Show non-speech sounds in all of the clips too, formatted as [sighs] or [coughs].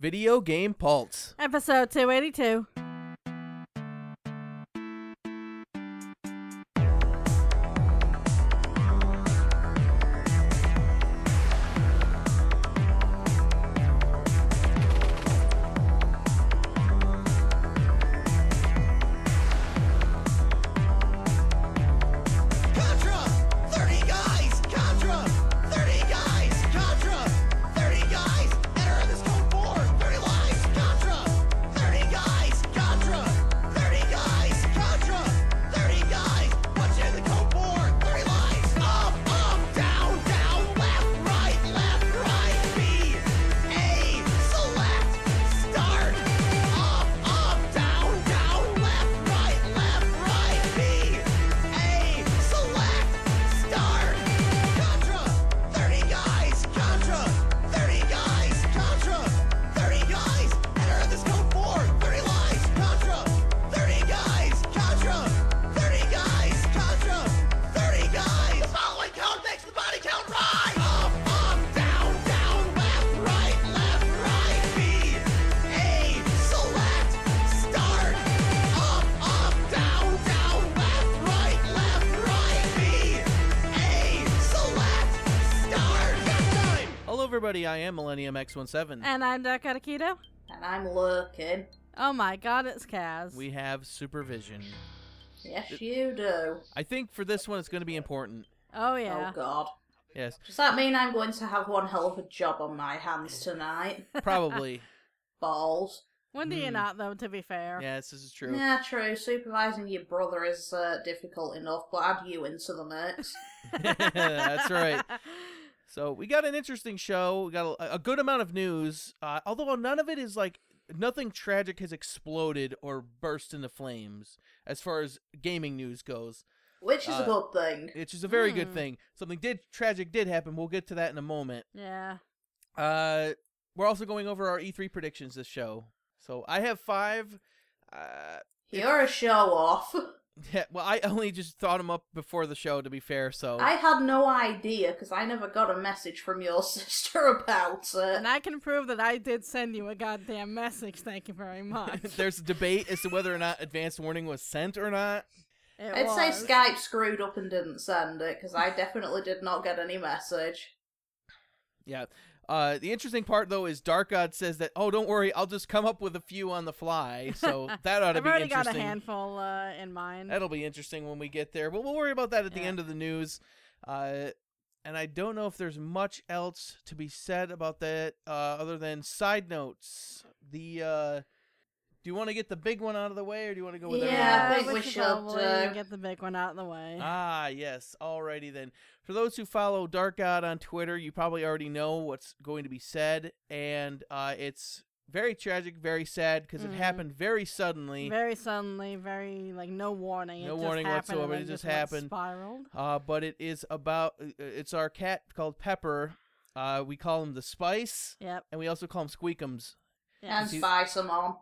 Video Game Pulse. Episode 282. I am Millennium X17. And I'm Dakota Keto. And I'm lurking. Oh my god, it's Kaz. We have supervision. Yes, you do. I think for this one, it's going to be important. oh yeah. Oh God. Yes, Does that mean I'm going to have one hell of a job on my hands tonight? [laughs] probably. Balls. when do you Hmm. not, though, to be fair? yes, this is true. Yeah, true. Supervising your brother is uh, difficult enough, but add you into the mix. [laughs] That's right. [laughs] So we got an interesting show. We got a, a good amount of news, uh, although none of it is like nothing tragic has exploded or burst into flames as far as gaming news goes, Which is Uh, a good thing. which is a very Hmm. good thing. Something did tragic did happen. We'll get to that in a moment. Yeah. Uh, we're also going over our E3 predictions this show. So I have five. Uh, You're a show off. [laughs] [laughs] yeah, well, I only just thought them up before the show. To be fair, so I had no idea because I never got a message from your [laughs] sister about it. And I can prove that I did send you a goddamn message. Thank you very much. [laughs] there's a debate as to whether or not advance warning was sent or not. It I'd say. Skype screwed up and didn't send it because I definitely did not get any message. Yeah. Uh, the interesting part though is Dark God says that oh don't worry I'll just come up with a few on the fly [laughs] so that ought to I've be already got a interesting. handful uh, in mind. That'll be interesting when we get there, but we'll worry about that at the end of the news. Uh, and I don't know if there's much else to be said about that uh, other than side notes. The uh, do you want to get the big one out of the way, or do you want to go with Yeah, everything I think we we should should, probably uh, get the big one out of the way. Ah, yes. Alrighty then. For those who follow Dark God on Twitter, you probably already know what's going to be said, and uh, it's very tragic, very sad because Mhm. it happened very suddenly. very suddenly, very like no warning. No it warning just happened whatsoever, and it then just happened. Spiraled. Uh, but it is about uh, it's our cat called Pepper. Uh, we call him the Spice, Yep. and we also call him Squeakums. Yeah. And spice them on.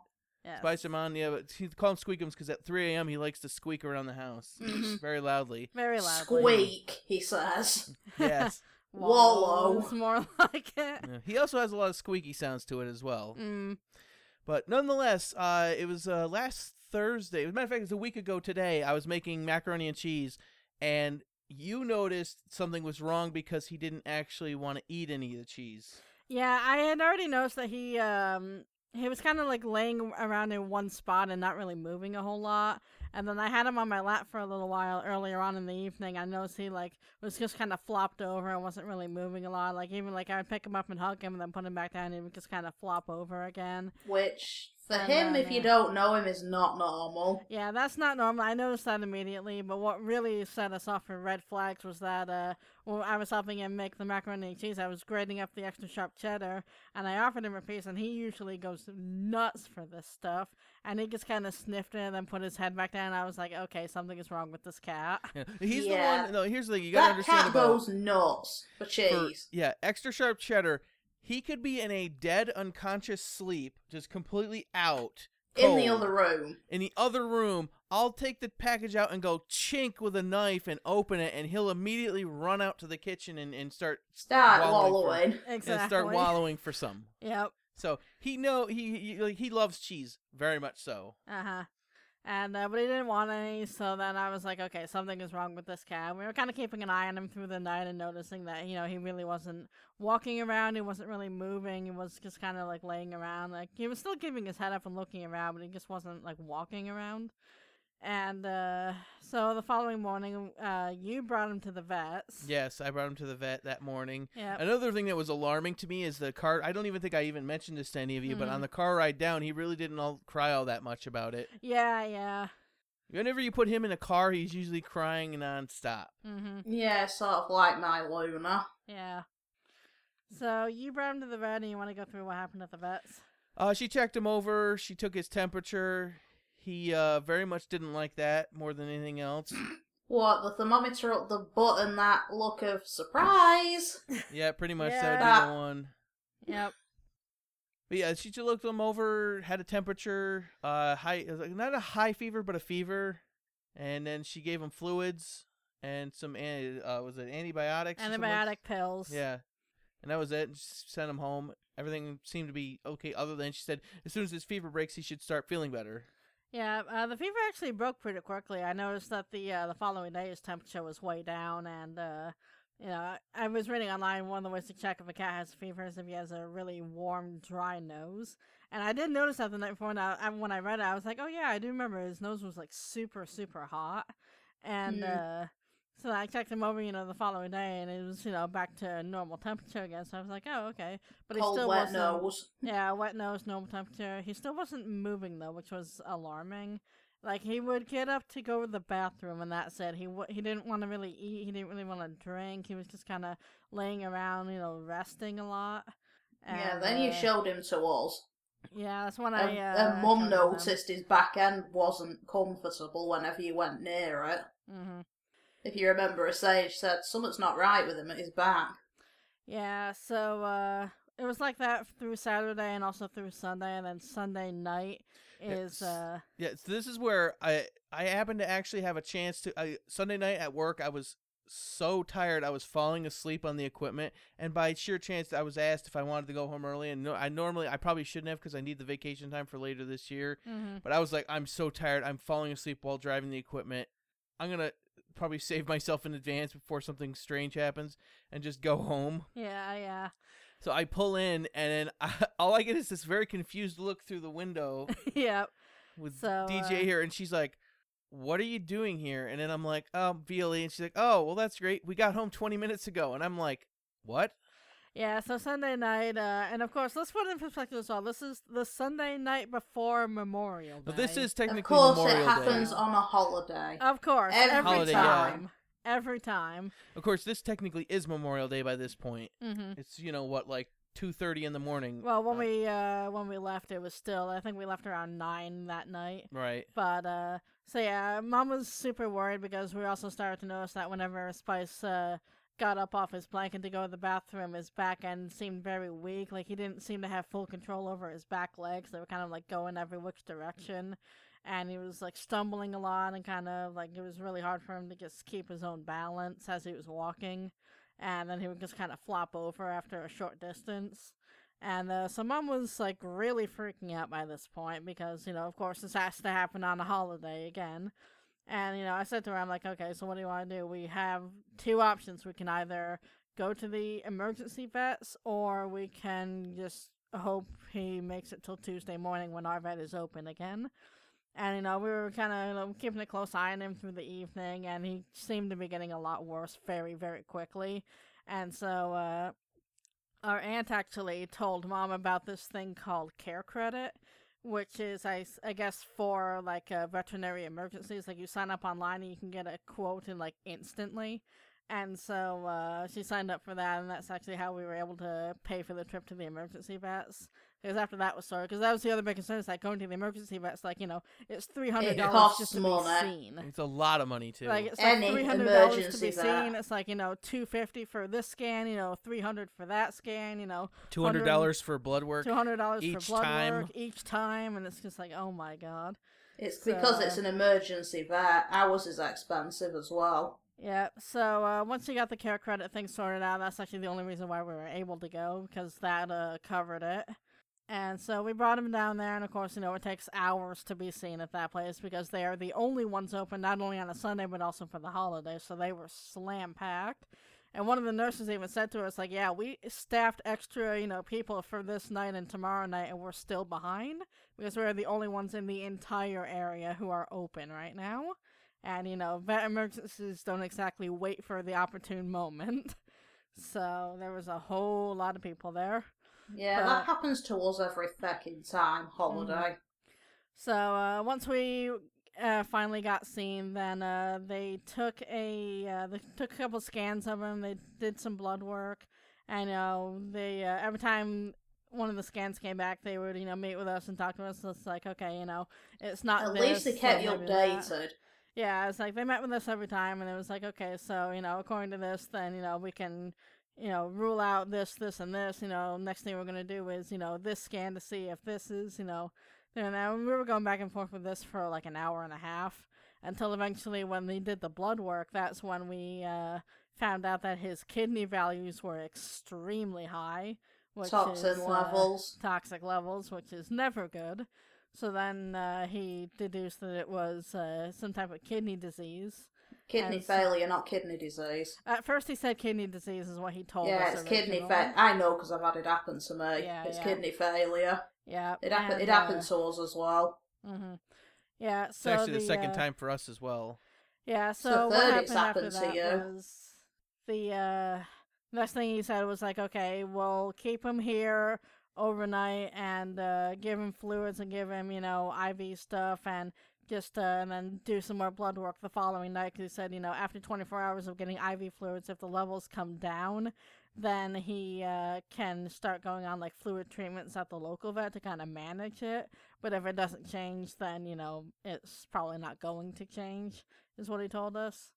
Yes. Spice him on, yeah, but he call him Squeakums because at 3 a.m. he likes to squeak around the house Mhm. very loudly. Very loud. Squeak, he says. [laughs] Yes, [laughs] Wallow. It's more [laughs] like it. Yeah. he also has a lot of squeaky sounds to it as well. Mm. But nonetheless, uh, it was uh, last Thursday. As a matter of fact, it was a week ago today. I was making macaroni and cheese, and you noticed something was wrong because he didn't actually want to eat any of the cheese. Yeah, I had already noticed that he um he was kind of like laying around in one spot and not really moving a whole lot. And then I had him on my lap for a little while earlier on in the evening. I noticed he like was just kind of flopped over and wasn't really moving a lot. Like even like I would pick him up and hug him and then put him back down and he would just kind of flop over again. Which, for him, then, if you don't know him, is not normal. Yeah, that's not normal. I noticed that immediately. But what really set us off for red flags was that uh, when I was helping him make the macaroni and cheese, I was grating up the extra sharp cheddar, and I offered him a piece, and he usually goes nuts for this stuff. And he just kind of sniffed it and then put his head back down. I was like, okay, something is wrong with this cat. Yeah. He's Yeah. the one. No, here's the thing. You gotta That understand cat about goes nuts for for- cheese. yeah, extra sharp cheddar. He could be in a dead, unconscious sleep, just completely out. in the other room. in the other room. I'll take the package out and go chink with a knife and open it, and he'll immediately run out to the kitchen and, and start Start Wallowing for- Exactly. [laughs] and start wallowing for some. Yep. So he know he, he he loves cheese very much so. Uh huh. And he didn't want any, so then I was like, okay, something is wrong with this cat. We were kind of keeping an eye on him through the night and noticing that you know he really wasn't walking around. He wasn't really moving. He was just kind of like laying around. Like he was still keeping his head up and looking around, but he just wasn't like walking around. And uh, so the following morning, uh, you brought him to the vets. Yes, I brought him to the vet that morning. Yeah. Another thing that was alarming to me is the car. I don't even think I even mentioned this to any of you, but on Mhm. the car ride down, he really didn't all cry all that much about it. Yeah. Yeah. Whenever you put him in a car, he's usually crying nonstop. Mhm. Yeah, sort of like my Luna. Yeah. So you brought him to the vet, and you want to go through what happened at the vets? Uh, she checked him over. She took his temperature. He uh, very much didn't like that more than anything else. [laughs] What, the thermometer up the butt and that look of surprise? [laughs] Yeah, pretty much that Yeah. would be the one. Yep. But yeah, she just looked him over, had a temperature, uh, high, it was like not a high fever, but a fever, and then she gave him fluids and some, an- uh, was it antibiotics? or Antibiotic pills. Yeah, and that was it. Just sent him home. Everything seemed to be okay. Other than she said, as soon as his fever breaks, he should start feeling better. Yeah, uh, the fever actually broke pretty quickly. I noticed that the uh, the following day his temperature was way down, and uh, you know I, was reading online one of the ways to check if a cat has fever is if he has a really warm, dry nose. And I did notice that the night before. And I, I- when I read it, I was like, oh yeah, I do remember his nose was like super, super hot, and Mm. So I checked him over, you know, the following day, and it was you know back to normal temperature again. So I was like, oh okay, but he Cold, still wet wasn't. nose. [laughs] Yeah, wet nose, normal temperature. He still wasn't moving though, which was alarming. Like he would get up to go to the bathroom, and that's it. He w- he didn't want to really eat. He didn't really want to drink. He was just kind of laying around, you know, resting a lot. yeah, then you showed him to us. Yeah, that's when And, I. and Uh, Mum noticed his back end wasn't comfortable whenever you went near it. hmm If you remember a sage said, something's not right with him at his back. Yeah, so uh, it was like that through Saturday and also through Sunday, and then Sunday night is Yes. uh. Yeah, so this is where I I happened to actually have a chance to I, Sunday night at work. I was so tired, I was falling asleep on the equipment, and by sheer chance, I was asked if I wanted to go home early. And no, I normally I probably shouldn't have because I need the vacation time for later this year. mhm. But I was like, I'm so tired. I'm falling asleep while driving the equipment. I'm gonna probably save myself in advance before something strange happens and just go home. Yeah, yeah, So I pull in, and then I, [laughs] all I get is this very confused look through the window [laughs] yeah. with So, DJ uh, here, and she's like, "What are you doing here?" And then I'm like, "Oh, VLE," and she's like, "Oh, well, that's great. We got home 20 minutes ago." And I'm like, "What?" Yeah, so Sunday night, uh, and of course, let's put it in perspective as well. This is the Sunday night before Memorial Day. But this is Of technically course, Memorial it happens Day. on a holiday. of course, Every every, Holiday, yeah. time, every time. Of course, this technically is Memorial Day by this point. hmm It's you know what, like 2:30 in the morning. Well, when Uh, we uh when we left, it was still. I think we left around nine that night. right. But uh, so yeah, mom was super worried because we also started to notice that whenever Spice uh got up off his blanket to go to the bathroom, his back end seemed very weak. Like he didn't seem to have full control over his back legs. They were kind of like going every which direction. And he was like stumbling a lot and kind of like it was really hard for him to just keep his own balance as he was walking. And then he would just kind of flop over after a short distance. And uh, so mom was like really freaking out by this point because, you know, of course, this has to happen on a holiday again. And, you know, I said to her, I'm like, okay, so what do you want to do? We have two options. We can either go to the emergency vets or we can just hope he makes it till Tuesday morning when our vet is open again. And, you know, we were kind of you know, keeping a close eye on him through the evening, and he seemed to be getting a lot worse very, very quickly. And so, uh, our aunt actually told mom about this thing called care credit which is I, I guess for like veterinary emergencies like you sign up online and you can get a quote in like instantly. And so uh, she signed up for that and that's actually how we were able to pay for the trip to the emergency vets because after that was sorted because that was the other big concern It's like going to the emergency vets like you know it's $300 just to money. be seen It's a lot of money too. like it's like three hundred dollars to emergency be vet. seen. It's like you know two fifty for this scan, you know three hundred for that scan, you know Two hundred dollars for blood work. two hundred dollars for each blood time. work each time, and it's just like oh my god. It's because it's an emergency vet. Ours is expensive as well. Yeah. So uh, once you got the care credit thing sorted out, that's actually the only reason why we were able to go because that uh covered it. And so we brought him down there, and of course, you know, it takes hours to be seen at that place because they are the only ones open, not only on a Sunday, but also for the holidays. So they were slam packed. And one of the nurses even said to us, like, yeah, we staffed extra, you know, people for this night and tomorrow night, and we're still behind because we're the only ones in the entire area who are open right now. And, you know, vet emergencies don't exactly wait for the opportune moment. [laughs] So there was a whole lot of people there. Yeah, But- that happens to us every fucking time. Holiday. So uh, once we uh, finally got seen, then uh, they took a uh, they took a couple scans of him. They did some blood work, and you know they uh, every time one of the scans came back, they would you know meet with us and talk to us. So it's like okay, you know it's not. At this, least they kept you maybe that. updated. Yeah, it's like they met with us every time, and it was like, okay, so you know, according to this, then you know we can, you know, rule out this, this, and this. You know, next thing we're gonna do is you know this scan to see if this is you know, there now we were going back and forth with this for like an hour and a half until eventually when they did the blood work, that's when we uh, found out that his kidney values were extremely high, which Toxin is, uh, levels. toxic levels, which is never good. So then uh, he deduced that it was uh, some type of kidney disease. Kidney As- failure, not kidney disease. At first, he said kidney disease is what he told yeah, us. it's kidney originally. failure. I know because I've had it happen to me. Yeah, it's yeah. kidney failure. Yeah, It happened. and, It uh, happened to us as well. Mm-hmm. Yeah, It's so actually the, second uh, time for us as well. Yeah, the so what third happened it's after happened to that you. was the uh, next thing he said was like, okay, we'll keep him here overnight and uh, give him fluids and give him, you know, IV stuff and just uh, and then do some more blood work the following night. Because he said, you know, after 24 hours of getting IV fluids, if the levels come down, then he uh, can start going on like fluid treatments at the local vet to kind of manage it. But if it doesn't change, then you know it's probably not going to change, is what he told us.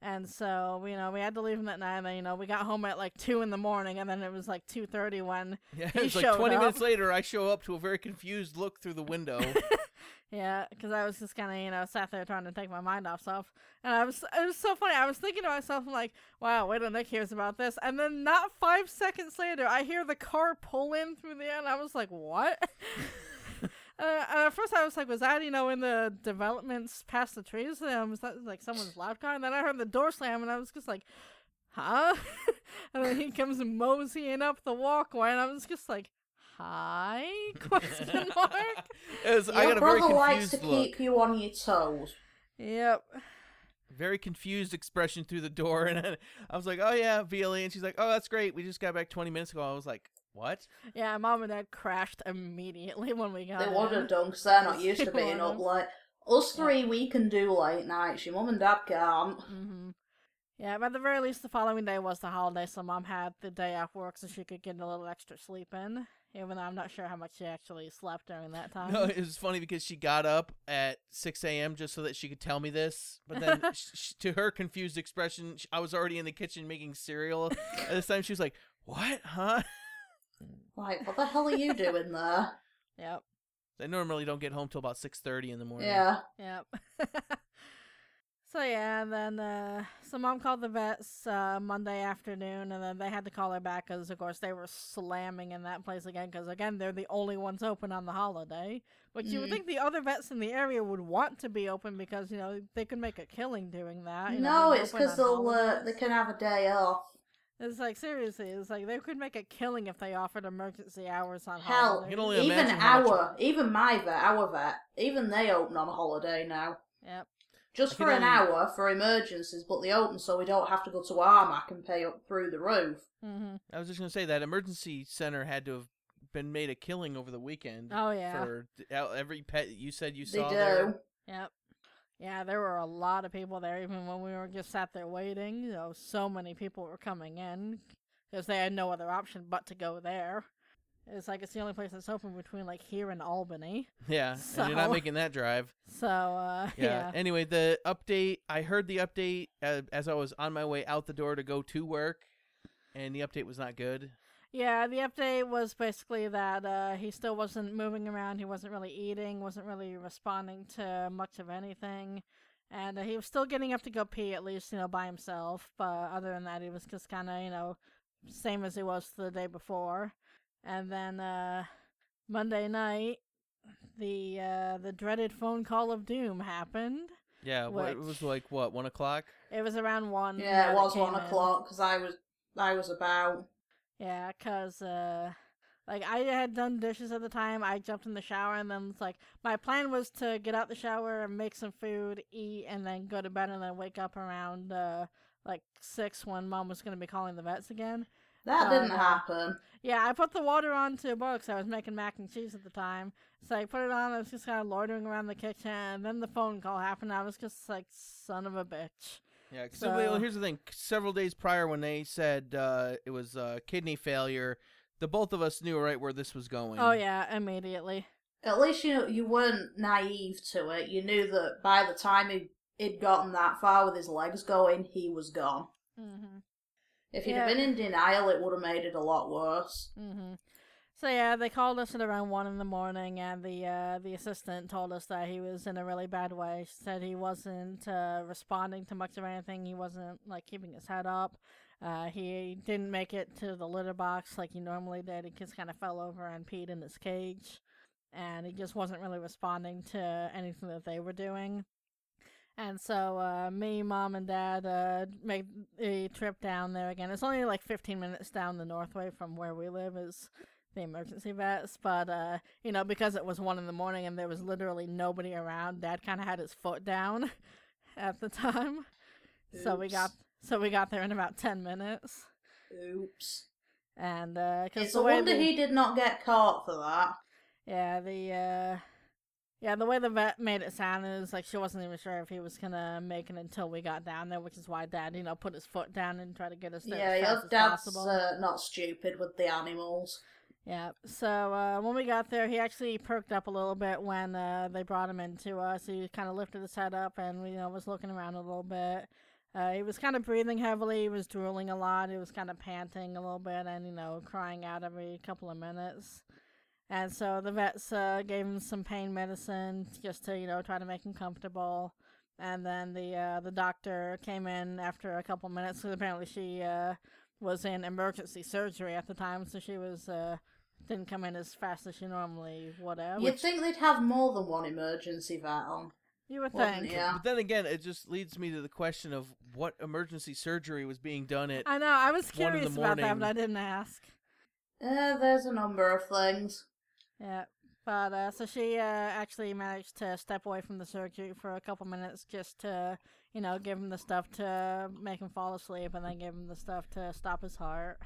And so, you know, we had to leave him at nine. And you know, we got home at like two in the morning, and then it was like two thirty when, [laughs] Yeah, he it's like showed 20 up. minutes later, I show up to a very confused look through the window. [laughs] yeah, because I was just kind of, you know, sat there trying to take my mind off stuff. And I was, it was so funny. I was thinking to myself, I'm like, wow, wait till Nick hears about this. And then not five seconds later, I hear the car pull in through the end. I was like, what? [laughs] Uh, and at first, I was like, "Was that you know in the developments past the trees? Um, was that like someone's loud car?" And then I heard the door slam, and I was just like, "Huh?" [laughs] and then he comes moseying up the walkway, and I was just like, "Hi?" [laughs] Question [laughs] mark. It was- I got a very brother likes to look. keep you on your toes. Yep. Very confused expression through the door. And then I was like, oh, yeah, VLE. And she's like, oh, that's great. We just got back 20 minutes ago. I was like, what? Yeah, mom and dad crashed immediately when we got They in. would have done because they're not [laughs] used to being up would've. late. Us three, we can do late nights. Your mum and dad can't. hmm Yeah, but at the very least, the following day was the holiday, so mom had the day off work so she could get a little extra sleep in. Even though I'm not sure how much she actually slept during that [laughs] time. No, it was funny because she got up at 6 a.m. just so that she could tell me this. But then, [laughs] sh- sh- to her confused expression, sh- I was already in the kitchen making cereal. At this time, she was like, what? Huh? Like, what the hell are you doing [laughs] there? Yep. They normally don't get home till about 6.30 in the morning. Yeah. Yep. [laughs] so yeah, and then uh, so mom called the vets uh, Monday afternoon, and then they had to call her back because, of course, they were slamming in that place again. Because again, they're the only ones open on the holiday. Which you would Mm. think the other vets in the area would want to be open because you know they could make a killing doing that. you know, no, being it's because they'll uh, they can have a day off. It's like seriously, it's like they could make a killing if they offered emergency hours on Hell, holidays. You can only even imagine much- our, even my vet, our vet, even they open on a holiday now. Yep. Just for an only- hour for emergencies, but they open so we don't have to go to Armac and pay up through the roof. Mm-hmm. I was just going to say that emergency center had to have been made a killing over the weekend. Oh yeah. For every pet you said you They saw do. there. Yep. Yeah, there were a lot of people there, even when we were just sat there waiting. You know, so many people were coming in because they had no other option but to go there. It's like it's the only place that's open between like here and Albany. [laughs] Yeah, and you're not making that drive. [laughs] So uh, Yeah. yeah, Anyway, the update. I heard the update uh, as I was on my way out the door to go to work, and the update was not good. Yeah. The update was basically that uh, he still wasn't moving around. He wasn't really eating. wasn't really responding to much of anything. And uh, he was still getting up to go pee, at least you know by himself. But other than that, he was just kind of you know same as he was the day before. And then uh Monday night, the uh, the dreaded phone call of doom happened. Yeah, what, it was like what one o'clock. It was around one. Yeah, it was one in. o'clock because I was I was about. Yeah, cause uh, like I had done dishes at the time. I jumped in the shower and then it's like my plan was to get out the shower and make some food, eat, and then go to bed and then wake up around uh like six when mom was gonna be calling the vets again. That didn't no. happen. Yeah, I put the water on to boil 'cause I was making mac and cheese at the time. So I put it on. I was just kind of loitering around the kitchen, and then the phone call happened. I was just like, "Son of a bitch." Yeah, 'cause well, So- here's the thing. Several days prior, when they said uh, it was uh, kidney failure, the both of us knew right where this was going. Oh yeah, immediately. At least you you weren't naive to it. You knew that by the time he he'd gotten that far with his legs going, he was gone. Mm-hmm. If he'd Yeah. have been in denial, it would have made it a lot worse. hmm So yeah, they called us at around one in the morning, and the uh, the assistant told us that he was in a really bad way. She said he wasn't uh, responding to much of anything. He wasn't like keeping his head up. Uh, he didn't make it to the litter box like he normally did. He just kind of fell over and peed in his cage, and he just wasn't really responding to anything that they were doing. And so uh, me, mom, and dad uh, made a trip down there again. It's only like 15 minutes down the northway from where we live. Is the emergency vets, but uh, you know, because it was one in the morning and there was literally nobody around, Dad kind of had his foot down [laughs] at the time, so we got so we got there in about ten minutes, Oops. and uh, cause It's a wonder the, he did not get caught for that. yeah the uh, yeah the way the vet made it sound is like she wasn't even sure if he was gonna make it until we got down there, which is why Dad you know put his foot down and tried to get us there Yeah, as your as dad's uh, not stupid with the animals. Yeah. So uh, when we got there, he actually perked up a little bit when uh, they brought him in to us. He kind of lifted his head up and you know was looking around a little bit. Uh, he was kind of breathing heavily. He was drooling a lot. He was kind of panting a little bit and you know crying out every couple of minutes. And so the vets uh, gave him some pain medicine just to you know try to make him comfortable. And then the uh, the doctor came in after a couple minutes because apparently she uh, was in emergency surgery at the time, so she was uh, didn't come in as fast as she normally would have. You'd think they'd have more than one emergency vet on. you would wouldn't think. ya? But then again, it just leads me to the question of what emergency surgery was being done at. I know. I was One in the curious about that, but I didn't ask. Uh, there's a number of things. Yeah. But uh, so she uh, actually managed to step away from the surgery for a couple minutes just to, you know, give him the stuff to make him fall asleep and then give him the stuff to stop his heart.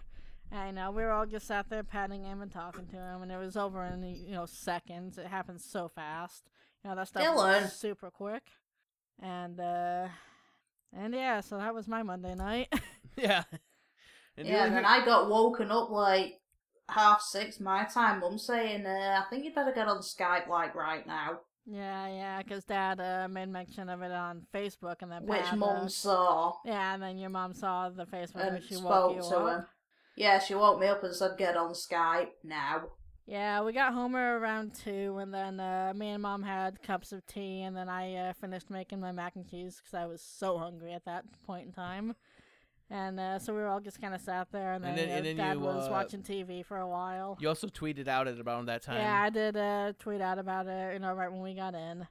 And, you know, we were all just sat there patting him and talking to him, and it was over in, you know, seconds. It happened so fast. You know, that stuff Dylan. was super quick. And, uh, and yeah, so that was my Monday night. [laughs] yeah. And yeah, and then I got woken up like half six my time. Mum saying, uh, "I think you'd better get on Skype like right now," yeah, yeah, because Dad uh, made mention of it on Facebook, and then which Pat, uh, Mum saw Yeah, and then your mom saw the Facebook and and she woke spoke you to up. him. Yeah, she woke me up and said, "Get on Skype now." Yeah, we got Homer around two, and then uh, me and mom had cups of tea, and then I uh, finished making my mac and cheese because I was so hungry at that point in time. And uh, so we were all just kind of sat there, and then, And then- you know, and then Dad you, was uh, watching TV for a while. you also tweeted out at about that time. Yeah, I did uh, tweet out about it, you know, right when we got in.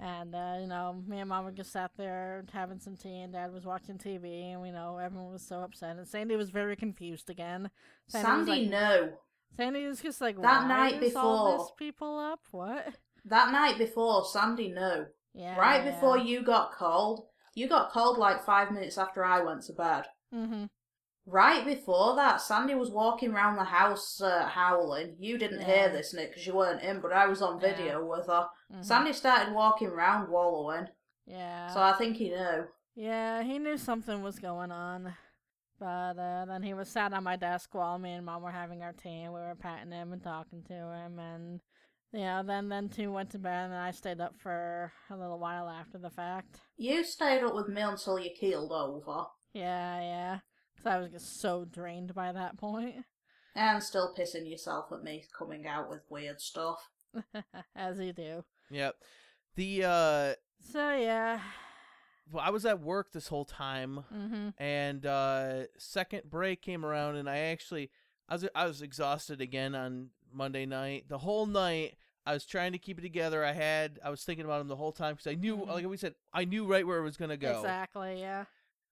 And, uh, you know, me and mom were just sat there having some tea, and dad was watching TV, and, we know, everyone was so upset. And Sandy was very confused again. Sandy Sandy like- knew Sandy was just like, That Why night before- this people up? What? that night before. Sandy no. Yeah. right before you got called. You got called like five minutes after I went to bed. Mm-hmm. Right before that, Sandy was walking around the house uh, howling. You didn't hear this, Nick, because you weren't in, but I was on Yeah. video with her. mm-hmm. Sandy started walking around wallowing, Yeah. so I think he knew. Yeah, he knew something was going on. But uh, then he was sat on my desk while me and mom were having our tea, and we were patting him and talking to him, and know, then then two went to bed, and I stayed up for a little while after the fact. You stayed up with me until you keeled over, Yeah, yeah, because I was just so drained by that point. point, [laughs] and still pissing yourself at me coming out with weird stuff. [laughs] as you do. Yep. The uh So yeah, well, I was at work this whole time mm-hmm. and uh second break came around and I actually I was I was exhausted again on Monday night. The whole night, I was trying to keep it together. I had, I was thinking about him the whole time because I knew, Mhm. like we said, I knew right where it was gonna go. Exactly. Yeah.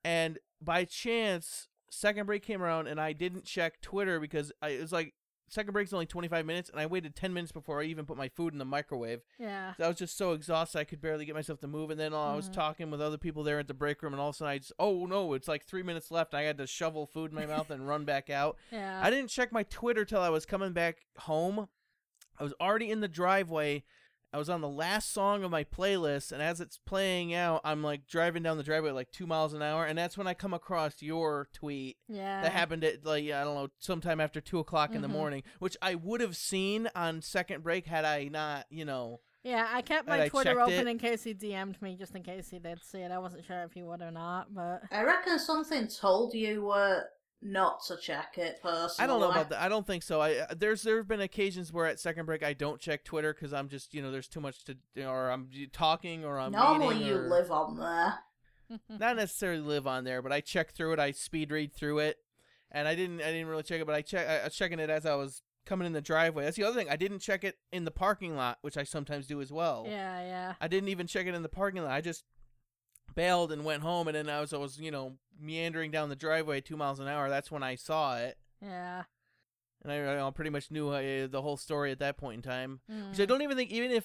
And by chance, second break came around, and I didn't check Twitter because I, it was like second break's only 25 minutes, and I waited 10 minutes before I even put my food in the microwave. Yeah. I was just so exhausted I could barely get myself to move. And then uh, I was Mhm. talking with other people there at the break room, and all of a sudden I just, oh no, it's like three minutes left. I had to shovel food in my mouth and run back out. Yeah. I didn't check my Twitter till I was coming back home. I was already in the driveway. I was on the last song of my playlist, and as it's playing out, I'm like driving down the driveway like two miles an hour, and that's when I come across your tweet yeah. that happened at like I don't know sometime after two o'clock in the Mhm. morning, which I would have seen on second break had I not, you know. Yeah, I kept my Twitter open it. in case he DM'd me, just in case he did see it. I wasn't sure if he would or not, but I reckon something told you uh, not to check it personally. I don't know about that. I don't think so. I uh, there's there have been occasions where at second break I don't check Twitter because I'm just you know there's too much to or I'm talking or I'm Normally you or- live on there. [laughs] not necessarily live on there, but I check through it. I speed read through it, and I didn't. I didn't really check it, but I check. I I was checking it as I was coming in the driveway. That's the other thing. I didn't check it in the parking lot, which I sometimes do as well. yeah, yeah. I didn't even check it in the parking lot. I just bailed and went home, and then I was I was you know meandering down the driveway two miles an hour. That's when I saw it, Yeah. and I, I pretty much knew uh, the whole story at that point in time. Which I Mm. don't even think, even if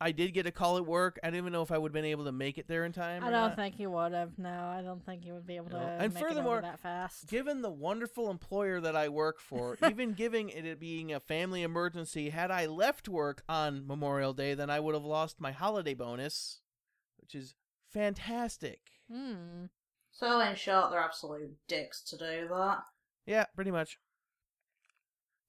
I did get a call at work, I don't even know if I would have been able to make it there in time. I don't not. think he would have. No, I don't think he would be able No. to And make it furthermore, over that fast. Given the wonderful employer that I work for, [laughs] even giving it being a family emergency, had I left work on Memorial Day, then I would have lost my holiday bonus, which is fantastic. Hmm. So in short, they're absolute dicks to do that. Yeah, pretty much.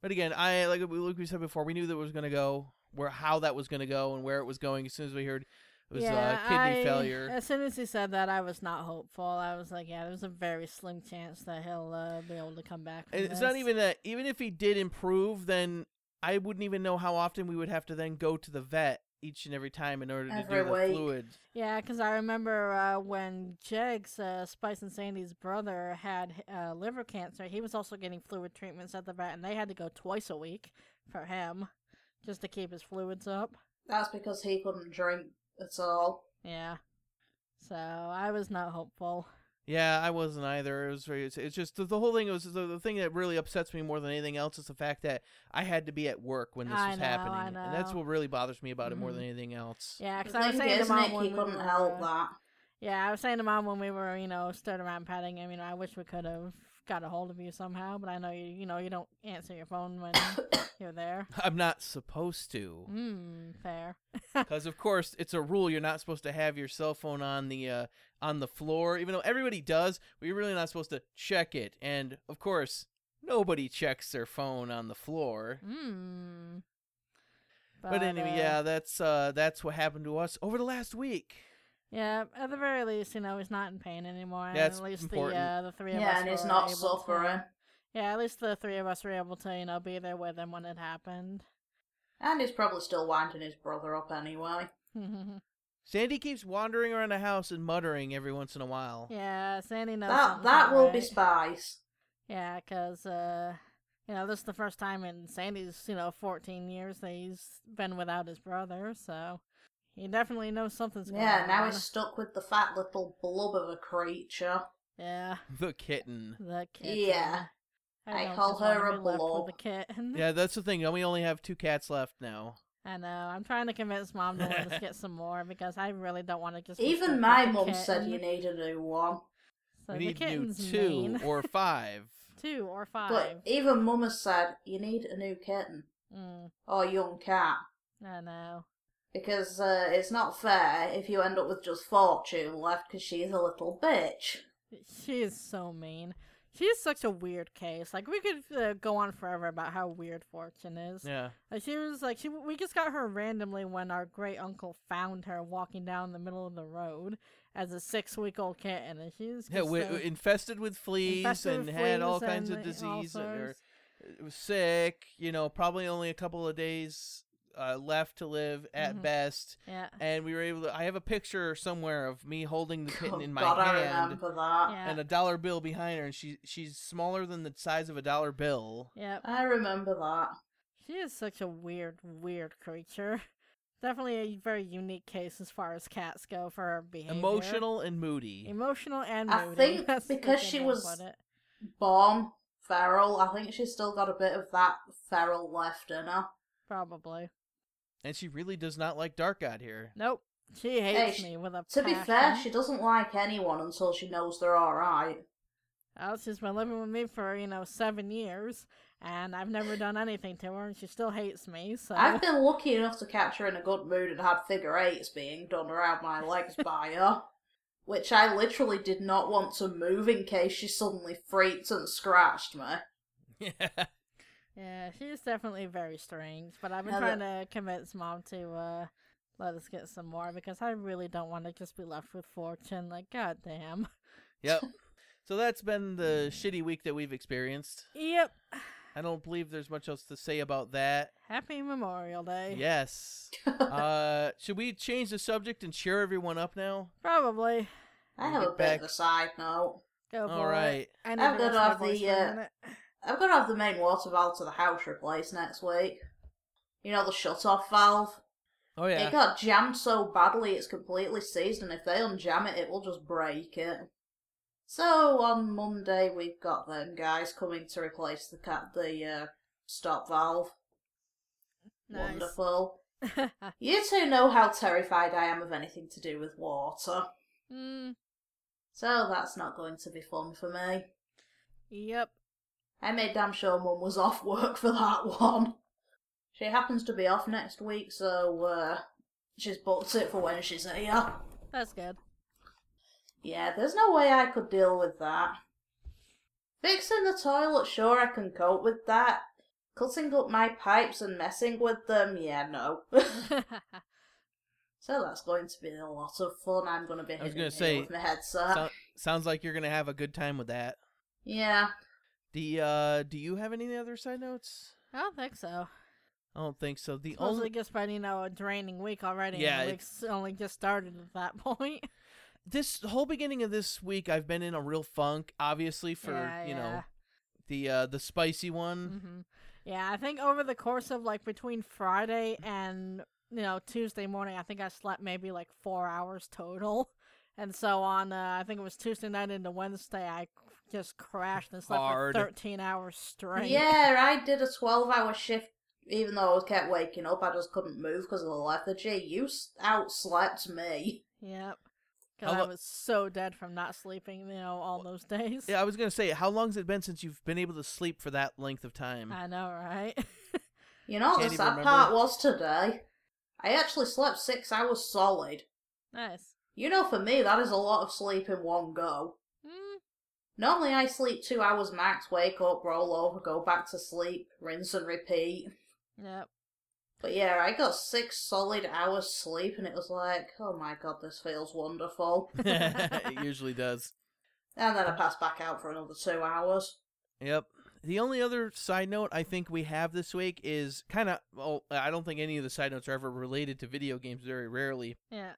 But again, I like we like we said before, we knew that it was going to go where how that was going to go and where it was going as soon as we heard it was yeah, uh, kidney I- failure. As soon as he said that, I was not hopeful. I was like, yeah, there's a very slim chance that he'll uh, be able to come back. It's not even that. Even if he did improve, then I wouldn't even know how often we would have to then go to the vet each and every time in order to Every do the week. fluid. Yeah, because I remember uh, when Jegs, uh, Spice and Sandy's brother, had uh, liver cancer. He was also getting fluid treatments at the vet, and they had to go twice a week for him just to keep his fluids up. That's because he couldn't drink at all. Yeah. So I was not hopeful. Yeah, I wasn't either. It was very. It's, it's just the, the whole thing was the, the thing that really upsets me more than anything else is the fact that I had to be at work when this I was know, I happening, and that's what really bothers me about it more than mm-hmm. anything else. Yeah, because I was saying to mom when he we couldn't were, help that. Yeah, I was saying to mom when we were, you know, stood around petting him, you know, I wish we could have got a hold of you somehow, but I know you, you know, you don't answer your phone when [coughs] you're there. I'm not supposed to, Hmm, fair. [laughs] because of course it's a rule. You're not supposed to have your cell phone on the uh, on the floor, even though everybody does. But you're really not supposed to check it. And of course, nobody checks their phone on the floor. Hmm. But, anyway, uh, yeah, that's uh, that's what happened to us over the last week. Yeah, at the very least, you know, he's not in pain anymore. and That's at least important. the uh, the three of us. Yeah, and he's not able suffering. To, yeah, at least the three of us were able to, you know, be there with him when it happened. And he's probably still winding his brother up anyway. [laughs] Sandy keeps wandering around the house and muttering every once in a while. yeah, Sandy knows. That that not will be spies. Yeah, because, uh, you know, this is the first time in Sandy's, you know, 14 years that he's been without his brother, so he definitely knows something's going Yeah, on. now he's stuck with the fat little blob of a creature. Yeah, The kitten. the kitten. Yeah. I don't call her a be left blob. With a kitten. Yeah, that's the thing. We only have two cats left now. I know. I'm trying to convince mom to let us [laughs] get some more because I really don't want to just. Even my mom mum said you need a new one. So we the need new two mean. or [laughs] five. two or five. But even mum has said you need a new kitten Mm, or young cat. I know. Because uh, it's not fair if you end up with just Fortune left because she's a little bitch. She is so mean. She is such a weird case. Like we could uh, go on forever about how weird Fortune is. Yeah. Like, she was like she. We just got her randomly when our great uncle found her walking down the middle of the road as a six week old kitten, and she's Yeah, just, w- uh, infested with fleas infested and with had all fleas kinds of and, uh, all disease or sorts. it was sick, you know, probably only a couple of days uh, left to live at Mhm. best. Yeah. And we were able to I have a picture somewhere of me holding the kitten in my God, I hand remember that. Yeah. and a dollar bill behind her and she she's smaller than the size of a dollar bill. Yep. I remember that. She is such a weird, weird creature. [laughs] Definitely a very unique case as far as cats go for her behavior. Emotional and moody. Emotional and moody. I think [laughs] That's because she was- Born feral, I think she's still got a bit of that feral left in her. Probably. And she really does not like Dark God here. Nope. She hates sh- me with a To be fair, she doesn't like anyone until she knows they're alright. Well, oh, she's been living with me for, you know, seven years, and I've never done anything to her, and she still hates me, so. I've been lucky enough to catch her in a good mood and had figure eights being done around my legs [laughs] by her. Which I literally did not want to move in case she suddenly freaked and scratched me. [laughs] Yeah. Yeah, she's definitely very strange, but I've been Now trying to convince mom to uh let us get some more because I really don't want to just be left with fortune. Like, goddamn. Yep. [laughs] So that's been the shitty week that we've experienced. Yep. I don't believe there's much else to say about that. Happy Memorial Day. Yes. [laughs] uh, should we change the subject and cheer everyone up now? Probably. I have a Get bit back- of a side note. Go for All it. right. I need I'm to gonna rest my have voice the, uh, got to have the main water valve to the house replaced next week. You know, the shut off valve? Oh yeah. It got jammed so badly it's completely seized, and if they unjam it, it will just break it. So on Monday we've got them guys coming to replace the cat the uh, stop valve. Nice. Wonderful. [laughs] You two know how terrified I am of anything to do with water, mm, so that's not going to be fun for me. yep. I made damn sure Mum was off work for that [laughs] one. She happens to be off next week, so uh, she's booked it for when she's here. That's good. Yeah, there's no way I could deal with that. Fixing the toilet, sure, I can cope with that. Cutting up my pipes and messing with them, yeah, no. [laughs] so that's going to be a lot of fun. I'm going to be I was gonna say, with my headset. So- sounds like you're gonna have a good time with that. yeah, The uh, do you have any other side notes? I don't think so. I don't think so. The Supposedly only just been, you know, a draining week already. Yeah, week's only just started at that [laughs] point. this whole beginning of this week, I've been in a real funk. Obviously, for Yeah, you yeah. know the uh the spicy one. hmm Yeah, I think over the course of like between Friday and you know Tuesday morning, I think I slept maybe like four hours total, [laughs] and so on. Uh, I think it was Tuesday night into Wednesday, I just crashed and slept Hard. for thirteen hours straight. yeah. I did a 12-hour shift. Even though I was kept waking up, I just couldn't move because of the lethargy. You s- outslept me. Yep. Because How I was so dead from not sleeping, you know, all those days. Yeah, I was gonna say, how long's it been since you've been able to sleep for that length of time? I know, right? [laughs] You know what Can't the sad part was today? I actually slept six hours solid. nice. You know, for me, that is a lot of sleep in one go. Mm, Normally, I sleep two hours max, wake up, roll over, go back to sleep, rinse and repeat. yep. But yeah, I got six solid hours sleep, and it was like, oh my god, this feels wonderful. [laughs] it usually does. And then I passed back out for another two hours. Yep. The only other side note I think we have this week is kind of well, I don't think any of the side notes are ever related to video games very rarely. Yeah.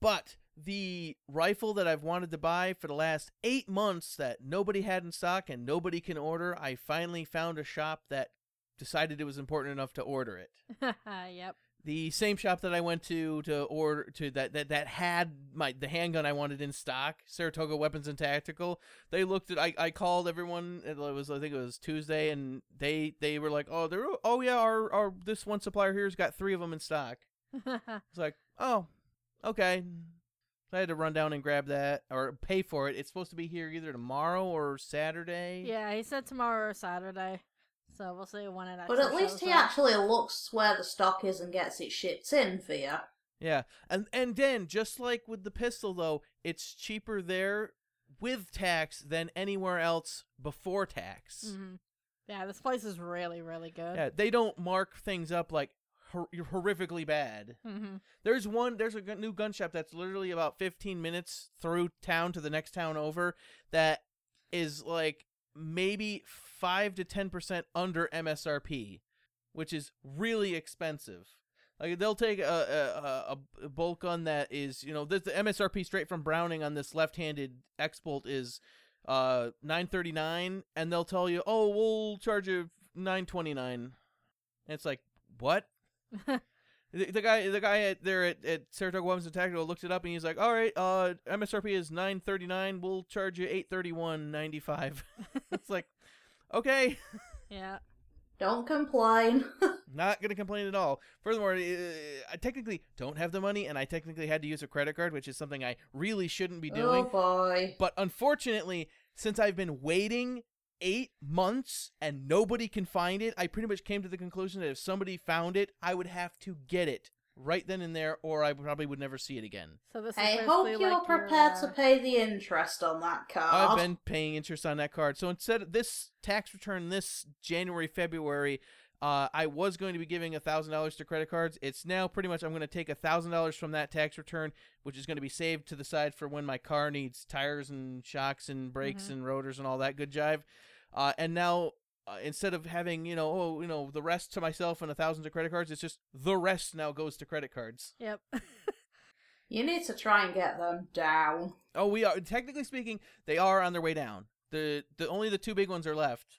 But the rifle that I've wanted to buy for the last 8 months that nobody had in stock and nobody can order, I finally found a shop that decided it was important enough to order it. [laughs] yep. the same shop that I went to to order to that that that had my the handgun I wanted in stock, Saratoga Weapons and Tactical. They looked at I, I called everyone. It was I think it was Tuesday, and they they were like, oh they're oh yeah our our this one supplier here's got three of them in stock. [laughs] It's like oh okay. I had to run down and grab that or pay for it. It's supposed to be here either tomorrow or Saturday. yeah, he said tomorrow or Saturday. So we'll see when it actually But at least he up. actually looks where the stock is and gets it shipped in for you. Yeah, and and then just like with the pistol though, it's cheaper there with tax than anywhere else before tax. hmm Yeah, this place is really, really good. Yeah, they don't mark things up like hor- horrifically bad. hmm There's one. There's a new gun shop that's literally about 15 minutes through town to the next town over. That is like maybe five to 10 percent under MSRP, which is really expensive. Like they'll take a a, a, bolt gun that is you know this, the MSRP straight from Browning on this left-handed X bolt is uh 939 and they'll tell you oh we'll charge you 929 And it's like, what? [laughs] The, the guy, the guy at there at, at Saratoga Weapons and Tactical looked it up and he's like, "All right, uh, MSRP is nine thirty nine. We'll charge you eight thirty one ninety five. [laughs] it's like, okay, [laughs] yeah. Don't complain. not gonna complain at all. Furthermore, uh, I technically don't have the money, and I technically had to use a credit card, which is something I really shouldn't be doing. oh boy. But unfortunately, since I've been waiting eight months and nobody can find it, I pretty much came to the conclusion that if somebody found it, I would have to get it right then and there, or I probably would never see it again. So this I hope you're like your, prepared uh, to pay the interest on that card. I've been paying interest on that card. So instead of this tax return this January, February, uh, I was going to be giving thousand dollars to credit cards. It's now pretty much I'm going to take thousand dollars from that tax return, which is going to be saved to the side for when my car needs tires and shocks and brakes Mhm. and rotors and all that good jive. Uh, and now uh, instead of having you know oh you know the rest to myself and a thousand to credit cards, it's just the rest now goes to credit cards. Yep. [laughs] You need to try and get them down. Oh, we are technically speaking, they are on their way down. The the only the two big ones are left.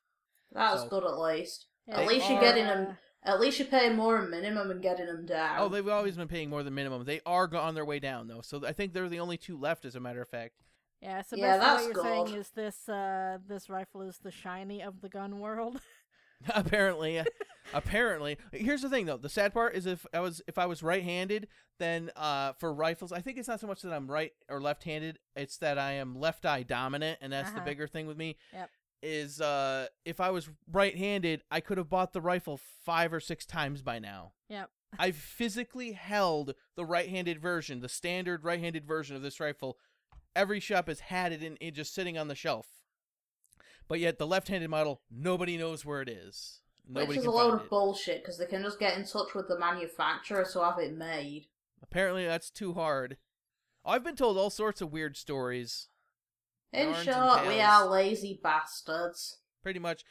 That's So- good at least. Yeah, At least you're getting them. At least you're paying more than minimum and getting them down. Oh, they've always been paying more than minimum. They are on their way down though, so I think they're the only two left, as a matter of fact. Yeah, so Yeah, basically that's what you're saying is this uh this rifle is the shiny of the gun world. [laughs] apparently, apparently. Here's the thing though. The sad part is if I was if I was right-handed, then uh, for rifles, I think it's not so much that I'm right or left-handed. It's that I am left eye dominant, and that's the Uh-huh. bigger thing with me. Yep. Is uh, if I was right-handed, I could have bought the rifle five or six times by now. Yep. I've physically held the right-handed version, the standard right-handed version of this rifle. Every shop has had it in, in just sitting on the shelf. But yet the left-handed model, nobody knows where it is. Nobody Which is a load of it. bullshit because they can just get in touch with the manufacturer to have it made. Apparently, that's too hard. I've been told all sorts of weird stories. In short, we are lazy bastards. pretty much.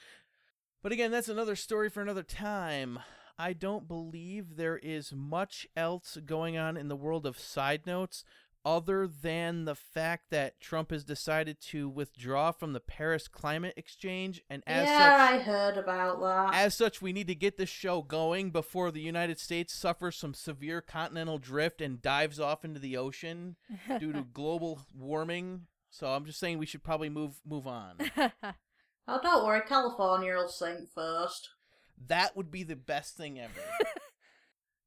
But again, that's another story for another time. I don't believe there is much else going on in the world of side notes other than the fact that Trump has decided to withdraw from the Paris Climate Exchange and as yeah, such I heard about that. as such we need to get this show going before the United States suffers some severe continental drift and dives off into the ocean due to [laughs] global warming. So I'm just saying we should probably move move on. [laughs] oh, don't worry, California will sink first. That would be the best thing ever. [laughs]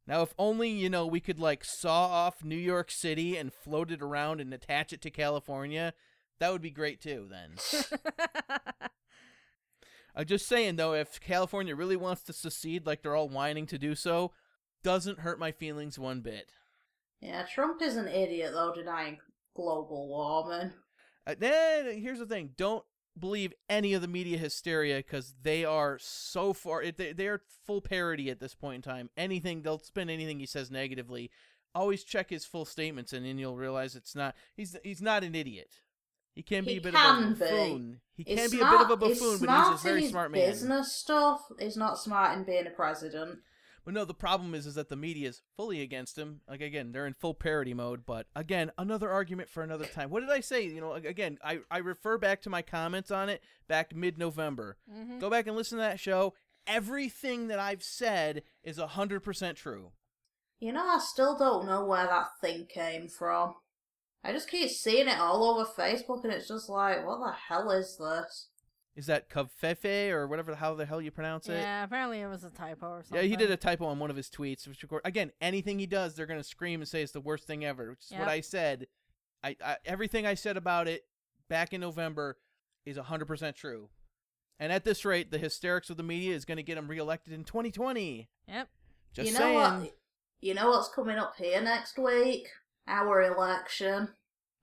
now, if only, you know, we could like saw off New York City and float it around and attach it to California, that would be great too, then. I'm [laughs] just saying, though, if California really wants to secede like they're all whining to do so, doesn't hurt my feelings one bit. Yeah, Trump is an idiot though, denying global warming. Uh, then here's the thing: don't believe any of the media hysteria because they are so far. They they are full parody at this point in time. Anything they'll spin anything he says negatively. Always check his full statements, and then you'll realize it's not. He's he's not an idiot. He can be He a bit of a be. buffoon. He He's can be a bit of a buffoon, but he's a very smart man. Business stuff. He's not smart in being a president. But no, the problem is is that the media is fully against him. Like again, they're in full parody mode. But again, another argument for another time. What did I say? You know, again, I I refer back to my comments on it back mid November. Mhm. Go back and listen to that show. Everything that I've said is hundred percent true. You know, I still don't know where that thing came from. I just keep seeing it all over Facebook, and it's just like, what the hell is this? Is that covfefe or whatever how the hell you pronounce it? Yeah, apparently it was a typo or something. Yeah, he did a typo on one of his tweets. Which, of course, again, anything he does, they're gonna scream and say it's the worst thing ever. Which is what I said. I, I everything I said about it back in November is hundred percent true. And at this rate, the hysterics of the media is gonna get him reelected in 2020. Yep. Just you know saying. what? You know what's coming up here next week? Our election.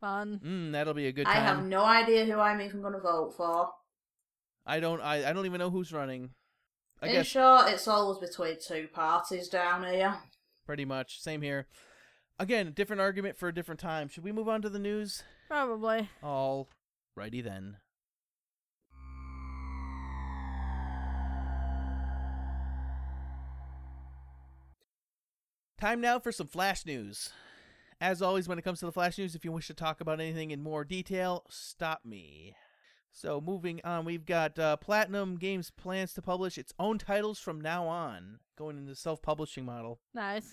Fun. Mm, that'll be a good I have no idea who I'm even going to vote for. I don't. I, I don't even know who's running. I In guess short, it's always between two parties down here. pretty much same here. Again, different argument for a different time. Should we move on to the news? Probably. All righty then. Time now for some flash news. As always, when it comes to the flash news, if you wish to talk about anything in more detail, stop me. So moving on, we've got uh, Platinum Games plans to publish its own titles from now on, going into the self-publishing model. Nice.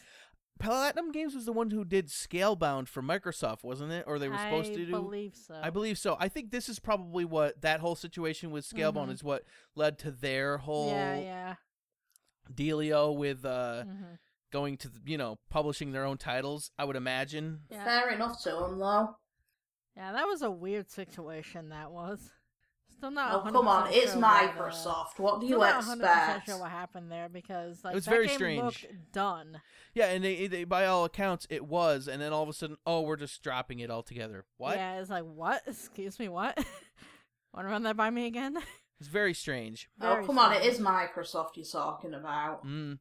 Platinum Games was the one who did Scalebound for Microsoft, wasn't it? Or they were supposed I to do. I believe so. I believe so. I think this is probably what that whole situation with Scalebound Mhm. is what led to their whole Yeah, yeah. dealio with uh, hmm going to the, you know publishing their own titles. I would imagine. Yeah. Fair enough to him, though. Yeah, that was a weird situation. That was. Still not. Oh, come on, it's sure what, Microsoft. What do you not 100% expect? sure what happened there because like it was that very game strange. looked done. Yeah, and they, they by all accounts it was, and then all of a sudden, oh, we're just dropping it altogether. What? Yeah, it's like what? [laughs] Excuse me, what? [laughs] Want to run that by me again? [laughs] It's very strange. Oh, Very come on, it is Microsoft you're talking about. Mm.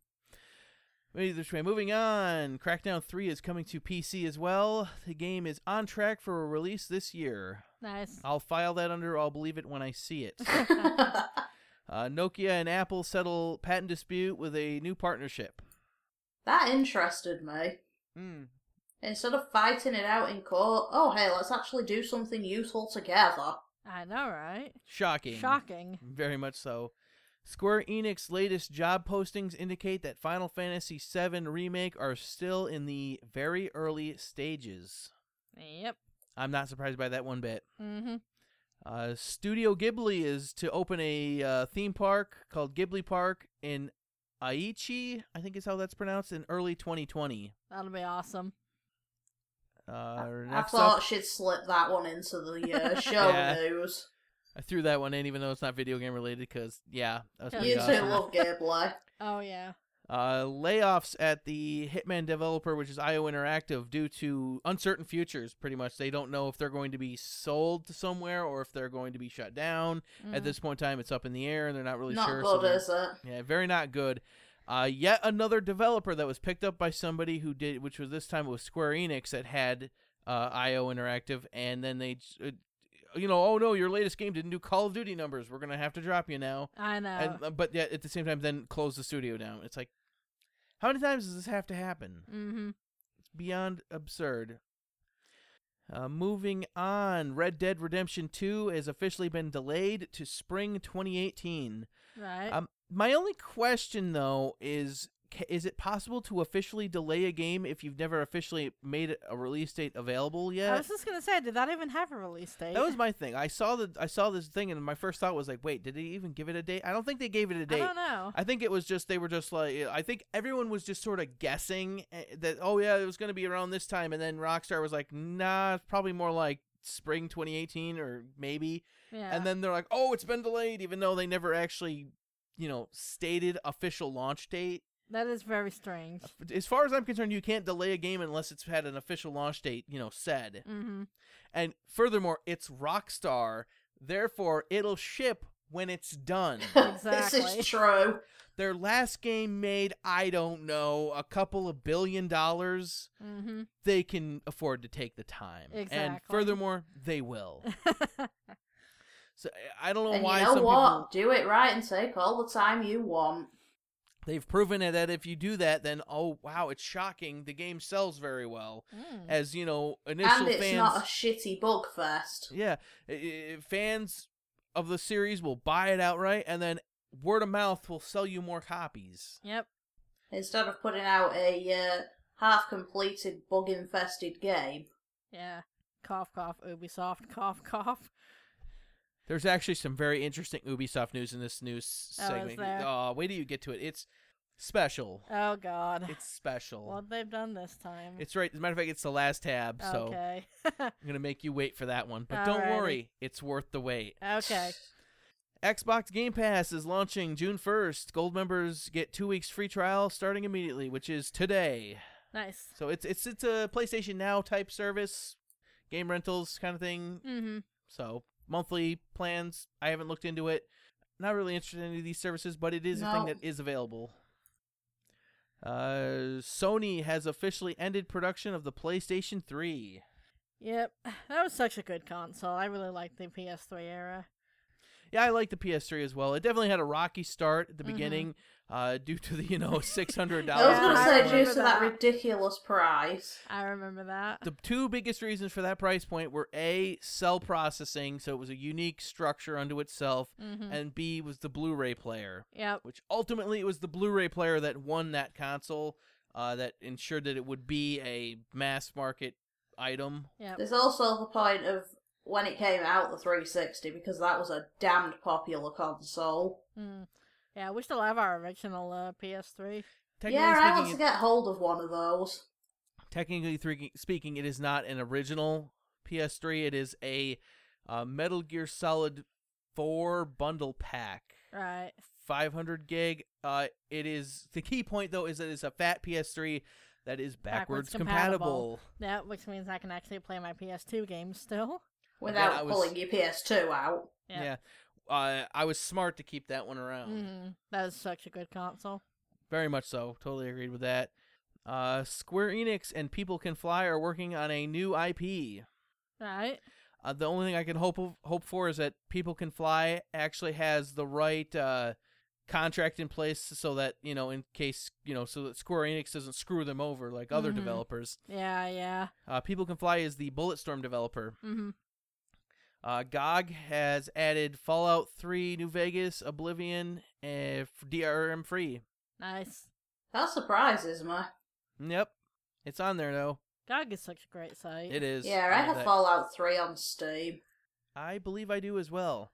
Either way, moving on. Crackdown 3 is coming to PC as well. The game is on track for a release this year. Nice. I'll file that under I'll believe it when I see it. [laughs] [laughs] Uh, Nokia and Apple settle patent dispute with a new partnership. that interested me. Mm. Instead of fighting it out in court, oh hey, let's actually do something useful together. I know, right? Shocking. Shocking. Very much so. Square Enix latest job postings indicate that Final Fantasy VII Remake are still in the very early stages. Yep. I'm not surprised by that one bit. Mm-hmm. Uh, Studio Ghibli is to open a uh, theme park called Ghibli Park in Aichi, I think is how that's pronounced, in early 2020. That'll be awesome. Uh, I next thought up, she'd slip that one into the uh, [laughs] show Yeah. news. I threw that one in even though it's not video game related because, yeah, that was Yeah. pretty You awesome. two love Ghibli. Oh yeah. Uh, layoffs at the Hitman developer, which is IO Interactive, due to uncertain futures. Pretty much, they don't know if they're going to be sold to somewhere or if they're going to be shut down. At Mhm. this point in time, it's up in the air, and they're not really Not sure. good, they're- is it? Yeah, very not good. Uh, yet another developer that was picked up by somebody who did, which was this time it was Square Enix that had uh, IO Interactive, and then they, j- uh, you know, oh no, your latest game didn't do Call of Duty numbers. We're gonna have to drop you now. I know. And uh, but yet at the same time, then close the studio down. It's like, how many times does this have to happen? mm-hmm. It's beyond absurd. Uh, moving on, Red Dead Redemption 2 has officially been delayed to spring 2018. Right. Um, my only question though is is it possible to officially delay a game if you've never officially made a release date available yet? I was just gonna say, did that even have a release date? That was my thing. I saw the I saw this thing and my first thought was like, wait, did they even give it a date? I don't think they gave it a date. I don't know. I think it was just they were just like I think everyone was just sort of guessing eh, that oh yeah it was going to be around this time and then Rockstar was like nah it's probably more like spring 2018 or maybe yeah. and then they're like oh it's been delayed even though they never actually you know stated official launch date that is very strange. as far as I'm concerned you can't delay a game unless it's had an official launch date you know said Mm-hmm. and furthermore it's Rockstar therefore it'll ship when it's done [laughs] this is true. Their last game made, I don't know, a couple of billion dollars. Mm-hmm. They can afford to take the time. And furthermore, they will. [laughs] So I don't know And why you know some what? people Do it right and take all the time you want. They've proven it that if you do that, then oh wow, it's shocking. The game sells very well. Mm. As you know, initial and it's fans not a shitty bug fest. Yeah, i- i- fans of the series will buy it outright and then word of mouth will sell you more copies. Yep. Instead of putting out a uh, half-completed, bug-infested game. Yeah. Cough, cough. Ubisoft. Cough, cough. There's actually some very interesting Ubisoft news in this news Oh, segment. Oh, wait till you get to it. It's special. Oh God. It's special. what they've done this time. It's right. As a matter of fact, it's the last tab, so okay. I'm gonna make you wait for that one. But don't worry, it's worth the wait. okay. [sighs] Xbox Game Pass is launching June 1st. Gold members get two weeks free trial starting immediately, which is today. Nice. So it's it's it's a PlayStation Now type service, game rentals kind of thing. Mm-hmm. So monthly plans. I haven't looked into it. Not really interested in any of these services, but it is a thing that is available. Uh, Sony has officially ended production of the PlayStation 3. Yep. [sighs] That was such a good console. I really liked the PS3 era. Yeah, I like the PS3 as well. It definitely had a rocky start at the Mhm. beginning, uh, due to the you know [laughs] six hundred dollars. I was gonna say, remember due to that that. ridiculous price. I remember that. The two biggest reasons for that price point were A, cell processing, so it was a unique structure unto itself, hmm and B was the Blu-ray player, Yep. which ultimately it was the Blu-ray player that won that console, uh, that ensured that it would be a mass market item. Yep. There's also the point of when it came out, the 360, because that was a damned popular console. Mm. Yeah, we still have our original uh, PS3. Technically Yeah, I want to get hold of one of those. technically speaking, it is not an original PS3. It is a uh, Metal Gear Solid 4 bundle pack. Right. 500 gig. Uh, it is the key point though is that it's a fat PS3 that is backwards, Backwards compatible. compatible. Yeah, which means I can actually play my PS2 games still. Without was- pulling your PS2 out. Yeah. Yeah. Uh, I was smart to keep that one around. hmm That is such a good console. Very much so. Totally agreed with that. Uh, Square Enix and People Can Fly are working on a new IP. Right. Uh, the only thing I can hope of, hope for is that People Can Fly actually has the right uh, contract in place so that you know, in case you know, so that Square Enix doesn't screw them over like other Mhm. developers. Yeah, yeah. Uh, People Can Fly is the Bulletstorm developer. hmm Uh, GOG has added Fallout 3, New Vegas, Oblivion, and DRM free. Nice. That surprises me. Yep, it's on there though. GOG is such a great site. It is. Yeah, I love have that. Fallout 3 on Steam. I believe I do as well.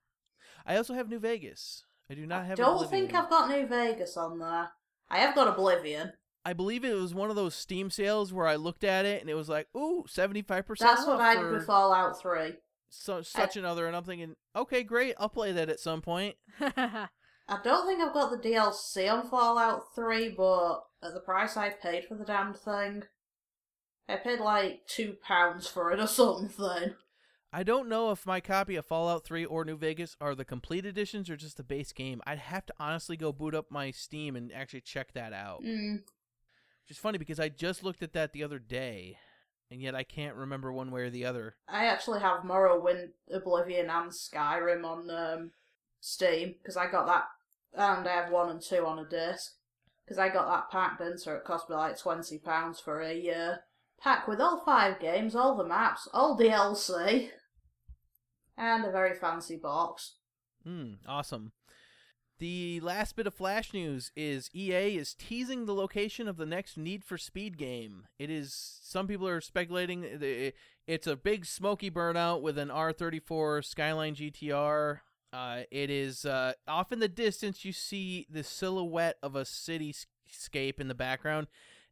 I also have New Vegas. I do not I have. don't Oblivion. think I've got New Vegas on there. I have got Oblivion. I believe it was one of those Steam sales where I looked at it and it was like, ooh, 75% That's what I did for with Fallout 3. So, such another. And I'm thinking, okay, great, I'll play that at some point. [laughs] I don't think I've got the DLC on Fallout 3, but at the price I paid for the damned thing, I paid like £2 for it or something. I don't know if my copy of Fallout 3 or New Vegas are the complete editions or just the base game. I'd have to honestly go boot up my Steam and actually check that out. Mm. Which is funny because I just looked at that the other day, and yet I can't remember one way or the other. I actually have Morrowind, Oblivion, and Skyrim on um, Steam because I got that, and I have one and two on a disc because I got that pack in, so it cost me like twenty pounds for a year. pack with all five games, all the maps, all DLC, and a very fancy box. Hmm, awesome. The last bit of Flash news is EA is teasing the location of the next Need for Speed game. It is some people are speculating it's a big smoky burnout with an R34 Skyline GTR. Uh, it is uh, off in the distance. You see the silhouette of a cityscape in the background,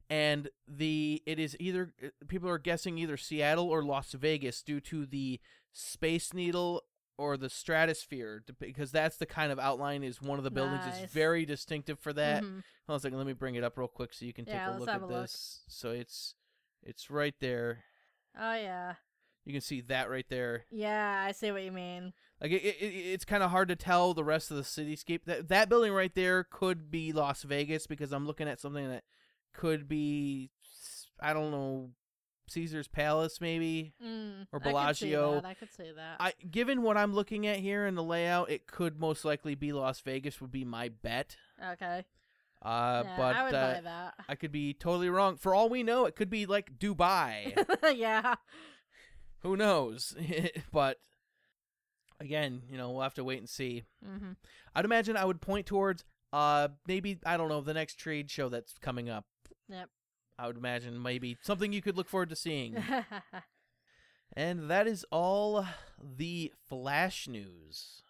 and the it is either people are guessing either Seattle or Las Vegas due to the Space Needle or the stratosphere because that's the kind of outline is one of the buildings is very distinctive for that. Mhm. Hold on a second, let me bring it up real quick so you can take Yeah, a look at a look. this. So it's it's right there. Oh yeah. You can see that right there. Yeah, I see what you mean. Like it, it, it's kind of hard to tell the rest of the cityscape. That that building right there could be Las Vegas because I'm looking at something that could be I don't know Caesar's Palace maybe. Mm, Or I could Bellagio. I could see that. I given what I'm looking at here in the layout, it could most likely be Las Vegas would be my bet. okay. Uh, yeah, but I would uh, buy that. I could be totally wrong. For all we know, it could be like Dubai. [laughs] yeah. Who knows? [laughs] but again, you know, we'll have to wait and see. hmm I'd imagine I would point towards uh maybe I don't know the next trade show that's coming up. Yep. I would imagine maybe something you could look forward to seeing. [laughs] and that is all the flash news.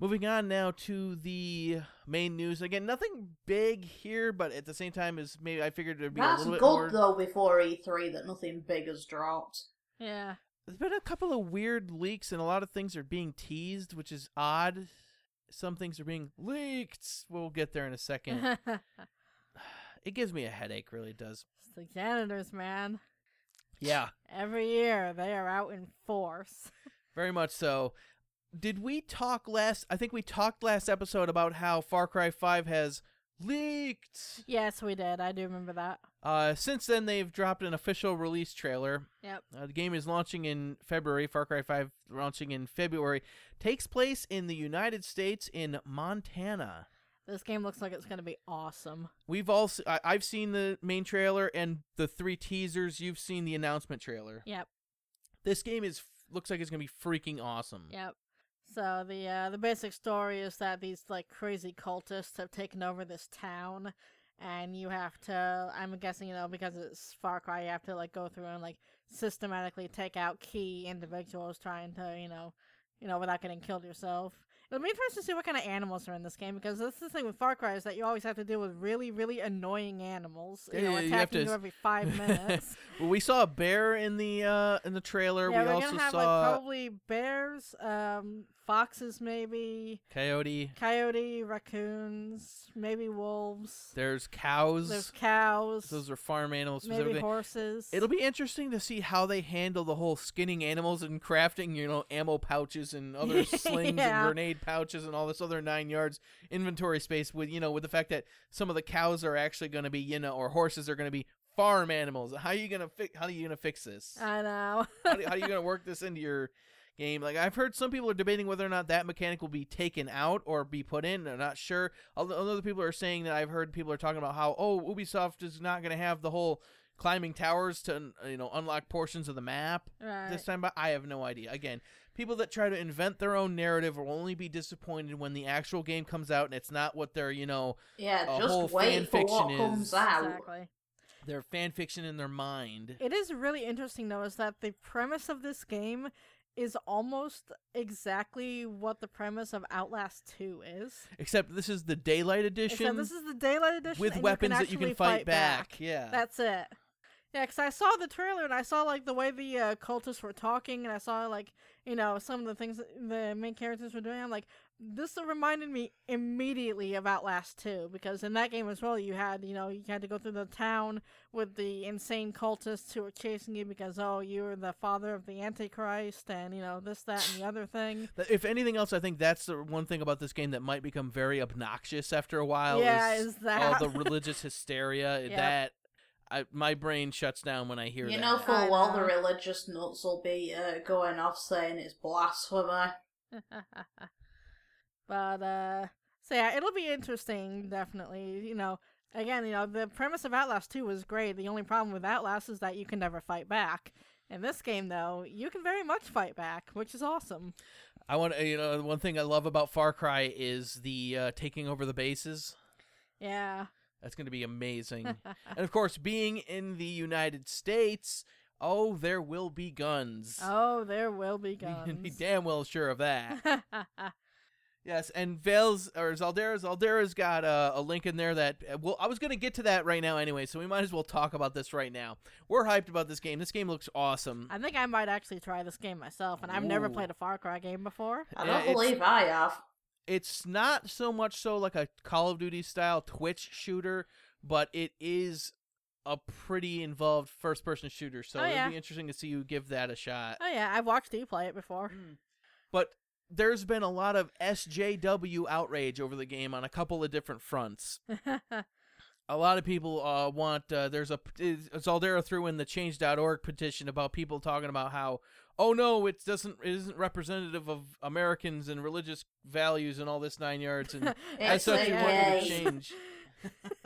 Moving on now to the main news. Again, nothing big here, but at the same time, is maybe I figured there'd be a That's little good bit more. Gold though. Before E3, that nothing big has dropped. yeah. There's been a couple of weird leaks, and a lot of things are being teased, which is odd. Some things are being leaked. We'll get there in a second. [laughs] it gives me a headache, really does. it's the janitors, man. Yeah, Every year they are out in force. [laughs] very much so. Did we talk last? I think we talked last episode about how Far Cry 5 has leaked. Yes, we did. I do remember that. Uh, since then, they've dropped an official release trailer. Yep. Uh, the game is launching in February. Far Cry 5 launching in February. Takes place in the United States in Montana. This game looks like it's gonna be awesome. We've all se- I- I've seen the main trailer and the three teasers. You've seen the announcement trailer. Yep. This game is looks like it's gonna be freaking awesome. Yep. So the uh, the basic story is that these like crazy cultists have taken over this town, and you have to. I'm guessing you know because it's Far Cry, you have to like go through and like systematically take out key individuals trying to you know, you know without getting killed yourself. It'll be interesting to see what kind of animals are in this game because that's the thing with Far Cry is that you always have to deal with really really annoying animals, you Yeah, know, yeah, you attacking to you every five [laughs] minutes. Well, we saw a bear in the uh in the trailer. yeah, we we're also gonna have saw like probably bears, um, foxes, maybe. coyote. coyote, raccoons, maybe wolves. There's cows. There's cows. Those are farm animals maybe horses. It'll be interesting to see how they handle the whole skinning animals and crafting, you know, ammo pouches and other [laughs] slings Yeah. and grenade pouches and all this other nine yards inventory space with, you know, with the fact that some of the cows are actually going to be, you know, or horses are going to be farm animals. How are you going to fix how are you going to fix this? I know. how, do, how are you [laughs] going to work this into your game? Like I've heard some people are debating whether or not that mechanic will be taken out or be put in. I'm not sure. Although other people are saying that I've heard people are talking about how oh Ubisoft is not going to have the whole climbing towers to you know unlock portions of the map right. this time. But I have no idea. Again, people that try to invent their own narrative will only be disappointed when the actual game comes out and it's not what their you know Yeah, A whole just wait for what fanfiction comes is- out. Exactly. their fan fiction in their mind. It is really interesting though, is that the premise of this game is almost exactly what the premise of Outlast 2 is. Except this is the daylight edition Except this is the Daylight Edition with weapons you that you can actually fight, back. Yeah. That's it. Yeah, because I saw the trailer and I saw like the way the uh, cultists were talking, and I saw like you know some of the things that the main characters were doing. I'm like, this reminded me immediately of Outlast 2 because in that game as well, you had you know you had to go through the town with the insane cultists who were chasing you because oh you were the father of the Antichrist and you know this that and the other thing. [laughs] If anything else, I think that's the one thing about this game that might become very obnoxious after a while. yeah, is, is that all the [laughs] religious hysteria Yep. that I, my brain shuts down when I hear You that. You know I full well the religious nuts will be uh, going off saying it's blasphemy. [laughs] but uh so yeah, it'll be interesting, definitely. You know, again, you know, the premise of Outlast 2 was great. The only problem with Outlast is that you can never fight back. In this game, though, you can very much fight back, which is awesome. I want to, you know one thing I love about Far Cry is the uh, taking over the bases. Yeah. That's going to be amazing. and of course, being in the United States, oh, there will be guns. oh, there will be [laughs] You can guns. be damn well sure of that. [laughs] Yes, and Vale's or Zaldera, Zaldera's got a, a link in there that uh, well, I was gonna get to that right now anyway, so we might as well talk about this right now. We're hyped about this game. This game looks awesome. I think I might actually try this game myself, and I've never Ooh. played a Far Cry game before. I don't it's- believe I have. It's not so much so like a Call of Duty style Twitch shooter, but it is a pretty involved first person shooter. So Oh, it'd yeah. be interesting to see you give that a shot. Oh yeah, I've watched you play it before. But there's been a lot of SJW outrage over the game on a couple of different fronts. [laughs] a lot of people uh, want uh, there's a Zaldera threw in the change.org petition about people talking about how oh no it doesn't it isn't representative of Americans and religious values and all this nine yards and as such a we wanted to change [laughs]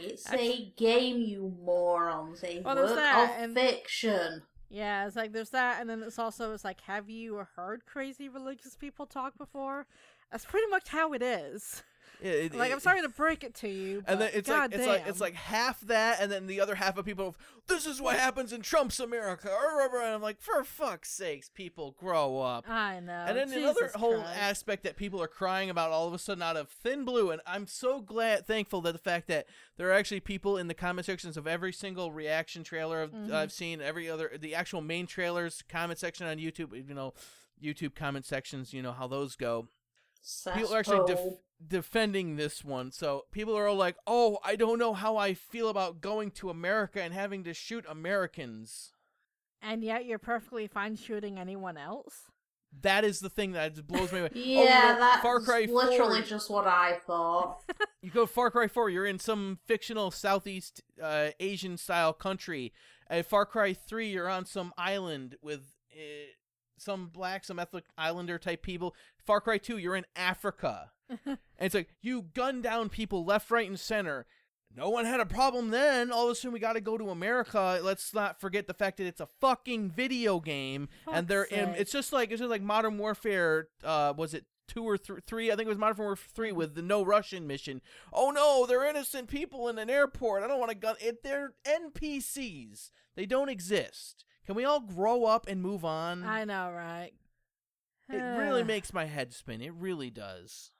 It's a game, you morons. A Well, there's work that, of and- fiction. Yeah, it's like there's that, and then it's also it's like, have you heard crazy religious people talk before? That's pretty much how it is. Yeah, it- Like, I'm sorry to break it to you, and then but it's like it's like it's like half that, and then the other half of people. This is what happens in Trump's America. And I'm like, for fuck's sakes, people grow up. I know. and then Jesus another whole Christ. aspect that people are crying about all of a sudden out of thin blue, and I'm so glad, thankful that the fact that there are actually people in the comment sections of every single reaction trailer of, Mhm. I've seen, every other the actual main trailers comment section on YouTube. You know, YouTube comment sections. You know how those go. People are actually def- Cesspool. Defending this one. So people are all like, "Oh, I don't know how I feel about going to America and having to shoot Americans." and yet you're perfectly fine shooting anyone else. That is the thing that blows me away. [laughs] Oh, you Yeah, know, that's Far Cry 4. literally just what I thought. [laughs] You go Far Cry 4, you're in some fictional Southeast uh, Asian style country. At Far Cry 3, you're on some island with uh, some black, some ethnic islander type people. Far Cry 2, you're in Africa. [laughs] and it's like, you gun down people left, right, and center. No one had a problem then. All of a sudden, we got to go to America. Let's not forget the fact that it's a fucking video game, and they're sake. it's just like it's just like Modern Warfare. Uh, was it two or th- three? I think it was Modern Warfare three with the no Russian mission. Oh no, they're innocent people in an airport. I don't want to gun. It, they're NPCs. They don't exist. Can we all grow up and move on? I know, right? It really makes my head spin. It really does.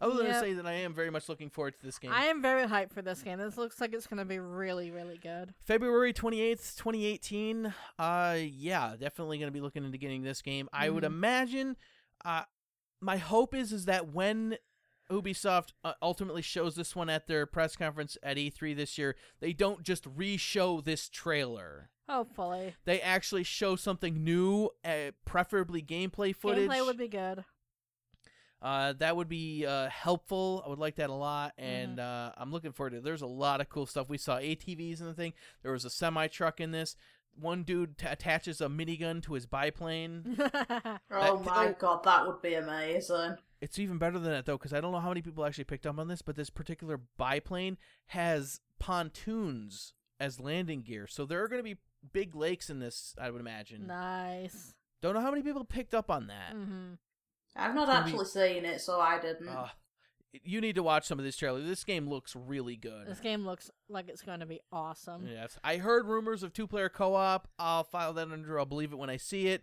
Other than to say that I am very much looking forward to this game. I am very hyped for this game. This looks like it's gonna be really, really good. February 28th, 2018. Uh yeah, definitely going to be looking into getting this game. I would Mhm. imagine uh my hope is is that when Ubisoft uh, ultimately shows this one at their press conference at E3 this year, they don't just re-show this trailer. Hopefully, They actually show something new, uh, preferably gameplay footage. gameplay would be good. Uh, that would be uh, helpful. I would like that a lot, and Mm-hmm. uh, I'm looking forward to it. There's a lot of cool stuff. We saw ATVs in the thing. There was a semi truck in this. One dude t- attaches a minigun to his biplane. [laughs] Oh That- my oh. god, that would be amazing. It's even better than that though, because I don't know how many people actually picked up on this, but this particular biplane has pontoons as landing gear, so there are going to be big lakes in this. I would imagine. nice. Don't know how many people picked up on that. Mm-hmm. I've not It's gonna be- actually seen it, so I didn't. Uh, you need to watch some of this trailer. This game looks really good. This game looks like it's going to be awesome. Yes, I heard rumors of two-player co-op. I'll file that under. I'll believe it when I see it.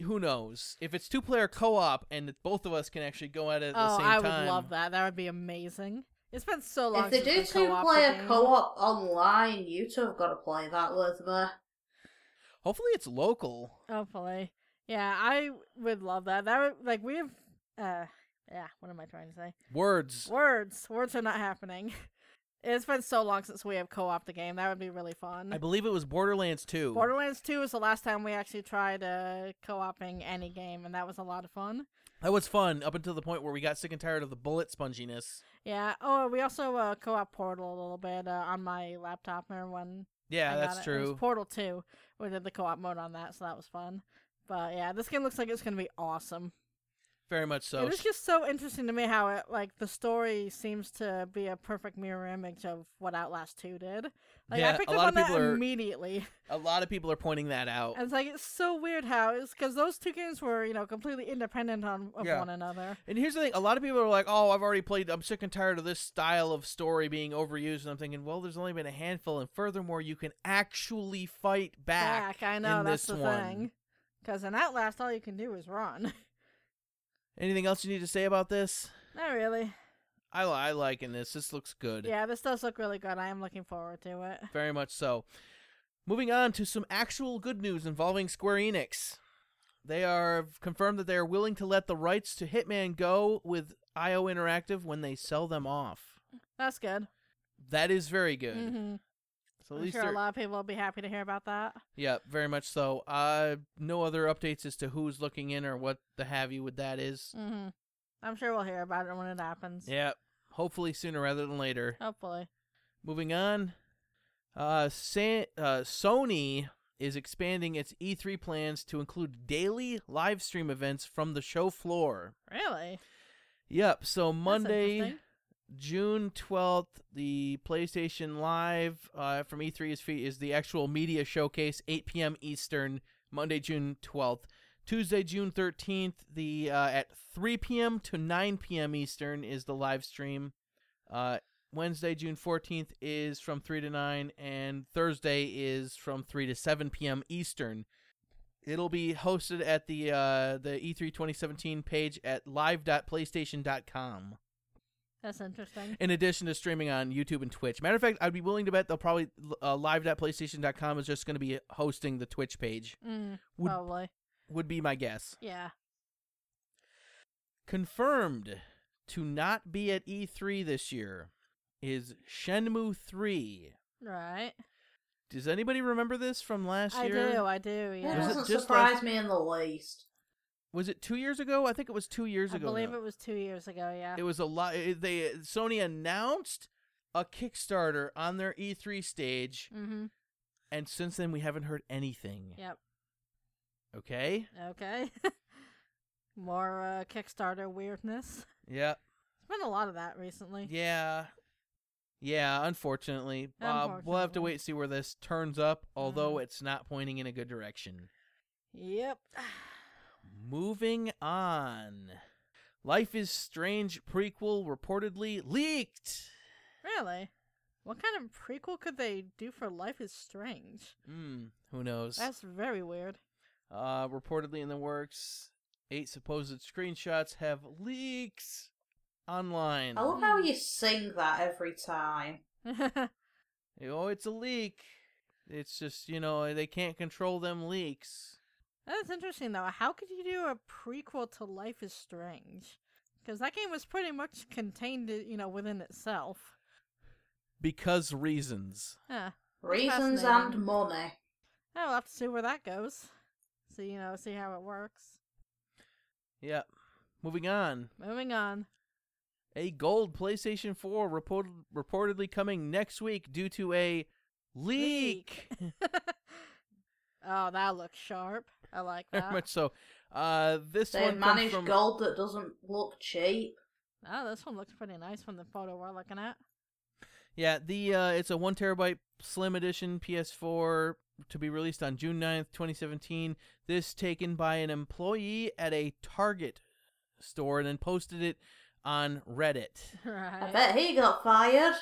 Who knows? If it's two-player co-op and both of us can actually go at it at the Oh, same I would love that. That would be amazing. It's been so long. if they do two player co op online, you two have got to play that with me. Hopefully, it's local. Hopefully, yeah, I would love that. That would like we have. Uh, yeah. What am I trying to say? Words. Words. Words are not happening. [laughs] It's been so long since we have co-op the game. That would be really fun. I believe it was Borderlands 2. Borderlands 2 was the last time we actually tried uh, co-oping any game, and that was a lot of fun. that was fun up until the point where we got sick and tired of the bullet sponginess. Yeah. Oh, we also uh, co-op Portal a little bit uh, on my laptop. Remember when? Yeah, that's true. was Portal 2. We did the co-op mode on that, so that was fun. But yeah, this game looks like it's gonna be awesome. Very much so. it is just so interesting to me how it like the story seems to be a perfect mirror image of what Outlast 2 did. Like Yeah, I picked a up lot on of that people are- immediately. A lot of people are pointing that out. [laughs] And it's like it's so weird how it's because those two games were you know completely independent on of Yeah. one another. And here's the thing: a lot of people are like, "Oh, I've already played. I'm sick and tired of this style of story being overused." And I'm thinking, well, there's only been a handful, and furthermore, you can actually fight back. Back, I know in that's this the one. thing. Because in Outlast, all you can do is run. [laughs] Anything else you need to say about this? Not really. I, li- I like in this. This looks good. Yeah, this does look really good. I am looking forward to it. Very much so. Moving on to some actual good news involving Square Enix. They are confirmed that they are willing to let the rights to Hitman go with IO Interactive when they sell them off. That's good. That is very good. hmm So at I'm least sure a lot of people will be happy to hear about that. Yeah, very much so. Uh, no other updates as to who's looking in or what the have you with that is. Mm-hmm. I'm sure we'll hear about it when it happens. Yeah, hopefully sooner rather than later. Hopefully. Moving on, uh, Sa- uh, Sony is expanding its E3 plans to include daily live stream events from the show floor. Really? Yep. So Monday. June twelfth, the PlayStation Live uh, from E3 is is the actual media showcase, 8 p.m. Eastern, Monday, June twelfth. Tuesday, June thirteenth, the uh, at 3 p.m. to 9 p.m. Eastern is the live stream. Uh, Wednesday, June fourteenth is from 3 to 9, and Thursday is from 3 to 7 p.m. Eastern. It'll be hosted at the uh, the E3 2017 page at live.playstation.com That's interesting. in addition to streaming on YouTube and Twitch. Matter of fact, I'd be willing to bet they'll probably uh, live.playstation.com is just going to be hosting the Twitch page. Mm, Would probably. would be my guess. Yeah. Confirmed to not be at E3 this year is Shenmue 3. Right. Does anybody remember this from last I year? I do. I do. It Yeah. It doesn't just surprise last- me in the least. Was it two years ago? I think it was two years I ago. I believe now. it was two years ago. Yeah. It was a lot. They Sony announced a Kickstarter on their E3 stage, mm-hmm. and since then we haven't heard anything. Yep. Okay. Okay. [laughs] More uh, Kickstarter weirdness. Yeah. There's been a lot of that recently. Yeah. Yeah. Unfortunately, Uh, we'll have to wait and see where this turns up. Although Mhm. it's not pointing in a good direction. Yep. [sighs] Moving on. Life is Strange prequel reportedly leaked. Really? What kind of prequel could they do for Life is Strange? Hmm. Who knows? That's very weird. Uh, reportedly in the works. Eight supposed screenshots have leaks online. I love how you sing that every time. [laughs] Oh, it's a leak. It's just you know they can't control them leaks. That's interesting though. How could you do a prequel to Life is Strange? Because that game was pretty much contained, uh, you know, within itself. Because reasons. Huh. Reasons fascinating. and money. Oh, we'll have to see where that goes. See, you know, see how it works. Yep. Moving on. Moving on. A gold PlayStation 4 report- reportedly coming next week due to a leak. [laughs] oh, that looks sharp. I like Very that. much so. Uh, this They've one comes managed from gold that doesn't look cheap. Oh, this one looks pretty nice from the photo we're looking at. yeah. The uh, it's a one terabyte Slim Edition PS4 to be released on June 9th, 2017. This taken by an employee at a Target store and then posted it on Reddit. [laughs] Right. I bet he got fired.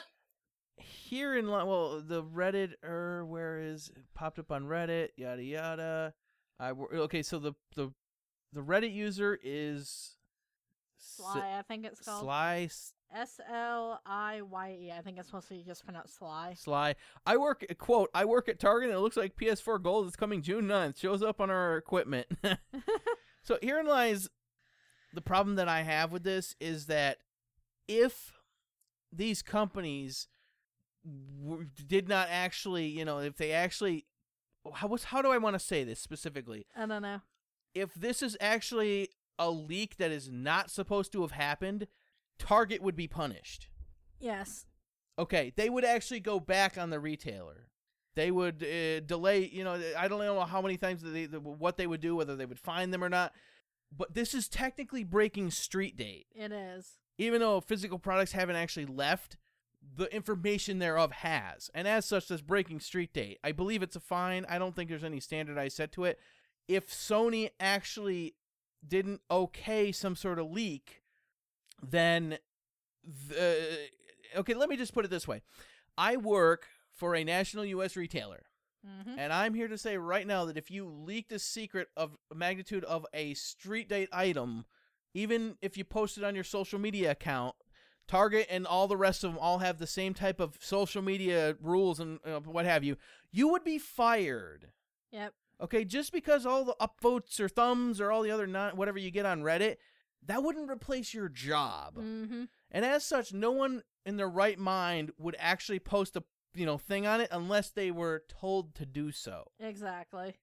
Here in Lo- well, the Reddit er where is it popped up on Reddit yada yada. I okay, so the the the Reddit user is Sly, I think it's called. Sly S L I Y E. I think it's supposed to be just pronounced Sly. Sly. I work quote. I work at Target, and it looks like PS4 Gold is coming June 9th. Shows up on our equipment. [laughs] [laughs] so herein lies the problem that I have with this is that if these companies did not actually, you know, if they actually, how what's, how do I want to say this specifically? I don't know. If this is actually a leak that is not supposed to have happened, Target would be punished. Yes. Okay, they would actually go back on the retailer. They would uh, delay. You know, I don't know how many times they, the, what they would do, whether they would find them or not. But this is technically breaking street date, It is. even though physical products haven't actually left. The information thereof has, and as such, this breaking street date. I believe it's a fine. I don't think there's any standardized set to it. If Sony actually didn't okay some sort of leak, then the okay. Let me just put it this way: I work for a national U.S. retailer, Mm-hmm. and I'm here to say right now that if you leaked a secret of magnitude of a street date item, even if you post it on your social media account, Target and all the rest of them all have the same type of social media rules and uh, what have you, you would be fired. Yep. Okay, just because all the upvotes or thumbs or all the other non whatever you get on Reddit, that wouldn't replace your job. Mm-hmm. And as such, no one in their right mind would actually post a you know thing on it unless they were told to do so. Exactly.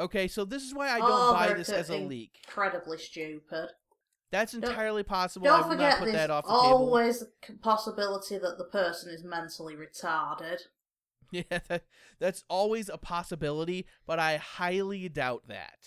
Okay, so this is why I don't Oh, buy this as a leak. Incredibly stupid. That's Don't- entirely possible. I Don't will not forget, put there's that off the always c- possibility that the person is mentally retarded. [laughs] Yeah, that, that's always a possibility, but I highly doubt that.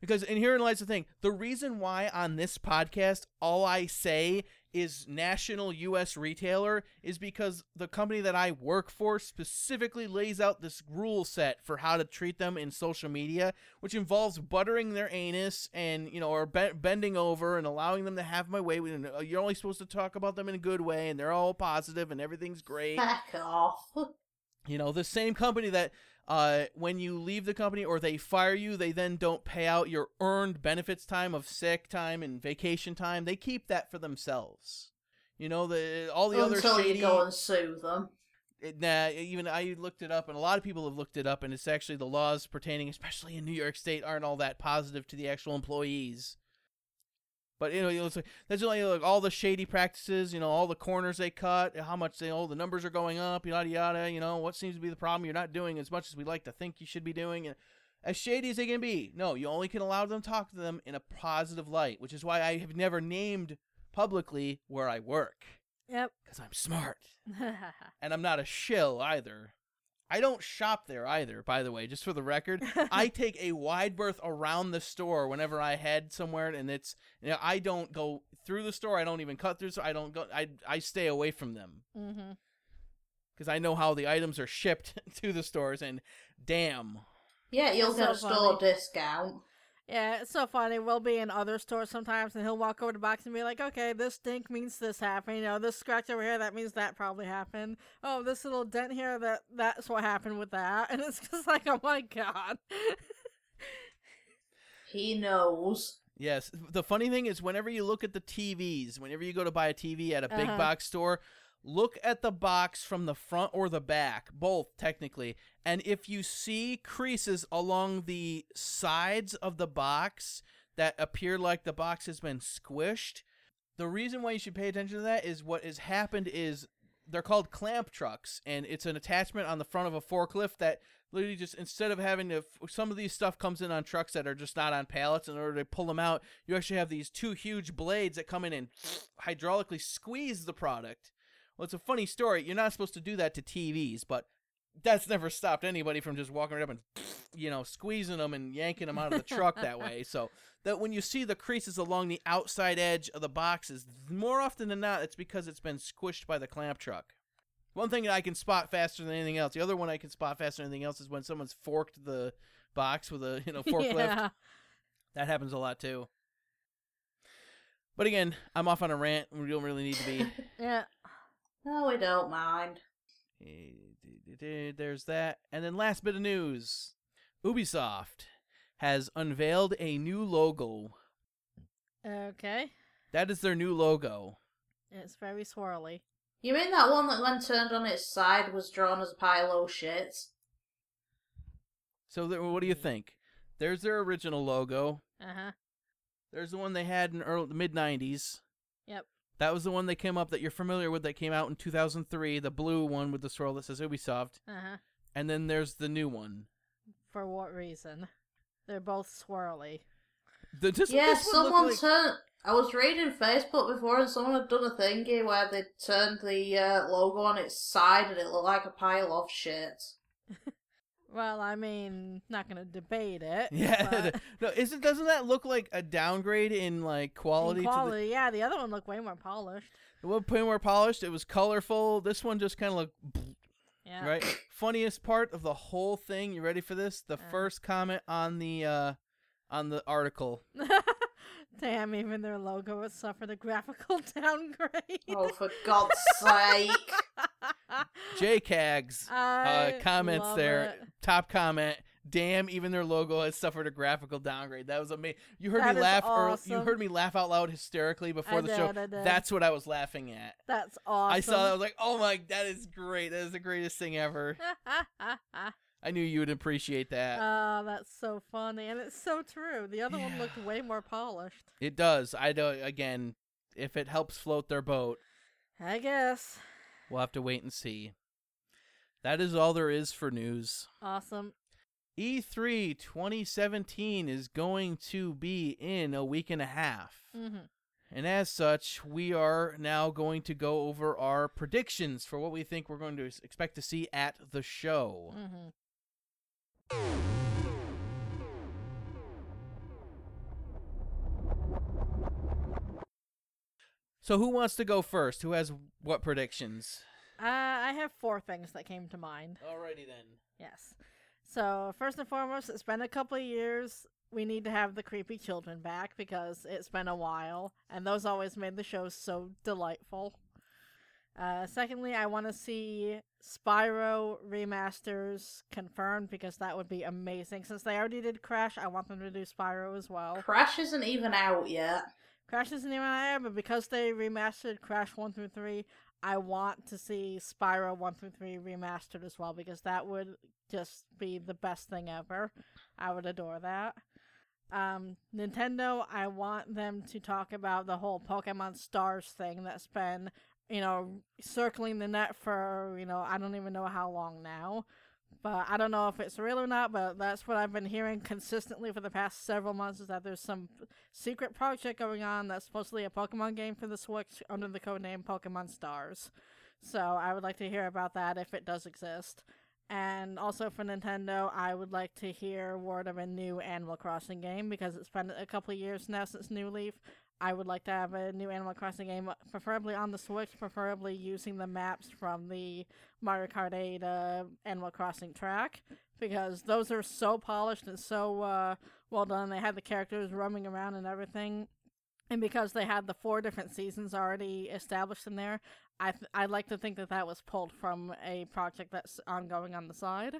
Because, and herein lies the thing the reason why on this podcast all I say is national U.S. retailer is because the company that I work for specifically lays out this rule set for how to treat them in social media, which involves buttering their anus and, you know, or be- bending over and allowing them to have my way. Uh, You're only supposed to talk about them in a good way, and they're all positive and everything's great. Back off. [laughs] You know, the same company that uh, when you leave the company or they fire you, they then don't pay out your earned benefits time of sick time and vacation time. They keep that for themselves. You know, the all the other Until shady. you go and sue them. it- nah, even I looked it up, and a lot of people have looked it up, and it's actually the laws pertaining, especially in New York State, aren't all that positive to the actual employees. But you know, it's like, that's like, like all the shady practices, you know, all the corners they cut, how much they, all the numbers are going up, yada yada. You know, what seems to be the problem? You're not doing as much as we like to think you should be doing, and as shady as they can be. No, you only can allow them to talk to them in a positive light, which is why I have never named publicly where I work Yep. because I'm smart [laughs] and I'm not a shill either. I don't shop there either, by the way, just for the record. I [laughs] take a wide berth around the store whenever I head somewhere, and it's you know, I don't go through the store. I don't even cut through. So I don't go. I I stay away from them hmm because I know how the items are shipped [laughs] to the stores, and damn, Yeah, you'll That's get a so store funny. discount. Yeah, it's so funny. We'll be in other stores sometimes, and he'll walk over to the box and be like, "Okay, this stink means this happened. You know, this scratch over here that means that probably happened. Oh, this little dent here that that's what happened with that." [laughs] And it's just like, "Oh my god." [laughs] He knows. Yes. The funny thing is, whenever you look at the TVs, whenever you go to buy a TV at a big Uh-huh. box store, look at the box from the front or the back, both technically. And if you see creases along the sides of the box that appear like the box has been squished, the reason why you should pay attention to that is what has happened is they're called clamp trucks and it's an attachment on the front of a forklift that literally just instead of having to some of these stuff comes in on trucks that are just not on pallets in order to pull them out you actually have these two huge blades that come in and [sniffs] hydraulically squeeze the product well it's a funny story you're not supposed to do that to tvs but that's never stopped anybody from just walking right up and [sniffs] you know squeezing them and yanking them out of the truck that way [laughs] so that when you see the creases along the outside edge of the boxes more often than not it's because it's been squished by the clamp truck one thing that I can spot faster than anything else. The other one I can spot faster than anything else is when someone's forked the box with a you know [laughs] forklift. Yeah. That happens a lot too. But again, I'm off on a rant. We don't really need to be. [laughs] Yeah. No, we don't mind. Eh, There's that. And then last bit of news. Ubisoft has unveiled a new logo. Okay. That is their new logo. It's very swirly. You mean that one that when turned on its side was drawn as a pile of shit? So th- what do you think? There's their original logo. Uh huh. There's the one they had in early the mid '90s. Yep. That was the one that came up that you're familiar with that came out in 2003, the blue one with the swirl that says Ubisoft. Uh huh. And then there's the new one. For what reason? They're both swirly. The, this, yeah, this one someone like- turned. I was reading Facebook before, and someone had done a thingy where they turned the uh, logo on its side, and it looked like a pile of shit. [laughs] Well, I mean, not gonna debate it. [laughs] Yeah, [laughs] no, isn't doesn't that look like a downgrade in like quality? In to quality, yeah. The other one looked way more polished. the, the one way more polished. It was colorful. This one just kind of looked Yeah. right. [coughs] Funniest part of the whole thing. You ready for this? The Uh. first comment on the uh on the article. [laughs] Damn, even their logo has suffered a graphical [laughs] downgrade. Oh, for God's sake! [laughs] JCags I uh, comments there. it. Top comment. Damn, even their logo has suffered a graphical downgrade. That was amazing. You heard That me is laugh. earl- you heard me laugh out loud hysterically before I the show. did, I did. That's what I was laughing at. That's awesome. I saw that. I was like, "Oh my, that is great. That is the greatest thing ever." [laughs] I knew you would appreciate that. oh, that's so funny, and it's so true. The other one looked way more polished. it does. I don't. Again, if it helps float their boat, I guess. we'll have to wait and see. That is all there is for news. Awesome. E E3 2017 is going to be in a week and a half. hmm And as such, we are now going to go over our predictions for what we think we're going to expect to see at the show. hmm So, who wants to go first? Who has what predictions? Uh, I have four things that came to mind. Alrighty then. Yes. So first and foremost, it's been a couple of years. We need to have the creepy children back because it's been a while, and those always made the show so delightful. Uh, secondly, I want to see Spyro remasters confirmed because that would be amazing. Since they already did Crash, I want them to do Spyro as well. Crash isn't even out yet. Crash isn't even there, but because they remastered Crash 1 through 3, I want to see Spyro 1 through 3 remastered as well because that would just be the best thing ever. I would adore that. Um, Nintendo, I want them to talk about the whole Pokemon Stars thing that's been, you know, circling the net for, you know, I don't even know how long now. But I don't know if it's real or not, but that's what I've been hearing consistently for the past several months is that there's some secret project going on that's supposedly a Pokemon game for the Switch under the codename Pokemon Stars. So I would like to hear about that if it does exist. And also for Nintendo, I would like to hear word of a new Animal Crossing game because it's been a couple years now since New Leaf. I would like to have a new Animal Crossing game, preferably on the Switch, preferably using the maps from the Mario Kart 8 uh, Animal Crossing track, because those are so polished and so uh, well done. They had the characters roaming around and everything. And because they had the four different seasons already established in there, I th- I'd like to think that that was pulled from a project that's ongoing on the side.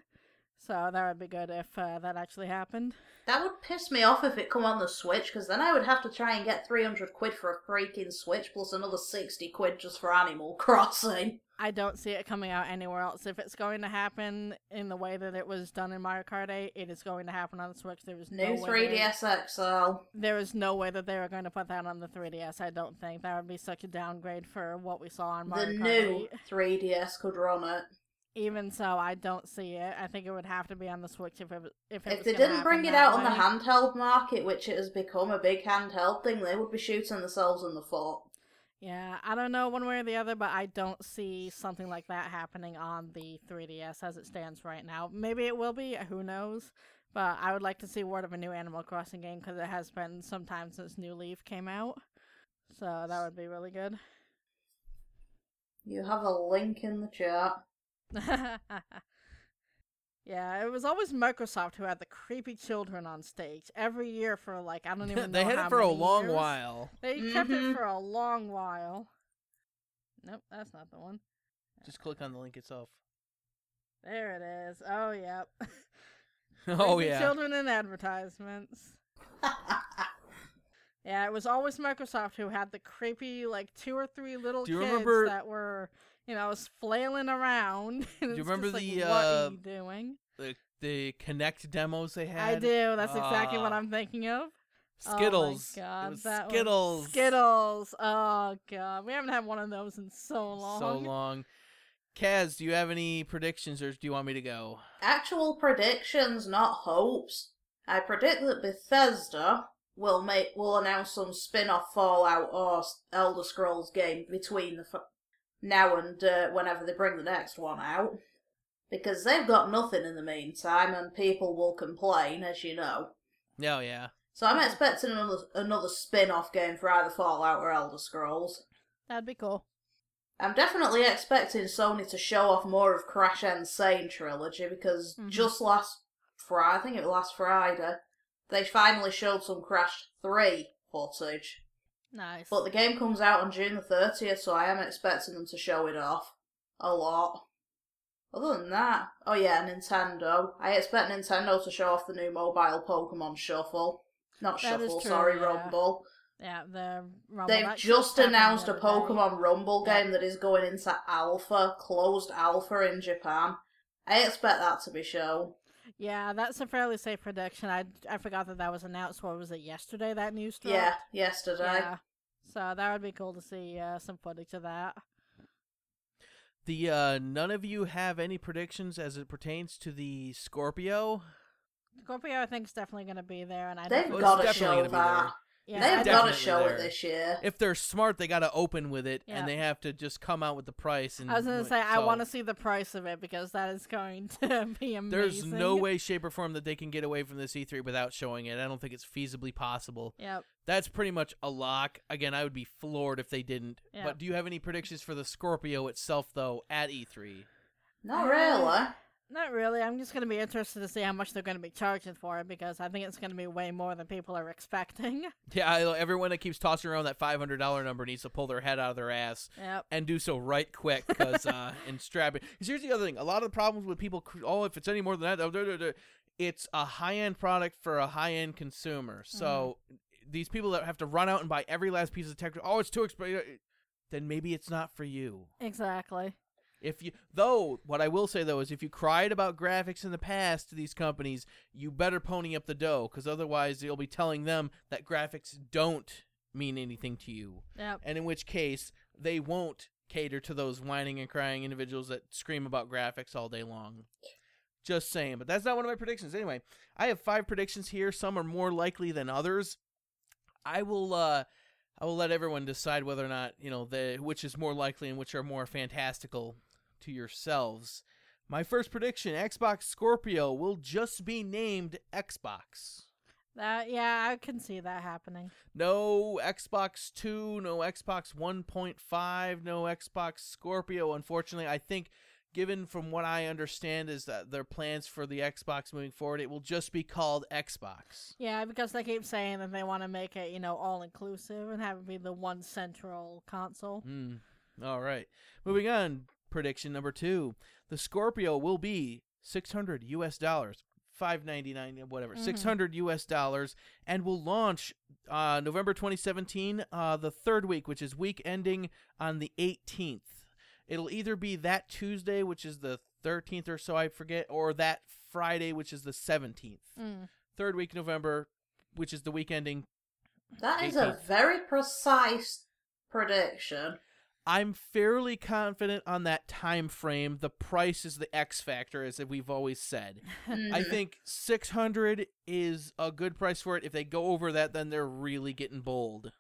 So that would be good if uh, that actually happened. That would piss me off if it come on the Switch, because then I would have to try and get 300 quid for a freaking Switch, plus another 60 quid just for Animal [laughs] Crossing. I don't see it coming out anywhere else. If it's going to happen in the way that it was done in Mario Kart 8, it is going to happen on the Switch. There is no New way that- 3DS XL. There is no way that they are going to put that on the 3DS. I don't think that would be such a downgrade for what we saw on The Mario Kart The new 8. 3DS could run it. Even so, I don't see it. I think it would have to be on the Switch if it was- if it If they didn't bring it out on the handheld market, which it has become a big handheld thing, they would be shooting themselves in the foot. Yeah, I don't know one way or the other, but I don't see something like that happening on the 3DS as it stands right now. Maybe it will be, who knows? But I would like to see word of a new Animal Crossing game because it has been some time since New Leaf came out. So that would be really good. You have a link in the chat. [laughs] yeah, it was always Microsoft who had the creepy children on stage every year for like I don't [laughs] even know they had how it for a many long years. while. They kept Mhm. it for a long while. Nope, that's not the one. Just click on the link itself. There it is. Oh, yep. [laughs] Oh Creepy yeah. Children in advertisements. Yeah, it was always Microsoft who had the creepy, like two or three little Do you kids remember- that were, you know, I was flailing around. [laughs] Do you remember just like, the, what uh, are you doing? The the Kinect demos they had. I do. That's exactly what Ah. I'm thinking of. Skittles. Oh my god, it was that was- Skittles. Skittles. Oh god, we haven't had one of those in so long. So long. Kaz, do you have any predictions, or do you want me to go? Actual predictions, not hopes. I predict that Bethesda will make will announce some spin-off Fallout or Elder Scrolls game between the f- now and uh, whenever they bring the next one out, because they've got nothing in the meantime, and people will complain, as you know. Oh yeah. So I'm expecting another another spin-off game for either Fallout or Elder Scrolls. That'd be cool. I'm definitely expecting Sony to show off more of Crash N. Sane trilogy because Mhm. just last Friday, I think it was last Friday, they finally showed some Crash 3 footage. Nice. But the game comes out on June the 30th, so I am expecting them to show it off a lot. Other than that, oh yeah, Nintendo. I expect Nintendo to show off the new mobile Pokemon Shuffle. Not That Shuffle, true, sorry, yeah. Rumble. yeah, the Rumble, They've just announced a other day. Pokemon Rumble Yeah. game that is going into alpha, closed alpha in Japan. I expect that to be shown. Yeah, that's a fairly safe prediction. I I forgot that that was announced. What was it yesterday? That news dropped. Yeah, yesterday. Yeah. So that would be cool to see uh, some footage of that. The uh, none of you have any predictions as it pertains to the Scorpio. Scorpio, I think, is definitely going to be there, and I They've definitely- Well, got to definitely show gonna be there. that. Yeah, They've got to definitely show there. it this year. If they're smart, they got to open with it, Yeah. and they have to just come out with the price. And I was going to like, say I so want to see the price of it because that is going [laughs] to be amazing. There's no way, shape, or form that they can get away from this E3 without showing it. I don't think it's feasibly possible. Yep. That's pretty much a lock. Again, I would be floored if they didn't. Yeah. But do you have any predictions for the Scorpio itself, though, at E E3? Not really. Not really. I'm just going to be interested to see how much they're going to be charging for it because I think it's going to be way more than people are expecting. [laughs] Yeah, I, everyone that keeps tossing around that $500 number needs to pull their head out of their ass Yep. and do so right quick because uh, [laughs] and strap it. 'Cause here's the other thing: a lot of the problems with people, oh, if it's any more than that, da, it's a high end product for a high end consumer. So these people that have to run out and buy every last piece of tech, oh, it's too expensive. Then maybe it's not for you. Exactly. If you though, what I will say though is if you cried about graphics in the past to these companies, you better pony up the dough because otherwise you'll be telling them that graphics don't mean anything to you Yep. and in which case they won't cater to those whining and crying individuals that scream about graphics all day long. Just saying, but that's not one of my predictions. Anyway, I have five predictions here. Some are more likely than others. I will uh I will let everyone decide whether or not, you know, the which is more likely and which are more fantastical to yourselves. My first prediction, Xbox Scorpio will just be named Xbox. That yeah, I can see that happening. No Xbox 2, no Xbox 1.5, no Xbox Scorpio. Unfortunately, I think given from what I understand is that their plans for the Xbox moving forward, it will just be called Xbox. Yeah, because they keep saying that they want to make it, you know, all inclusive and have it be the one central console. Hmm. All right. Moving on. Prediction number two: the Scorpio will be 600 U.S. dollars, 599, whatever, Mhm. 600 U.S. dollars, and will launch uh, November 2017, uh, the third week, which is week ending on the 18th. It'll either be that Tuesday, which is the 13th or so, I forget, or that Friday, which is the 17th. Mm. Third week November, which is the week ending That is a very precise prediction. I'm fairly confident on that time frame. The price is the X factor, as we've always said. I Mhm. think 600 is a good price for it. If they go over that, then they're really getting bold.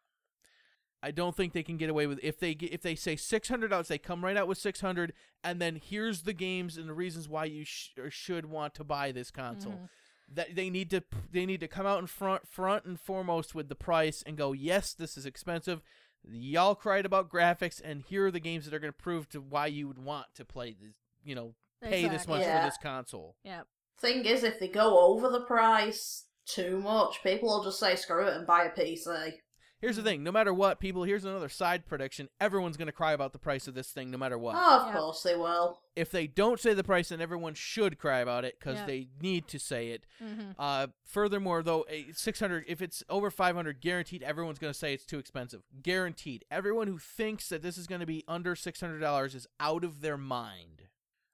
I don't think they can get away with if they if they say 600 dollars, they come right out with 600, and then here's the games and the reasons why you sh- or should want to buy this console. Mhm. That they need to they need to come out in front front and foremost with the price and go, yes, this is expensive. Y'all cried about graphics, and here are the games that are going to prove to why you would want to play this. You know, pay this much Yeah. for this console. Yeah. Thing is, if they go over the price too much, people will just say screw it and buy a PC. Here's the thing: no matter what, people. Here's another side prediction. Everyone's going to cry about the price of this thing, no matter what. Oh, of Yeah. course they will. If they don't say the price, then everyone should cry about it because Yeah. they need to say it. hmm Uh, furthermore, though, 600, if it's over 500, guaranteed, everyone's going to say it's too expensive. Guaranteed. Everyone who thinks that this is going to be under $600 is out of their mind.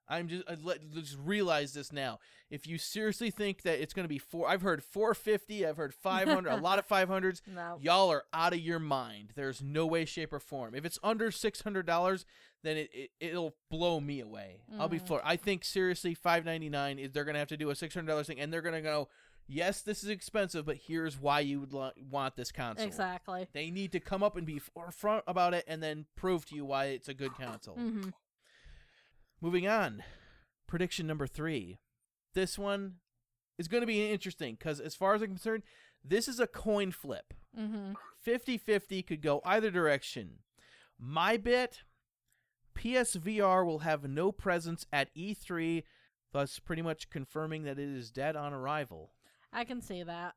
I'm just I let, just realize this now. If you seriously think that it's going to be four, I've heard 450, I've heard 500, a lot of [laughs] 500s. No. Y'all are out of your mind. There's no way, shape, or form. If it's under six hundred dollars, then it, it it'll blow me away. I'll be Mhm. floored. I think seriously, five ninety nine is they're gonna have to do a six hundred dollars thing, and they're gonna go, yes, this is expensive, but here's why you would lo- want this console. Exactly. They need to come up and be forefront about it, and then prove to you why it's a good console. hmm Moving on, prediction number three. This one is going to be interesting because, as far as I'm concerned, this is a coin flip. hmm 50 50 could go either direction. My bit PSVR will have no presence at E3, thus pretty much confirming that it is dead on arrival. I can see that.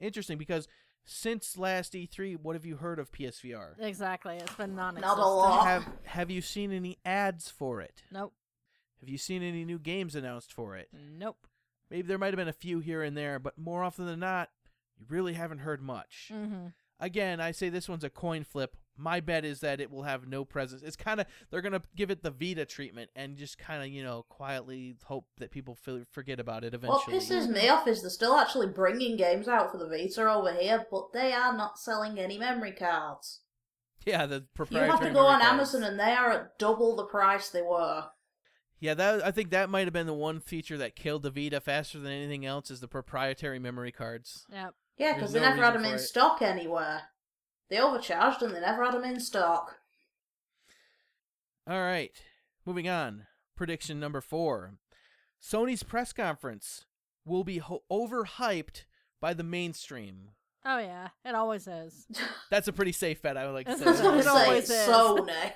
Interesting because since last E3, what have you heard of PSVR? Exactly. It's been non Not a lot. Have have you seen any ads for it? Nope. Have you seen any new games announced for it? Nope. Maybe there might have been a few here and there, but more often than not, you really haven't heard much. hmm Again, I say this one's a coin flip. My bet is that it will have no presence. It's kind of they're gonna give it the Vita treatment and just kind of you know quietly hope that people feel, forget about it eventually. What pisses me off is they're still actually bringing games out for the Vita over here, but they are not selling any memory cards. yeah, the You have to go on cards. Amazon and they are at double the price they were. Yeah, that I think that might have been the one feature that killed the Vita faster than anything else is the proprietary memory cards. Yep. Yeah, There's because they no never had them in it. stock anywhere. They overcharged and they never had them in stock. All right, moving on. Prediction number four: Sony's press conference will be ho- overhyped by the mainstream. Oh yeah. It always is. [laughs] That's a pretty safe bet, I would like to It's I was say. going to say is. Sony.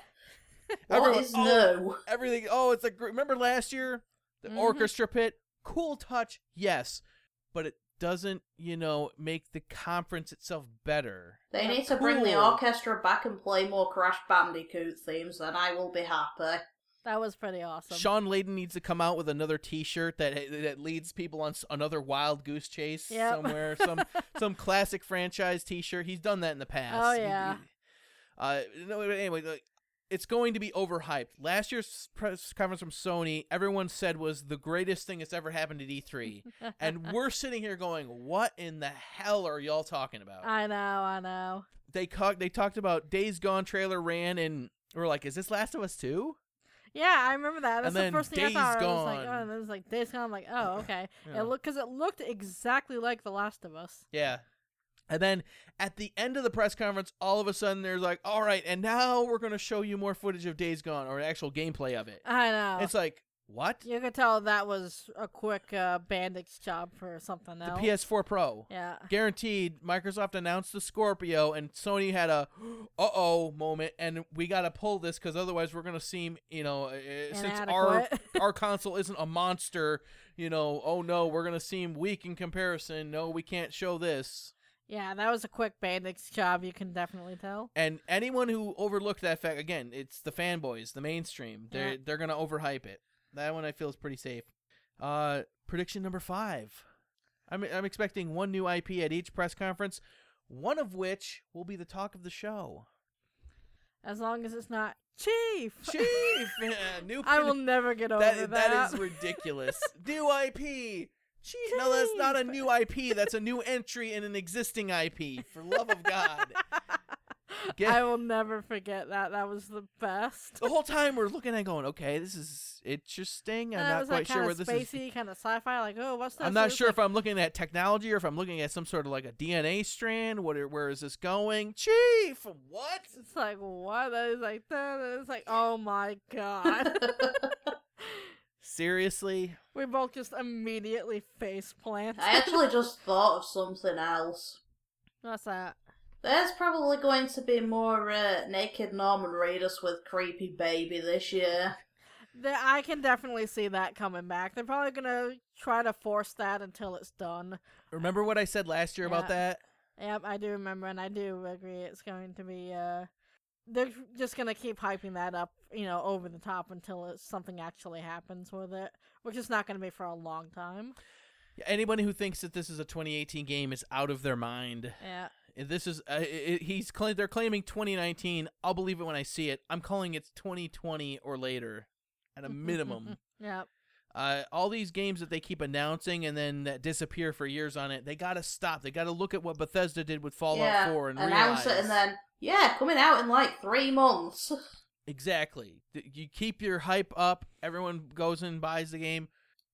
What Everyone- is oh, new? everything. Oh, it's a great. Remember last year, the Mhm. orchestra pit. Cool touch, yes, but it doesn't, you know, make the conference itself better. They need to bring the orchestra back and play more Crash Bandicoot themes, then I will be happy. That was pretty awesome. Shawn Layden needs to come out with another T-shirt that that leads people on another wild goose chase Yep. somewhere. Some [laughs] some classic franchise T-shirt. He's done that in the past. Oh, yeah. he- uh, no, but anyway, like, it's going to be overhyped. Last year's press conference from Sony, everyone said was the greatest thing that's ever happened at E3, and [laughs] we're sitting here going, "What in the hell are y'all talking about?" I know. I know. they co- they talked about Days Gone trailer ran, and we're like, "Is this Last of Us 2? Yeah, I remember that. That's And the then first thing I Days thought. I was like, Gone. oh, this is like like Days Gone. I'm like, oh, [laughs] okay. Yeah. It looked because it looked exactly like The Last of Us. Yeah. And then at the end of the press conference, all of a sudden there's like, all right, and now we're going to show you more footage of Days Gone or actual gameplay of it. I know. It's like, what? you could tell that was a quick uh, bandage job for something The. PS4 Pro. Yeah. Guaranteed, Microsoft announced the Scorpio, and Sony had a uh oh moment, and we got to pull this because otherwise we're going to seem, you know, uh, since our [laughs] our console isn't a monster, you know, oh no, we're going to seem weak in comparison. No, we can't show this. Yeah, that was a quick bandage job. You can definitely tell. And anyone who overlooked that fact, again, it's the fanboys, the mainstream. They're Yeah. they're gonna overhype it. That one I feel is pretty safe. Uh, prediction number five. I'm I'm expecting one new IP at each press conference, one of which will be the talk of the show. As long as it's not Chief. Chief, [laughs] yeah, new. I will never get over that that. that is [laughs] ridiculous. new IP. Chief. No, that's not a new IP. That's a new entry in an existing IP. For love of God. [laughs] Get- I will never forget that. That was the best. the whole time we're looking at going, okay, this is interesting. I'm not quite like sure where of this is. spacey, kind of sci-fi. Like, oh, what's this? I'm not It's sure like, if I'm looking at technology or if I'm looking at some sort of like a DNA strand. What? are- Where is this going, Chief? What? It's like what? That is like that. It's like oh my god. [laughs] Seriously? we both just immediately face plant. I actually [laughs] just thought of something else. What's that? There's probably going to be more uh, naked Norman Reedus with creepy baby this year. The, I can definitely see that coming back. They're probably gonna try to force that until it's done. Remember what I said last year about that? Yep, I do remember, and I do agree. It's going to be. uh They're just gonna keep hyping that up, you know, over the top until something actually happens with it, which is not gonna be for a long time. Yeah, Anybody who thinks that this is a 2018 game is out of their mind. Yeah. This is uh, i he's cla- they're claiming 2019. I'll believe it when I see it. I'm calling it 2020 or later, at a [laughs] minimum. Yep. Uh, all these games that they keep announcing and then that disappear for years on it, they gotta stop. They gotta look at what Bethesda did with Fallout yeah, 4 and announce realize it and then, yeah, coming out in like three months. exactly. You keep your hype up. Everyone goes and buys the game.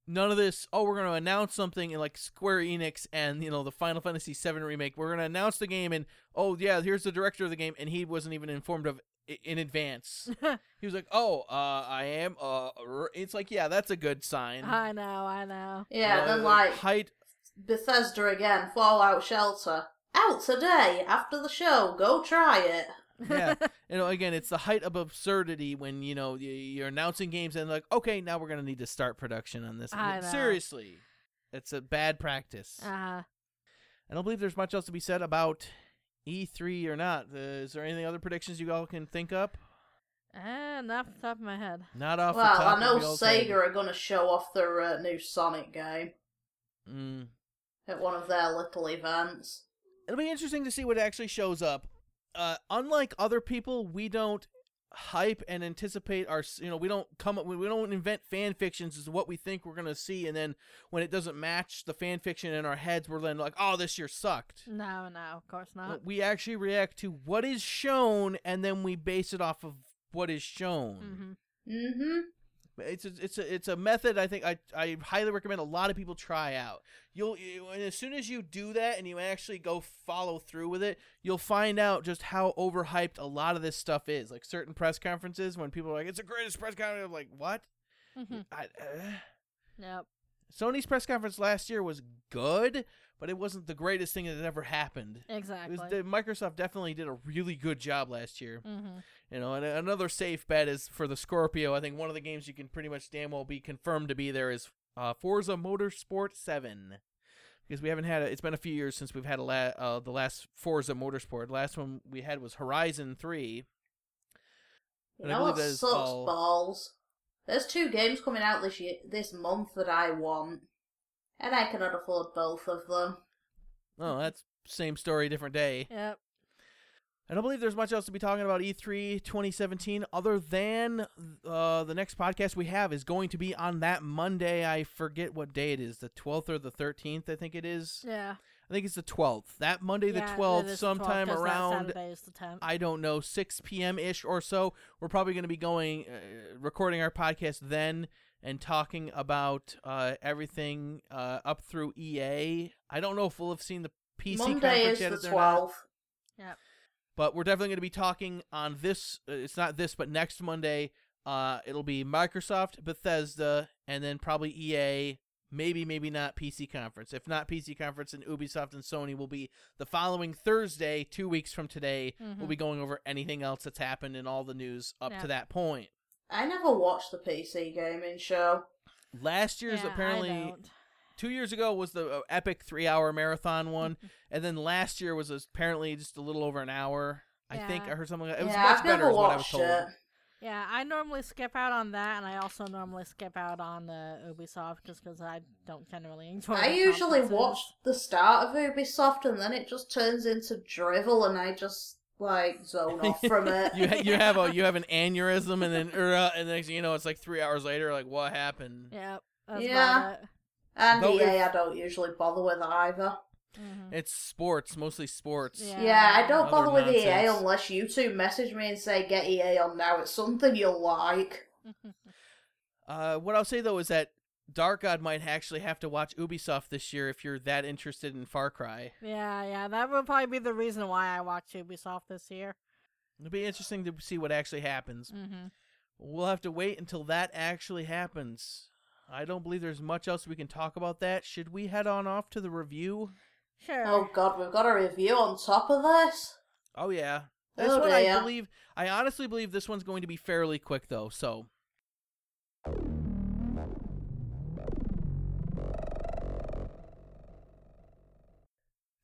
None of this. Oh, we're gonna announce something in like Square Enix and you know the Final Fantasy VII remake. We're gonna announce the game and oh yeah, here's the director of the game and he wasn't even informed of in advance. [laughs] he was like, oh, uh, I am. Uh, it's like yeah, that's a good sign. I know, I know. Yeah, Uh, then like height Bethesda again, Fallout Shelter. Out today, after the show, go try it. yeah, [laughs] you know, again, it's the height of absurdity when you know you're announcing games and like, okay, now we're gonna need to start production on this. I know. Seriously, it's a bad practice. Uh, I don't believe there's much else to be said about E3 or not. Uh, is there any other predictions you all can think up? eh, not off the top of my head. Not off well, the top I know of the old. Sega are going to show off their uh, new Sonic game Mm. at one of their little events. It'll be interesting to see what actually shows up. Uh, unlike other people, we don't hype and anticipate our you know we don't come up we we don't invent fan fictions as to what we think we're gonna see and then when it doesn't match the fan fiction in our heads we're then like oh this year sucked No, no, of course not. we actually react to what is shown and then we base it off of what is shown hmm Mm-hmm. It's a, it's a it's a method I think I I highly recommend a lot of people try out. You'll you, and as soon as you do that and you actually go follow through with it, you'll find out just how overhyped a lot of this stuff is. Like certain press conferences when people are like it's the greatest press conference I'm like what? hmm I, uh, Yep. Sony's press conference last year was good, but it wasn't the greatest thing that ever happened. Exactly. was, the, Microsoft definitely did a really good job last year. hmm You know, and another safe bet is for the Scorpio. I think one of the games you can pretty much damn well be confirmed to be there is uh, Forza Motorsport Seven, because we haven't had a, it's been a few years since we've had a la- uh, the last Forza Motorsport. Last one we had was Horizon Three. You And I know believe what that is sucks all- balls? There's two games coming out this year, this month that I want, and I cannot afford both of them. Oh, that's same story, different day. Yep. I don't believe there's much else to be talking about E E3 2017 other than uh, the next podcast we have is going to be on that Monday. I forget what day it is, the 12th or the 13th, I think it is. Yeah. I think it's the 12th. That Monday, the Yeah, it 12th, sometime 12th, sometime 'cause that around, Saturday the I don't know, 6 p.m. ish or so. We're probably going to be going, uh, recording our podcast then and talking about uh, everything uh, up through EA. I don't know if we'll have seen the PC Monday conference is yet. the if they're not. 12th. But we're definitely going to be talking on this. Uh, it's not this, but next Monday. Uh, it'll be Microsoft, Bethesda, and then probably EA. Maybe, maybe not PC conference. If not PC conference, and Ubisoft and Sony will be the following Thursday, two weeks from today. We'll Mhm. be going over anything else that's happened and all the news up Yeah. to that point. I never watched the PC gaming show. Last year's Yeah, I apparently don't. Two years ago was the uh, epic three-hour marathon one, [laughs] and then last year was apparently just a little over an hour. I think I heard something. Like, it was yeah, much I've better, is what I was told. it. Yeah, I normally skip out on that, and I also normally skip out on uh, Ubisoft just because I don't generally enjoy. I usually watch the start of Ubisoft and then it just turns into drivel and I just like zone off [laughs] from it. you ha- you have a you have an [laughs] aneurysm and then er, uh, and next thing you know it's like three hours later like what happened Yep. That's Yeah. About it. and Though EA if- I don't usually bother with either. Mhm. it's sports mostly sports Yeah. Yeah, I don't bother with EA unless you two message me and say get EA on now. It's something you'll like. [laughs] uh what i'll say though is that dark god might actually have to watch ubisoft this year if you're that interested in far cry yeah, yeah, that would probably be the reason why I watch Ubisoft this year. it'll be interesting to see what actually happens Mm-hmm. we'll have to wait until that actually happens i don't believe there's much else we can talk about that should we head on off to the review Sure. Oh god, we've got a review on top of this. oh yeah this Oh, one i dear. believe i honestly believe this one's going to be fairly quick though so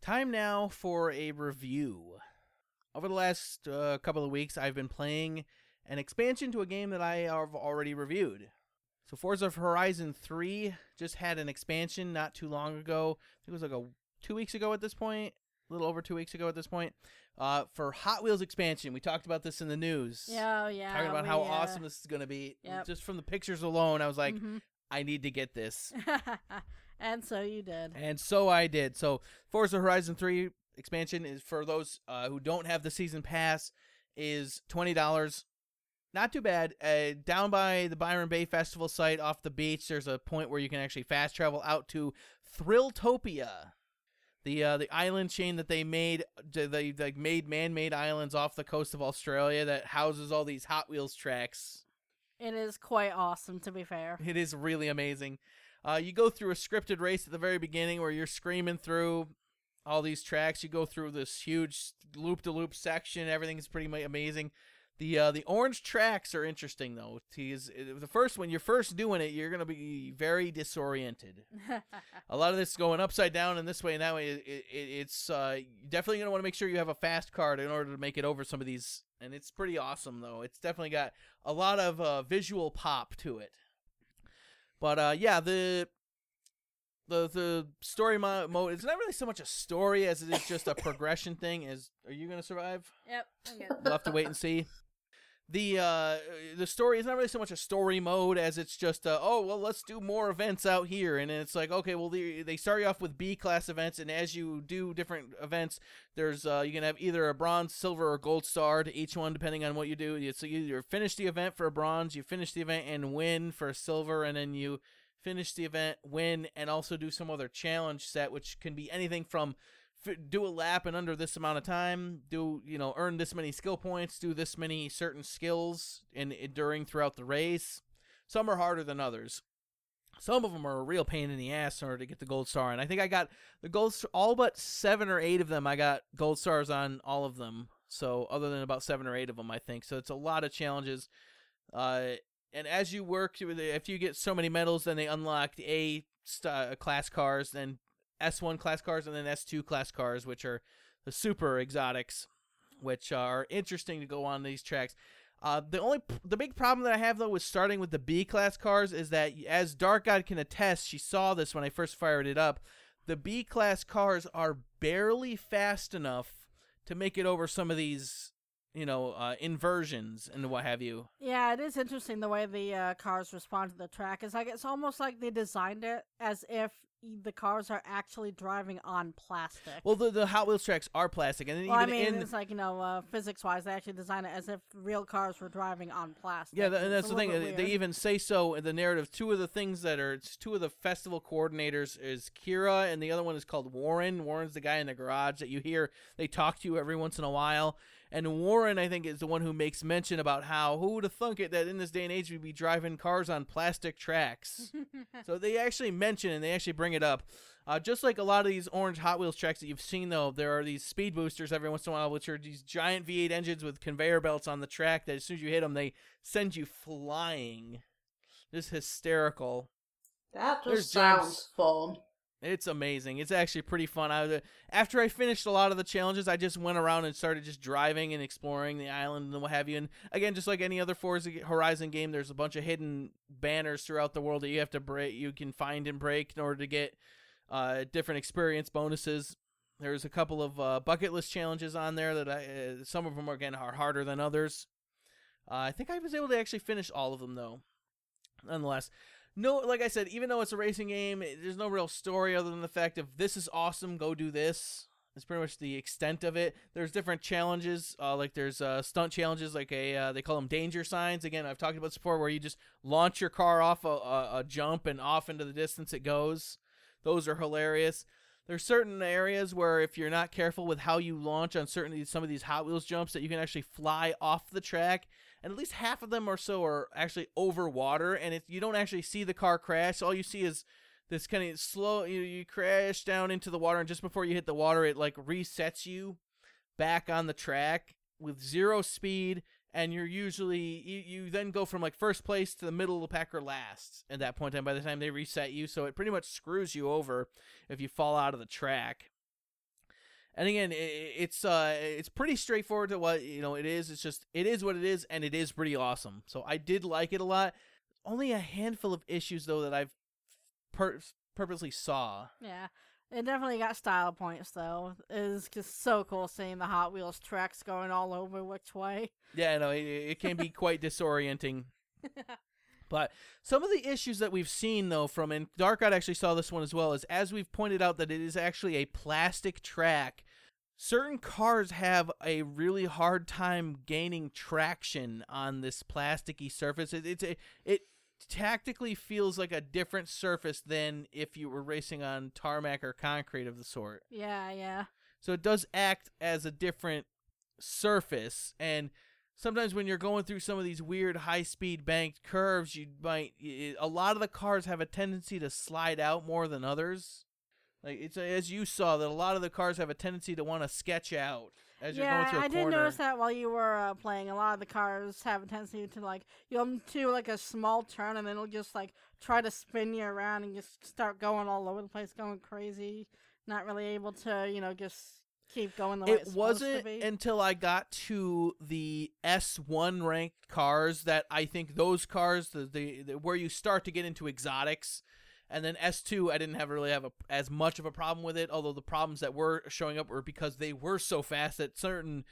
Time now for a review. Over the last uh, couple of weeks, I've been playing an expansion to a game that I have already reviewed. So Forza Horizon 3 just had an expansion not too long ago. I think it was like a two weeks ago at this point, a little over two weeks ago at this point. Uh, for Hot Wheels expansion, we talked about this in the news. Yeah, oh, yeah. talking about we, how uh, awesome this is going to be. yep. Just from the pictures alone, I was like, mhm. I need to get this. [laughs] and so you did. And so I did. So Forza Horizon 3 expansion is for those uh, who don't have the season pass is $20. Not too bad. Uh, down by the Byron Bay Festival site off the beach, there's a point where you can actually fast travel out to Thrilltopia. The uh, the island chain that they made they, they made man-made islands off the coast of Australia that houses all these Hot Wheels tracks. It is quite awesome, to be fair. It is really amazing. Uh, you go through a scripted race at the very beginning where you're screaming through all these tracks. You go through this huge loop to loop section. Everything's pretty amazing. The uh, the orange tracks are interesting though. Tease the first when you're first doing it, you're gonna be very disoriented. A lot of this going upside down and this way and that way. It, it, it's uh, definitely gonna want to make sure you have a fast card in order to make it over some of these. And it's pretty awesome though. It's definitely got a lot of uh, visual pop to it. But uh, yeah, the the the story mo- mode it's not really so much a story as it is just a [laughs] progression thing. Is are you gonna survive? yep. We'll have to wait and see. The uh the story is not really so much a story mode as it's just uh, oh well let's do more events out here. And it's like okay well they, they start you off with B class events and as you do different events there's uh you can have either a bronze silver or gold star to each one depending on what you do. So you either finish the event for a bronze you finish the event and win for a silver and then you finish the event win and also do some other challenge set which can be anything from do a lap in under this amount of time do you know earn this many skill points do this many certain skills in during throughout the race. Some are harder than others. Some of them are a real pain in the ass in order to get the gold star and i think i got the gold all but seven or eight of them i got gold stars on all of them. So other than about seven or eight of them i think. So it's a lot of challenges. Uh and as you work if you get so many medals then they unlock a st- class cars then S1 class cars and then S2 class cars, which are the super exotics, which are interesting to go on these tracks. Uh, the only the big problem that I have though with starting with the B class cars is that as Dark God can attest, she saw this when I first fired it up. The B class cars are barely fast enough to make it over some of these you know, uh, inversions and what have you. Yeah, it is interesting the way the uh, cars respond to the track. It's like it's almost like they designed it as if the cars are actually driving on plastic. Well, the the Hot Wheels tracks are plastic, and then Well, I even mean, in it's like you know, uh, physics-wise, they actually design it as if real cars were driving on plastic. Yeah, and that's the thing. They they even say so in the narrative. Two of the things that are it's two of the festival coordinators is Kira, and the other one is called Warren. Warren's the guy in the garage that you hear. They talk to you every once in a while. And Warren, I think, is the one who makes mention about how who would have thunk it that in this day and age we'd be driving cars on plastic tracks. [laughs] so they actually mention and they actually bring it up. Uh, just like a lot of these orange Hot Wheels tracks that you've seen, though, there are these speed boosters every once in a while, which are these giant V8 engines with conveyor belts on the track that as soon as you hit them, they send you flying. Just hysterical. That There's just sounds jumps. fun. It's amazing. It's actually pretty fun. I after I finished a lot of the challenges, I just went around and started just driving and exploring the island and what have you. And again, just like any other Forza Horizon game, there's a bunch of hidden banners throughout the world that you have to break. You can find and break in order to get uh, different experience bonuses. There's a couple of uh, bucket list challenges on there that I. Uh, some of them again are harder than others. Uh, I think I was able to actually finish all of them though. Nonetheless, no, like I said, even though it's a racing game, there's no real story other than the fact of this is awesome, go do this. It's pretty much the extent of it. There's different challenges, uh, like there's uh, stunt challenges, like a uh, they call them danger signs. Again, I've talked about this before, where you just launch your car off a, a, a jump and off into the distance it goes. Those are hilarious. There's certain areas where if you're not careful with how you launch on certain some of these Hot Wheels jumps, that you can actually fly off the track and at least half of them or so are actually over water and if you don't actually see the car crash. All you see is this kind of slow you, you crash down into the water and just before you hit the water it like resets you back on the track with zero speed and you're usually you, you then go from like first place to the middle of the pack or last at that point in time. By the time they reset you so it pretty much screws you over if you fall out of the track and again, it's uh, it's pretty straightforward to what you know it is. It's just it is what it is, and it is pretty awesome. So I did like it a lot. Only a handful of issues though that I've pur- purposely saw. Yeah. It definitely got style points though. It is just so cool seeing the Hot Wheels tracks going all over which way. Yeah, no, it, it can be quite disorienting. [laughs] But some of the issues that we've seen though from and Dark God actually saw this one as well is as we've pointed out that it is actually a plastic track. Certain cars have a really hard time gaining traction on this plasticky surface. It, it's a it tactically feels like a different surface than if you were racing on tarmac or concrete of the sort. yeah, yeah. So it does act as a different surface and sometimes when you're going through some of these weird high-speed banked curves, you might a lot of the cars have a tendency to slide out more than others. Like it's as you saw that a lot of the cars have a tendency to want to sketch out as you're going through a I did notice that while you were uh, playing. A lot of the cars have a tendency to like you'll do like a small turn and then it'll just like try to spin you around and just start going all over the place, going crazy. Not really able to, you know, just keep going the way it it's supposed to wasn't until I got to the S1 ranked cars that I think those cars, the, the, the where you start to get into exotics, and then S2, I didn't have really have a, as much of a problem with it. Although the problems that were showing up were because they were so fast that certain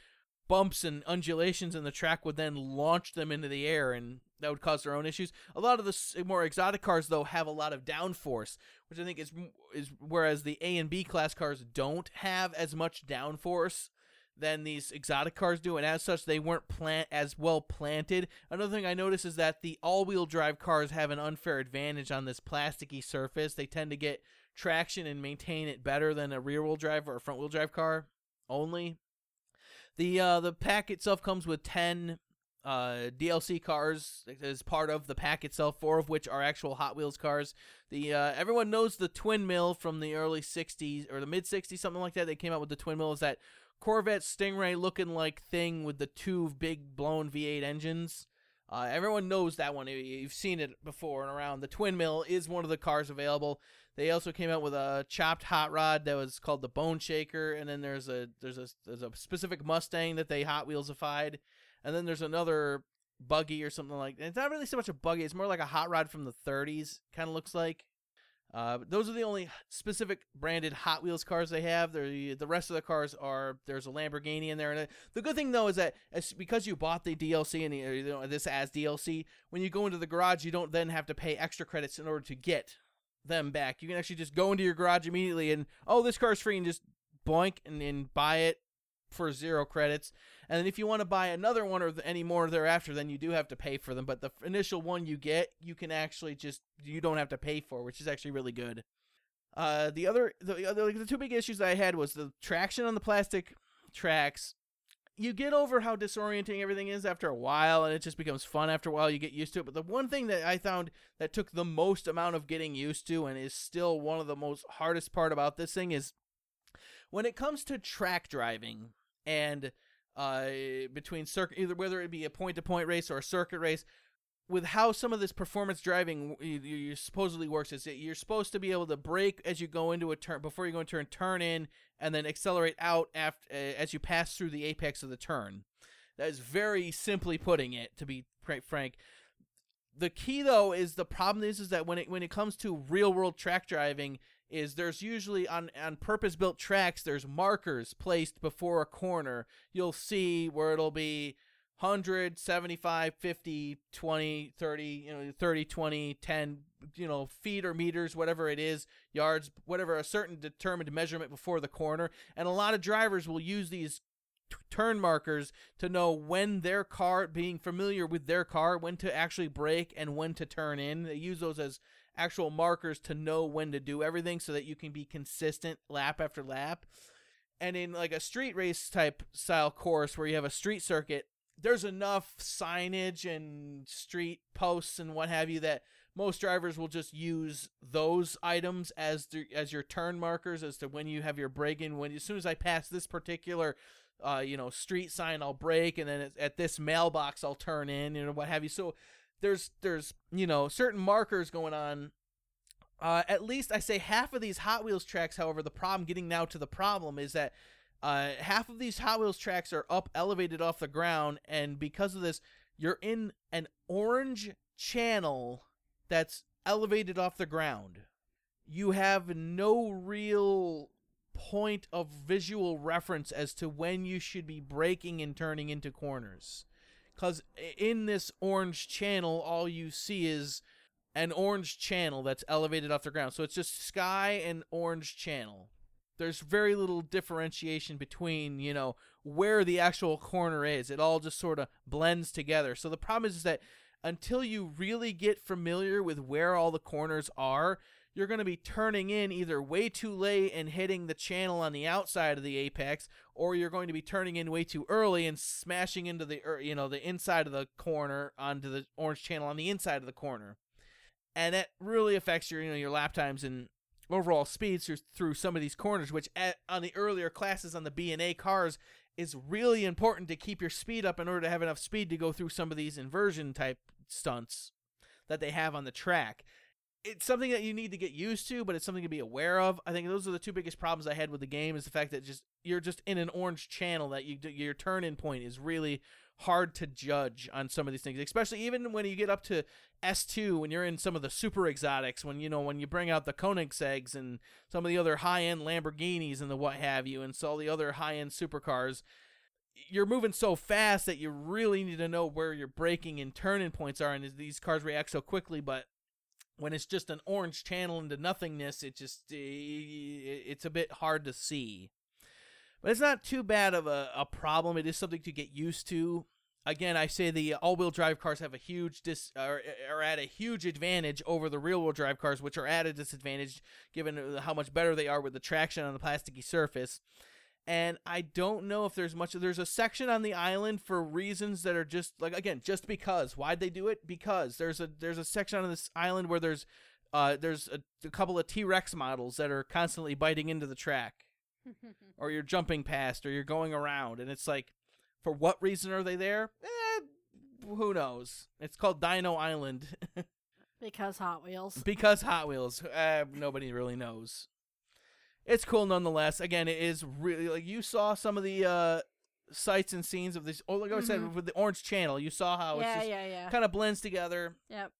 bumps and undulations in the track would then launch them into the air and that would cause their own issues. A lot of the more exotic cars though have a lot of downforce, which I think is is whereas the A and B class cars don't have as much downforce than these exotic cars do, and as such, they weren't plant as well planted. Another thing I noticed is that the all-wheel drive cars have an unfair advantage on this plasticky surface. They tend to get traction and maintain it better than a rear-wheel drive or a front-wheel drive car only. The uh, the pack itself comes with ten uh, DLC cars as part of the pack itself, four of which are actual Hot Wheels cars. The uh, everyone knows the twin mill from the early '60s or the mid '60s, something like that. They came out with the twin mill. Is that Corvette Stingray looking like thing with the two big blown V8 engines? Uh, everyone knows that one. You- You've seen it before and around. The twin mill is one of the cars available. They also came out with a chopped hot rod that was called the Bone Shaker, and then there's a there's a there's a specific Mustang that they Hot Wheelsified, and then there's another buggy or something like. It's not really so much a buggy; it's more like a hot rod from the 30s. Kind of looks like. Uh, those are the only specific branded Hot Wheels cars they have. They're, the rest of the cars are there's a Lamborghini in there. And the good thing though is that because you bought the DLC and the, you know, this as DLC, when you go into the garage, you don't then have to pay extra credits in order to get them back. You can actually just go into your garage immediately and oh, this car's free, and just boink and, and buy it for zero credits. And then if you want to buy another one or any more thereafter, then you do have to pay for them. But the initial one you get, you can actually just you don't have to pay for, which is actually really good. Uh, the other the other like the two big issues I had was the traction on the plastic tracks. You get over how disorienting everything is after a while, and it just becomes fun after a while. You get used to it. But the one thing that I found that took the most amount of getting used to, and is still one of the most hardest part about this thing, is when it comes to track driving and uh, between circuit, either whether it be a point to point race or a circuit race, with how some of this performance driving you, you supposedly works is that you're supposed to be able to brake as you go into a turn before you go into a turn, turn in, and then accelerate out after uh, as you pass through the apex of the turn. That is very simply putting it, to be quite frank. The key though is the problem is is that when it when it comes to real world track driving, is there's usually on on purpose built tracks there's markers placed before a corner you'll see where it'll be 100 75 50 20 30 you know 30 20 10 you know feet or meters whatever it is yards whatever a certain determined measurement before the corner and a lot of drivers will use these t- turn markers to know when their car being familiar with their car when to actually brake and when to turn in they use those as actual markers to know when to do everything so that you can be consistent lap after lap. And in like a street race type style course where you have a street circuit, there's enough signage and street posts and what have you that most drivers will just use those items as the, as your turn markers as to when you have your break in. When as soon as I pass this particular uh, you know, street sign, I'll break and then at, this mailbox, I'll turn in, and what have you. So there's there's you know certain markers going on. Uh, at least I say half of these Hot Wheels tracks. However, the problem getting now to the problem is that uh, half of these Hot Wheels tracks are up elevated off the ground, and because of this, you're in an orange channel that's elevated off the ground. You have no real point of visual reference as to when you should be braking and turning into corners. Because in this orange channel all you see is an orange channel that's elevated off the ground. So it's just sky and orange channel there's very little differentiation between you know where the actual corner is. It all just sort of blends together. So the problem is, is that until you really get familiar with where all the corners are you're going to be turning in either way too late and hitting the channel on the outside of the apex or you're going to be turning in way too early and smashing into the er, you know the inside of the corner onto the orange channel on the inside of the corner. And that really affects your you know your lap times and overall speeds through, through some of these corners which at, on the earlier classes on the b and a cars is really important to keep your speed up in order to have enough speed to go through some of these inversion type stunts that they have on the track it's something that you need to get used to, but it's something to be aware of. I think those are the two biggest problems I had with the game is the fact that just you're just in an orange channel that you your turn in point is really hard to judge on some of these things, especially even when you get up to S2 when you're in some of the super exotics when you know when you bring out the Koenigseggs and some of the other high-end Lamborghinis and the what have you and all the other high-end supercars you're moving so fast that you really need to know where your braking and turning points are and these cars react so quickly but when it's just an orange channel into nothingness, it just eh, it's a bit hard to see. But it's not too bad of a, a problem. It is something to get used to. Again, I say the all-wheel drive cars have a huge dis are, are at a huge advantage over the rear-wheel drive cars, which are at a disadvantage given how much better they are with the traction on the plasticky surface and I don't know if there's much. There's a section on the island for reasons that are just like again, just because. Why'd they do it? Because there's a there's a section on this island where there's uh there's a, a couple of T Rex models that are constantly biting into the track, [laughs] or you're jumping past, or you're going around, and it's like, for what reason are they there? Eh, who knows? It's called Dino Island. [laughs] because Hot Wheels. because Hot Wheels. Uh, nobody really knows it's cool nonetheless. Again, it is really like you saw some of the uh, sights and scenes of this. Oh, like I said, Mhm. with the Orange Channel, you saw how yeah, it's just yeah, yeah. kind of blends together. Yep.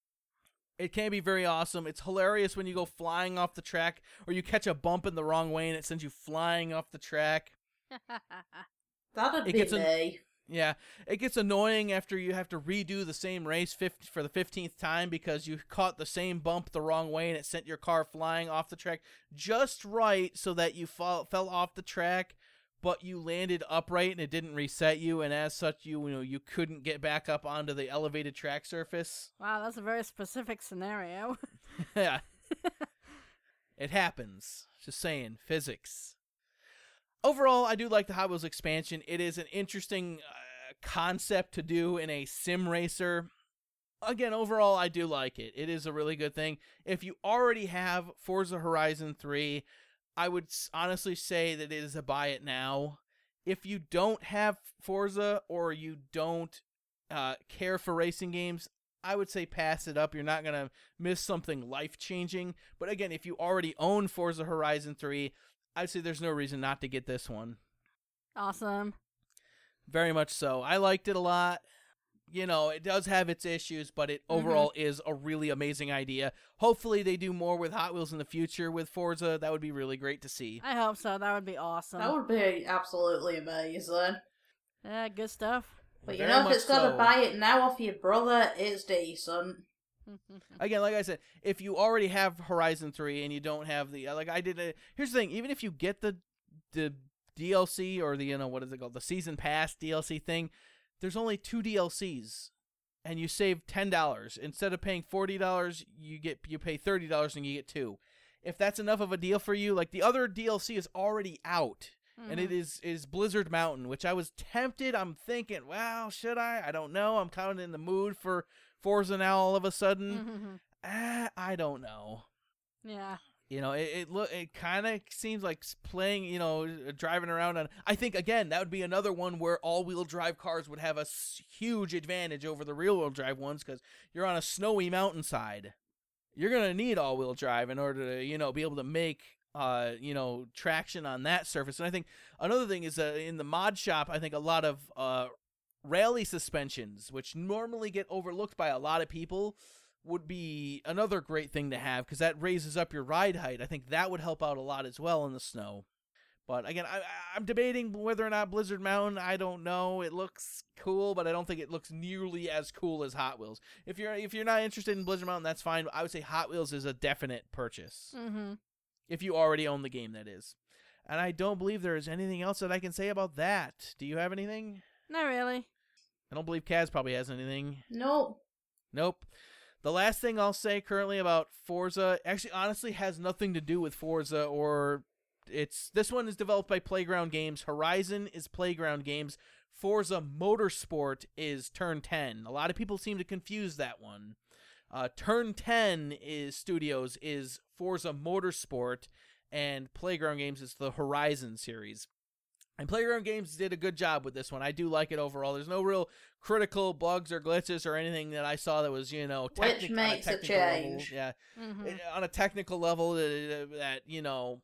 It can be very awesome. It's hilarious when you go flying off the track or you catch a bump in the wrong way and it sends you flying off the track. [laughs] That'd It be gets an- me. Yeah, it gets annoying after you have to redo the same race 50, for the 15th time because you caught the same bump the wrong way and it sent your car flying off the track just right so that you fall, fell off the track but you landed upright and it didn't reset you and as such you, you know you couldn't get back up onto the elevated track surface. wow, that's a very specific scenario. [laughs] yeah. [laughs] it happens. Just saying, physics. Overall, I do like the Hot Wheels expansion. It is an interesting uh, concept to do in a sim racer. Again, overall, I do like it. It is a really good thing. If you already have Forza Horizon 3, I would honestly say that it is a buy it now. If you don't have Forza or you don't uh, care for racing games, I would say pass it up. You're not going to miss something life changing. But again, if you already own Forza Horizon 3, I'd say there's no reason not to get this one. awesome. Very much so. I liked it a lot. You know, it does have its issues, but it mm-hmm. overall is a really amazing idea. Hopefully, they do more with Hot Wheels in the future with Forza. That would be really great to see. I hope so. That would be awesome. That would be absolutely amazing. Yeah, good stuff. But you know, if much it's got to so. buy it now off your brother, it's decent. [laughs] Again, like I said, if you already have Horizon 3 and you don't have the uh, like I did a, here's the thing, even if you get the the DLC or the you know what is it called, the season pass DLC thing, there's only two DLCs and you save $10 instead of paying $40, you get you pay $30 and you get two. If that's enough of a deal for you, like the other DLC is already out and it is is Blizzard Mountain, which I was tempted. I'm thinking, well, should I? I don't know. I'm kind of in the mood for Forza now. All of a sudden, ah, I don't know. yeah. You know, it it it kind of seems like playing. You know, uh, driving around on. I think again that would be another one where all wheel drive cars would have a huge advantage over the rear wheel drive ones because you're on a snowy mountainside. You're gonna need all wheel drive in order to you know be able to make uh you know traction on that surface. And I think another thing is uh, in the mod shop. I think a lot of uh rally suspensions, which normally get overlooked by a lot of people, would be another great thing to have because that raises up your ride height. I think that would help out a lot as well in the snow. But again, I, I- I'm debating whether or not Blizzard Mountain. I don't know. It looks cool, but I don't think it looks nearly as cool as Hot Wheels. If you're if you're not interested in Blizzard Mountain, that's fine. I would say Hot Wheels is a definite purchase Mm-hmm. if you already own the game. That is. And I don't believe there is anything else that I can say about that. Do you have anything? Not really. I don't believe Kaz probably has anything. Nope. Nope. The last thing I'll say currently about Forza actually honestly has nothing to do with Forza or it's this one is developed by Playground Games. Horizon is Playground Games. Forza Motorsport is Turn 10. A lot of people seem to confuse that one. Uh, Turn 10 is Studios is Forza Motorsport and Playground Games is the Horizon series. And Playground Games did a good job with this one. I do like it overall. There's no real critical bugs or glitches or anything that I saw that was, you know, Which technic- on makes a level. change. Yeah, Mm-hmm. eh, on a technical level that, that you know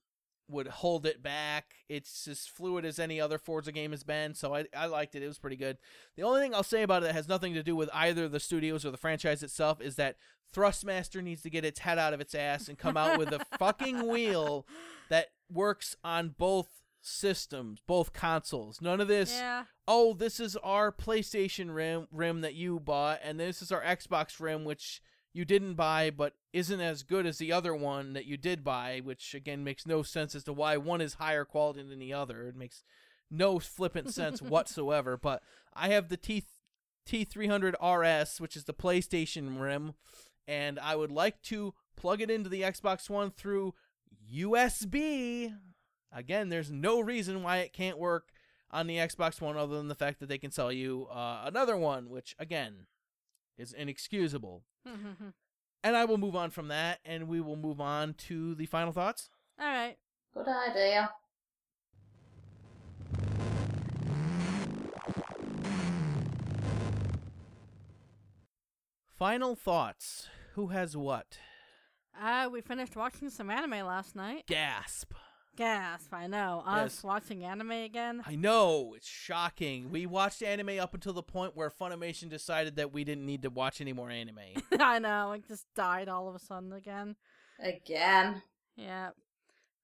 would hold it back. It's as fluid as any other Forza game has been, so I I liked it. It was pretty good. The only thing I'll say about it that has nothing to do with either the studios or the franchise itself is that Thrustmaster needs to get its head out of its ass and come out with a fucking wheel [laughs] that works on both systems, both consoles. None of this Yeah. oh, this is our PlayStation rim rim that you bought, and this is our Xbox rim, which you didn't buy, but isn't as good as the other one that you did buy, which again makes no sense as to why one is higher quality than the other. It makes no flippant sense [laughs] whatsoever. But I have the T T300 RS, which is the PlayStation rim, and I would like to plug it into the Xbox One through USB. Again, there's no reason why it can't work on the Xbox One other than the fact that they can sell you uh, another one, which again is inexcusable. [laughs] And I will move on from that, and we will move on to the final thoughts. All right. Good idea. Final thoughts. Who has what? Uh, we finished watching some anime last night. Gasp. Gasp! I know. Us Yes. watching anime again. I know it's shocking. We watched anime up until the point where Funimation decided that we didn't need to watch any more anime. [laughs] I know. It just died all of a sudden again. Again. Yeah.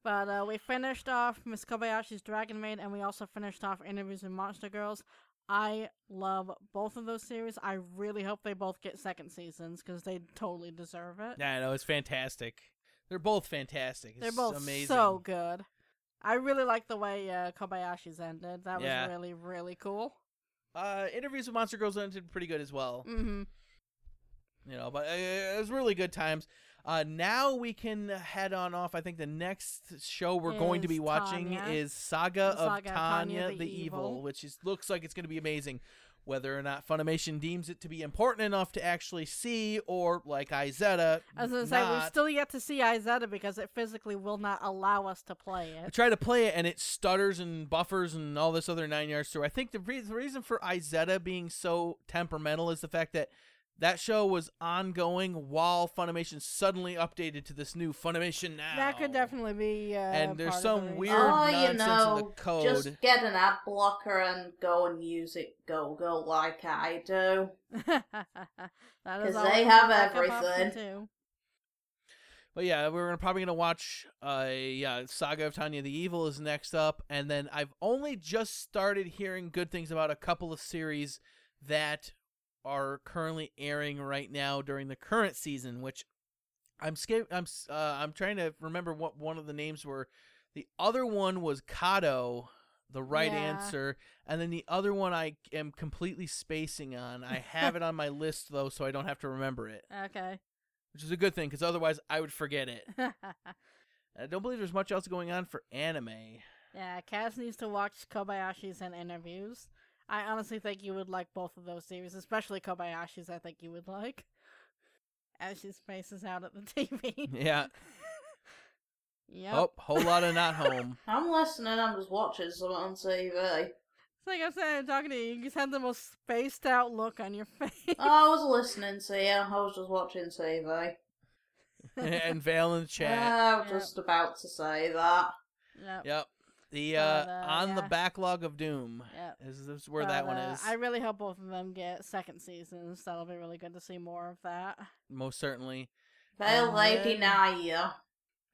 But uh, we finished off Miss Kobayashi's Dragon Maid, and we also finished off Interviews with Monster Girls. I love both of those series. I really hope they both get second seasons because they totally deserve it. yeah, I know it's fantastic. They're both fantastic. It's They're both amazing. so good. I really like the way uh, Kobayashi's ended. That was Yeah. really, really cool. Uh, interviews with Monster Girls ended pretty good as well. hmm You know, but uh, it was really good times. Uh, now we can head on off. I think the next show we're going to be Is watching Tanya. is Saga, The Saga of Tanya, the, Evil. which is looks like it's going to be amazing. Whether or not Funimation deems it to be important enough to actually see, or like Izetta, I was gonna say we've still yet to see Izetta because it physically will not allow us to play it. I try to play it and it stutters and buffers and all this other nine yards through. I think the, re- the reason for Izetta being so temperamental is the fact that that show was ongoing while Funimation suddenly updated to this new Funimation now. That could definitely be. Uh, And there's part some the weird oh, you nonsense in the code. just get an ad blocker and go and use it go go like I do. [laughs] Because they always a have backup everything. too. But yeah, we're gonna, probably gonna watch. Uh, yeah, Saga of Tanya the Evil is next up, and then I've only just started hearing good things about a couple of series that are currently airing right now during the current season, which I'm scared. I'm uh, I'm trying to remember what one of the names were. The other one was Kado, the right Yeah. answer, and then the other one I am completely spacing on. I have it on my [laughs] list though, so I don't have to remember it, Okay. which is a good thing because otherwise I would forget it. [laughs] I don't believe there's much else going on for anime. yeah, Kaz needs to watch Kobayashi's and interviews. I honestly think you would like both of those series, especially Kobayashi's. I think you would like. [laughs] As she spaces out at the [laughs] TV. Yeah. [laughs] yep. Oh, whole lot of not home. I'm listening, I'm just watching something on TV. It's like I'm saying, talking to you, you just had the most spaced out look on your face. I was listening to you, I was just watching TV. and Vale in the chat. I was Yep. just about to say that. Yep. Yep. The uh, uh, on the backlog of doom Yep. is, is where that But, one uh, is. I really hope both of them get second seasons. That'll be really good to see more of that. Most certainly. Pale And Lady then- Naya.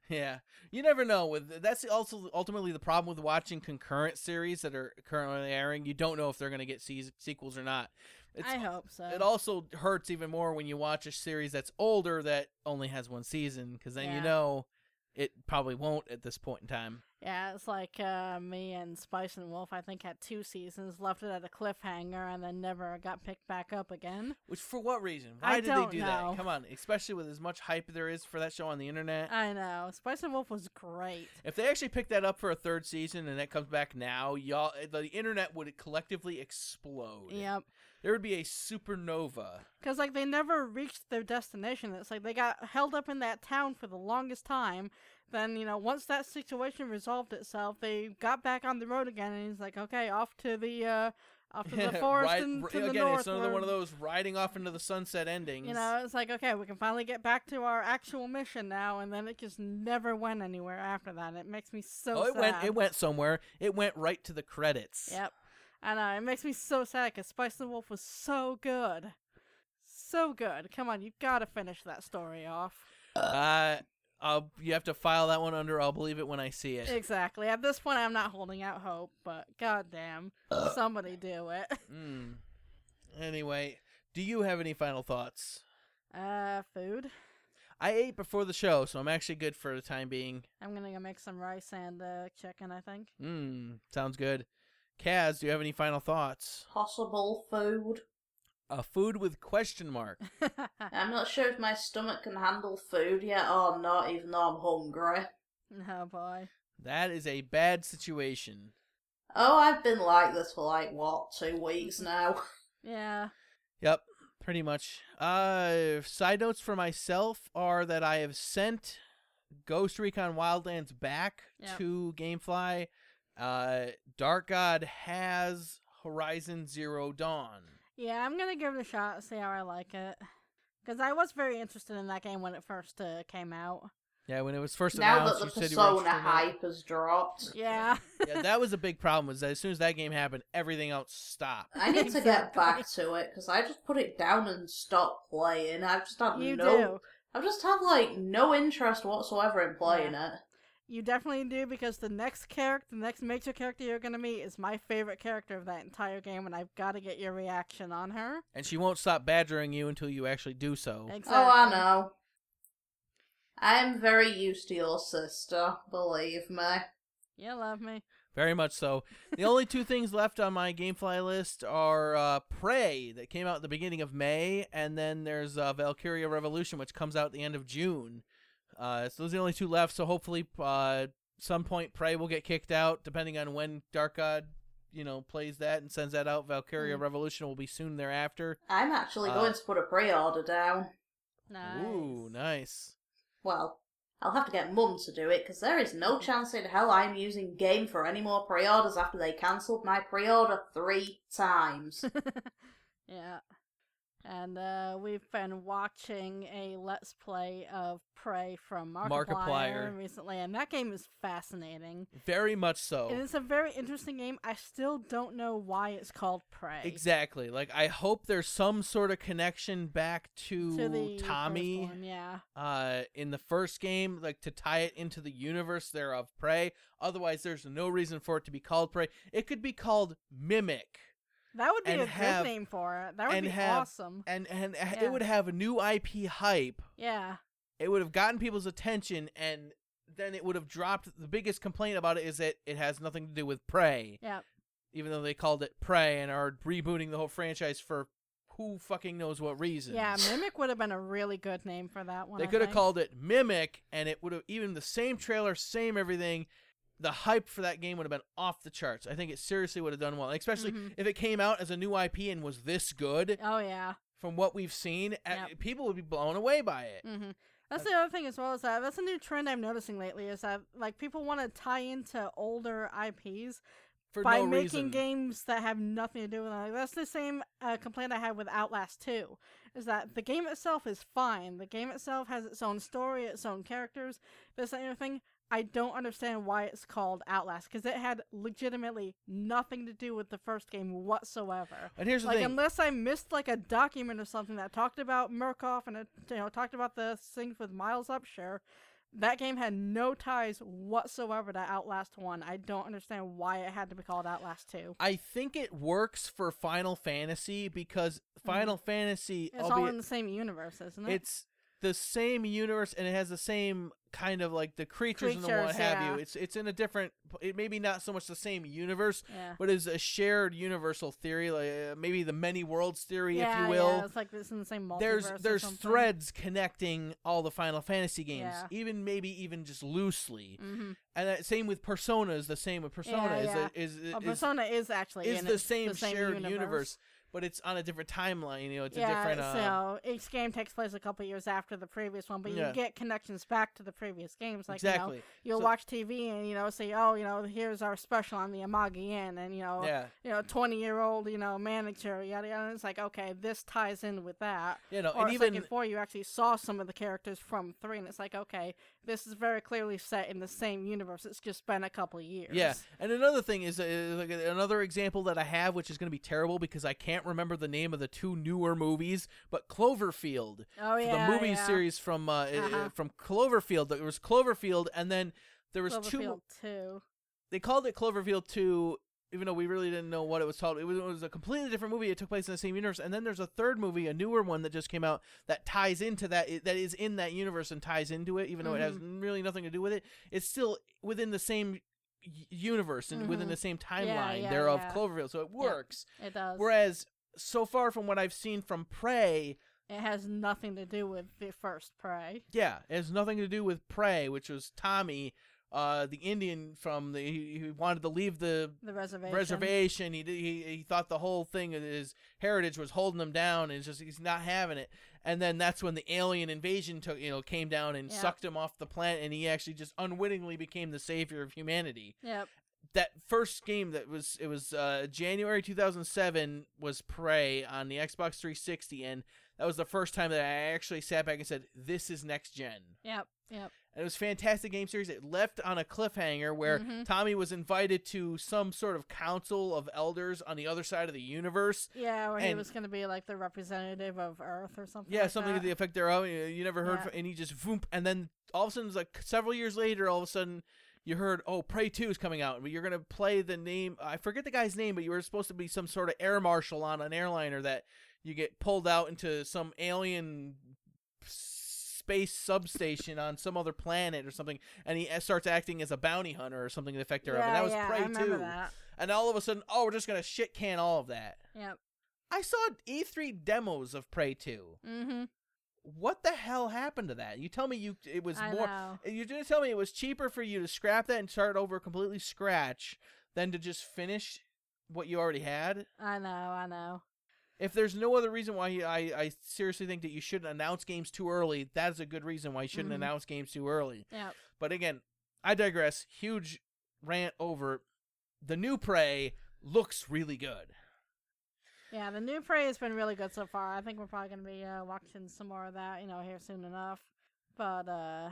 Yeah. You never know. With that's also ultimately the problem with watching concurrent series that are currently airing. You don't know if they're going to get se- sequels or not. It's, I hope so. It also hurts even more when you watch a series that's older that only has one season because then you know it probably won't at this point in time. Yeah, it's like uh, me and Spice and Wolf. I think had two seasons, left it at a cliffhanger, and then never got picked back up again. Which for what reason? I Why did they do know. that? Come on, especially with as much hype there is for that show on the internet. I know Spice and Wolf was great. If they actually picked that up for a third season and that comes back now, y'all, the internet would collectively explode. Yep. There would be a supernova. Because like they never reached their destination. It's like they got held up in that town for the longest time. Then you know once that situation resolved itself, they got back on the road again, and he's like, okay, off to the uh, off to the [laughs] forest Right- and to the again, north. it's another one of those riding off into the sunset endings. You know, it's like okay, we can finally get back to our actual mission now, and then it just never went anywhere after that. It makes me so oh, it sad. went, it went somewhere. It went right to the credits. Yep. I know. It makes me so sad because Spice and Wolf was so good. So good. Come on, you've got to finish that story off. Uh, I'll, you have to file that one under. I'll believe it when I see it. Exactly. At this point, I'm not holding out hope, but goddamn, somebody do it. [laughs] Mm. Anyway, do you have any final thoughts? Uh, food. I ate before the show, so I'm actually good for the time being. I'm gonna go make some rice and uh, chicken. I think. Mmm, sounds good. Kaz, do you have any final thoughts? Possible food. A food with question mark. [laughs] I'm not sure if my stomach can handle food yet or not, even though I'm hungry. [laughs] oh boy. That is a bad situation. Oh, I've been like this for like, what, two weeks [laughs] now? Yeah. Yep, pretty much. Uh, side notes for myself are that I have sent Ghost Recon Wildlands back Yep. to GameFly. Uh, Dark God has Horizon Zero Dawn. Yeah, I'm gonna give it a shot. See how I like it. Because I was very interested in that game when it first uh, came out. Yeah, when it was first now announced, that the you Persona interested hype has dropped. Yeah. [laughs] Yeah, that was a big problem. Was that as soon as that game happened, everything else stopped. I need to get back to it because I just put it down and stopped playing. I've just had you no, do. I've just had like no interest whatsoever in playing it. You definitely do because the next character, the next major character you're gonna meet is my favorite character of that entire game, and I've got to get your reaction on her. And she won't stop badgering you until you actually do so. Exactly. Oh, I know. I'm very used to your sister, believe me. You love me. Very much so. The only two things left on my GameFly list are uh, Prey, that came out at the beginning of May, and then there's uh, Valkyria Revolution, which comes out at the end of June. Uh, so those are the only two left. So hopefully, uh, some point Prey will get kicked out, depending on when Dark God, you know, plays that and sends that out. Valkyria Mm. Revolution will be soon thereafter. I'm actually Uh, going to put a pre-order down. Nice. Ooh, nice. Well, I'll have to get Mum to do it because there is no chance in hell I'm using Game for any more pre-orders after they cancelled my pre-order three times. [laughs] yeah. And uh, we've been watching a Let's Play of Prey from Markiplier, Markiplier. recently, and that game is fascinating. Very much so. And it's a very interesting game. I still don't know why it's called Prey. Exactly. Like I hope there's some sort of connection back to, To Tommy one, yeah. uh in the first game like to tie it into the universe there of Prey. Otherwise there's no reason for it to be called Prey. It could be called Mimic. That would be a have- good name for it. That would be have- awesome. And and Yeah. it would have a new IP hype. Yeah. It would have gotten people's attention and then it would have dropped the biggest complaint about it is that it has nothing to do with Prey. Yeah. Even though they called it Prey and are rebooting the whole franchise for who fucking knows what reason. Yeah, Mimic would have been a really good name for that one. They could have called it Mimic, and it would have even the same trailer, same everything. The hype for that game would have been off the charts. I think it seriously would have done well, especially Mhm. if it came out as a new IP and was this good. Oh yeah. From what we've seen, uh, Yep. people would be blown away by it. hmm That's the other thing as well is that that's a new trend I'm noticing lately is that like people want to tie into older IPs For by no making reason. games that have nothing to do with it. Like, that's the same uh, complaint I had with Outlast 2. Is that the game itself is fine. The game itself has its own story, its own characters, this and everything. I don't understand why it's called Outlast because it had legitimately nothing to do with the first game whatsoever. And here's the Like thing: unless I missed like a document or something that talked about Murkoff and it, you know talked about the things with Miles Upshur, that game had no ties whatsoever to Outlast One. I don't understand why it had to be called Outlast Two. I think it works for Final Fantasy because Final Fantasy, Mm-hmm. It's all in the same universe, isn't it? it's the same universe and it has the same kind of like the creatures, and the what have yeah. you. It's it's in a different. It maybe not so much the same universe, yeah. but is a shared universal theory, like uh, maybe the many worlds theory, yeah, if you will. yeah, it's like it's in the same multiverse. there's there's threads connecting all the Final Fantasy games, even maybe even just loosely. Mhm. And that, same with Persona is the same with Persona is is is, is, Persona is actually is in the it, same, shared universe. universe. But it's on a different timeline. You know, it's yeah, a different. Uh, so each game takes place a couple years after the previous one, but Yeah. you get connections back to the previous games. Like you know, exactly. you'll So- watch TV and you know say, oh, you know, here's our special on the Amagi Inn, and you know, yeah. you know, twenty year old, you know, manager, yada yada. And it's like, okay, this ties in with that. You know, Or and even four, you actually saw some of the characters from three, and it's like, okay, this is very clearly set in the same universe. It's just been a couple years. Yeah, and another thing is, uh, is like another example that I have, which is going to be terrible because I can't remember the name of the two newer movies, but Cloverfield, Oh yeah. the movie yeah. series from uh, uh, Uh-huh. from Cloverfield. There was Cloverfield, and then there was two. Cloverfield two. They called it Cloverfield Two, even though we really didn't know what it was called. It was, it was a completely different movie. It took place in the same universe, and then there's a third movie, a newer one that just came out that ties into that. That is in that universe and ties into it, even though it has Mm-hmm. really nothing to do with it. It's still within the same universe and within Mhm. the same timeline yeah, thereof yeah. Cloverfield, so it works. It does. Whereas so far from what I've seen from Prey, It has nothing to do with the first prey. yeah, it has nothing to do with Prey, which was Tommy, uh, the Indian from the he, he wanted to leave the The reservation. reservation. He, he he thought the whole thing of his heritage was holding him down, and just he's not having it. And then that's when the alien invasion took you know came down and sucked him off the planet, and he actually just unwittingly became the savior of humanity. Yep. that first game that was it was uh, January 2007 was Prey on the Xbox 360 and that was the first time that I actually sat back and said this is next gen. Yep. Yep. And it was a fantastic game series. It left on a cliffhanger where Mhm. Tommy was invited to some sort of council of elders on the other side of the universe. Yeah, where he was going to be like the representative of Earth or something. Yeah, like something that. to the effect thereof. You you never heard, Yeah. from, and he just voomp, and then all of a sudden, it's like several years later, all of a sudden, you heard, "Oh, Prey Two is coming out," but you're gonna play the name. I forget the guy's name, but you were supposed to be some sort of air marshal on an airliner that you get pulled out into some alien space substation on some other planet or something, and he starts acting as a bounty hunter or something to the effect thereof. Yeah, and that was yeah, Prey I remember Two. that. And all of a sudden, oh, we're just gonna shit can all of that. Yep. I saw E3 demos of Prey Two Mm-hmm. what the hell happened to that? You tell me you it was I more. know. You're gonna tell me it was cheaper for you to scrap that and start over completely scratch than to just finish what you already had. I know. I know. If there's no other reason why you, I I seriously think that you shouldn't announce games too early, that's a good reason why you shouldn't Mhm. announce games too early. Yeah. But again, I digress. Huge rant over the new Prey looks really good. Yeah, the new Prey has been really good so far. I think we're probably gonna be uh, watching some more of that, you know, here soon enough. But uh,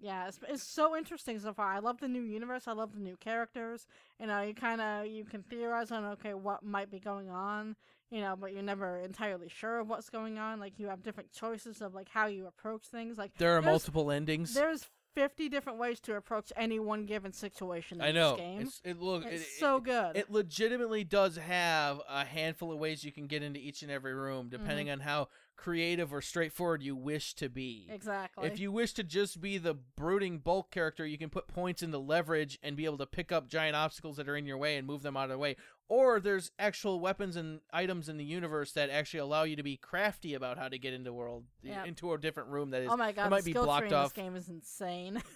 yeah, it's it's so interesting so far. I love the new universe. I love the new characters. You know, you kind of you can theorize on okay what might be going on. You know, but you're never entirely sure of what's going on. Like you have different choices of like how you approach things. Like There are multiple endings. there's 50 different ways to approach any one given situation in I know. this game. It's, it look. It's it- so it- good. It legitimately does have a handful of ways you can get into each and every room, depending Mm-hmm. on how creative or straightforward you wish to be. exactly. If you wish to just be the brooding bulk character, you can put points into leverage and be able to pick up giant obstacles that are in your way and move them out of the way. Or there's actual weapons and items in the universe that actually allow you to be crafty about how to get into world Yep. into a different room that is oh my god, might the be blocked tree in off. this game is insane. [laughs]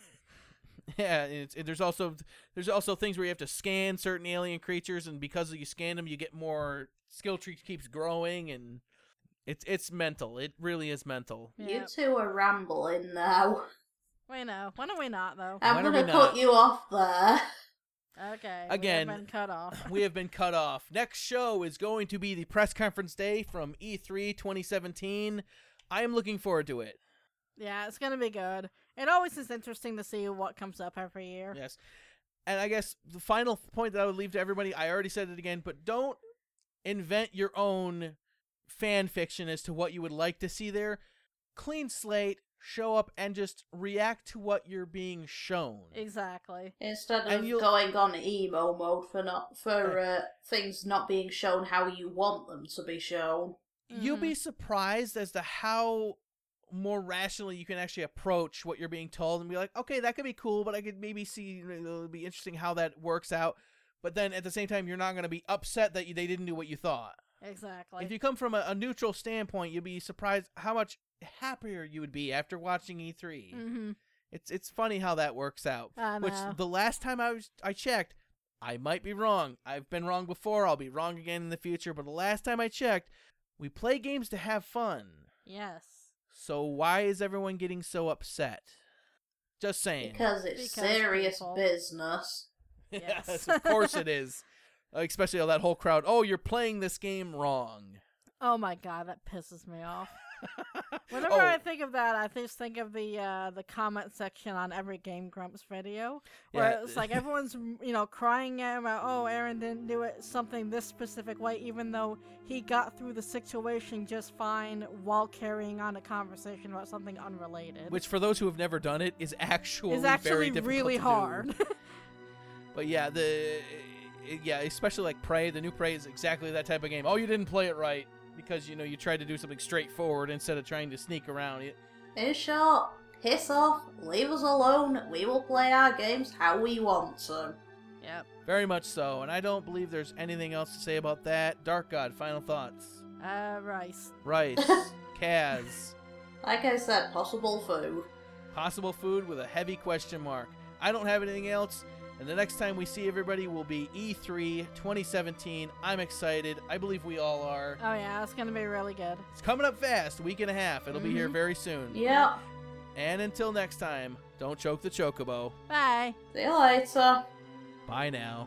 Yeah, and it's, and there's also there's also things where you have to scan certain alien creatures, and because you scan them, you get more skill tree keeps growing, and it's it's mental. It really is mental. You two are rambling now. we know. When are we not though? I'm When gonna we cut not? you off there. [laughs] Okay. Again, we have been cut off. [laughs] we have been cut off. Next show is going to be the press conference day from E E3 2017. I am looking forward to it. yeah, it's gonna be good. It always is interesting to see what comes up every year. Yes. And I guess the final point that I would leave to everybody, I already said it again, but don't invent your own fan fiction as to what you would like to see there. Clean slate, show up and just react to what you're being shown. Exactly. Instead And of going on emo mode for not for uh, things not being shown how you want them to be shown. You'll Mhm. be surprised as to how more rationally you can actually approach what you're being told and be like, okay, that could be cool, but I could maybe see you know, it'll be interesting how that works out. But then at the same time, you're not going to be upset that you, they didn't do what you thought. exactly. If you come from a, a neutral standpoint, you'll be surprised how much happier you would be after watching E3. mm-hmm. It's it's funny how that works out. I Which the last time I was I checked, I might be wrong. I've been wrong before. I'll be wrong again in the future. But the last time I checked, we play games to have fun. Yes. So why is everyone getting so upset? Just saying. Because it's Because serious people. business. [laughs] yes, Yes. of course it [laughs] is. Especially all that whole crowd. Oh, you're playing this game wrong. Oh my god, that pisses me off. [laughs] Whenever Oh. I think of that, I just think of the uh, the comment section on every Game Grumps video, where Yeah. it's like everyone's you know crying out about, oh, Arin didn't do it something this specific way, even though he got through the situation just fine while carrying on a conversation about something unrelated. Which, for those who have never done it, is actually is actually really hard. [laughs] [laughs] But yeah, the yeah, especially like Prey, the new Prey is exactly that type of game. Oh, you didn't play it right because you know you tried to do something straightforward instead of trying to sneak around. It, In short, piss off, leave us alone, we will play our games how we want to. yep. very much so, and I don't believe there's anything else to say about that. Dark God, final thoughts. Uh, rice. Rice, [laughs] Kaz, Like I said, possible food. possible food with a heavy question mark. I don't have anything else. And the next time we see everybody will be E E3 2017. I'm excited. I believe we all are. Oh yeah, it's gonna be really good. It's coming up fast, week and a half. It'll be here Mhm. very soon. Yeah, And until next time, don't choke the chocobo. Bye. see you later. Bye now.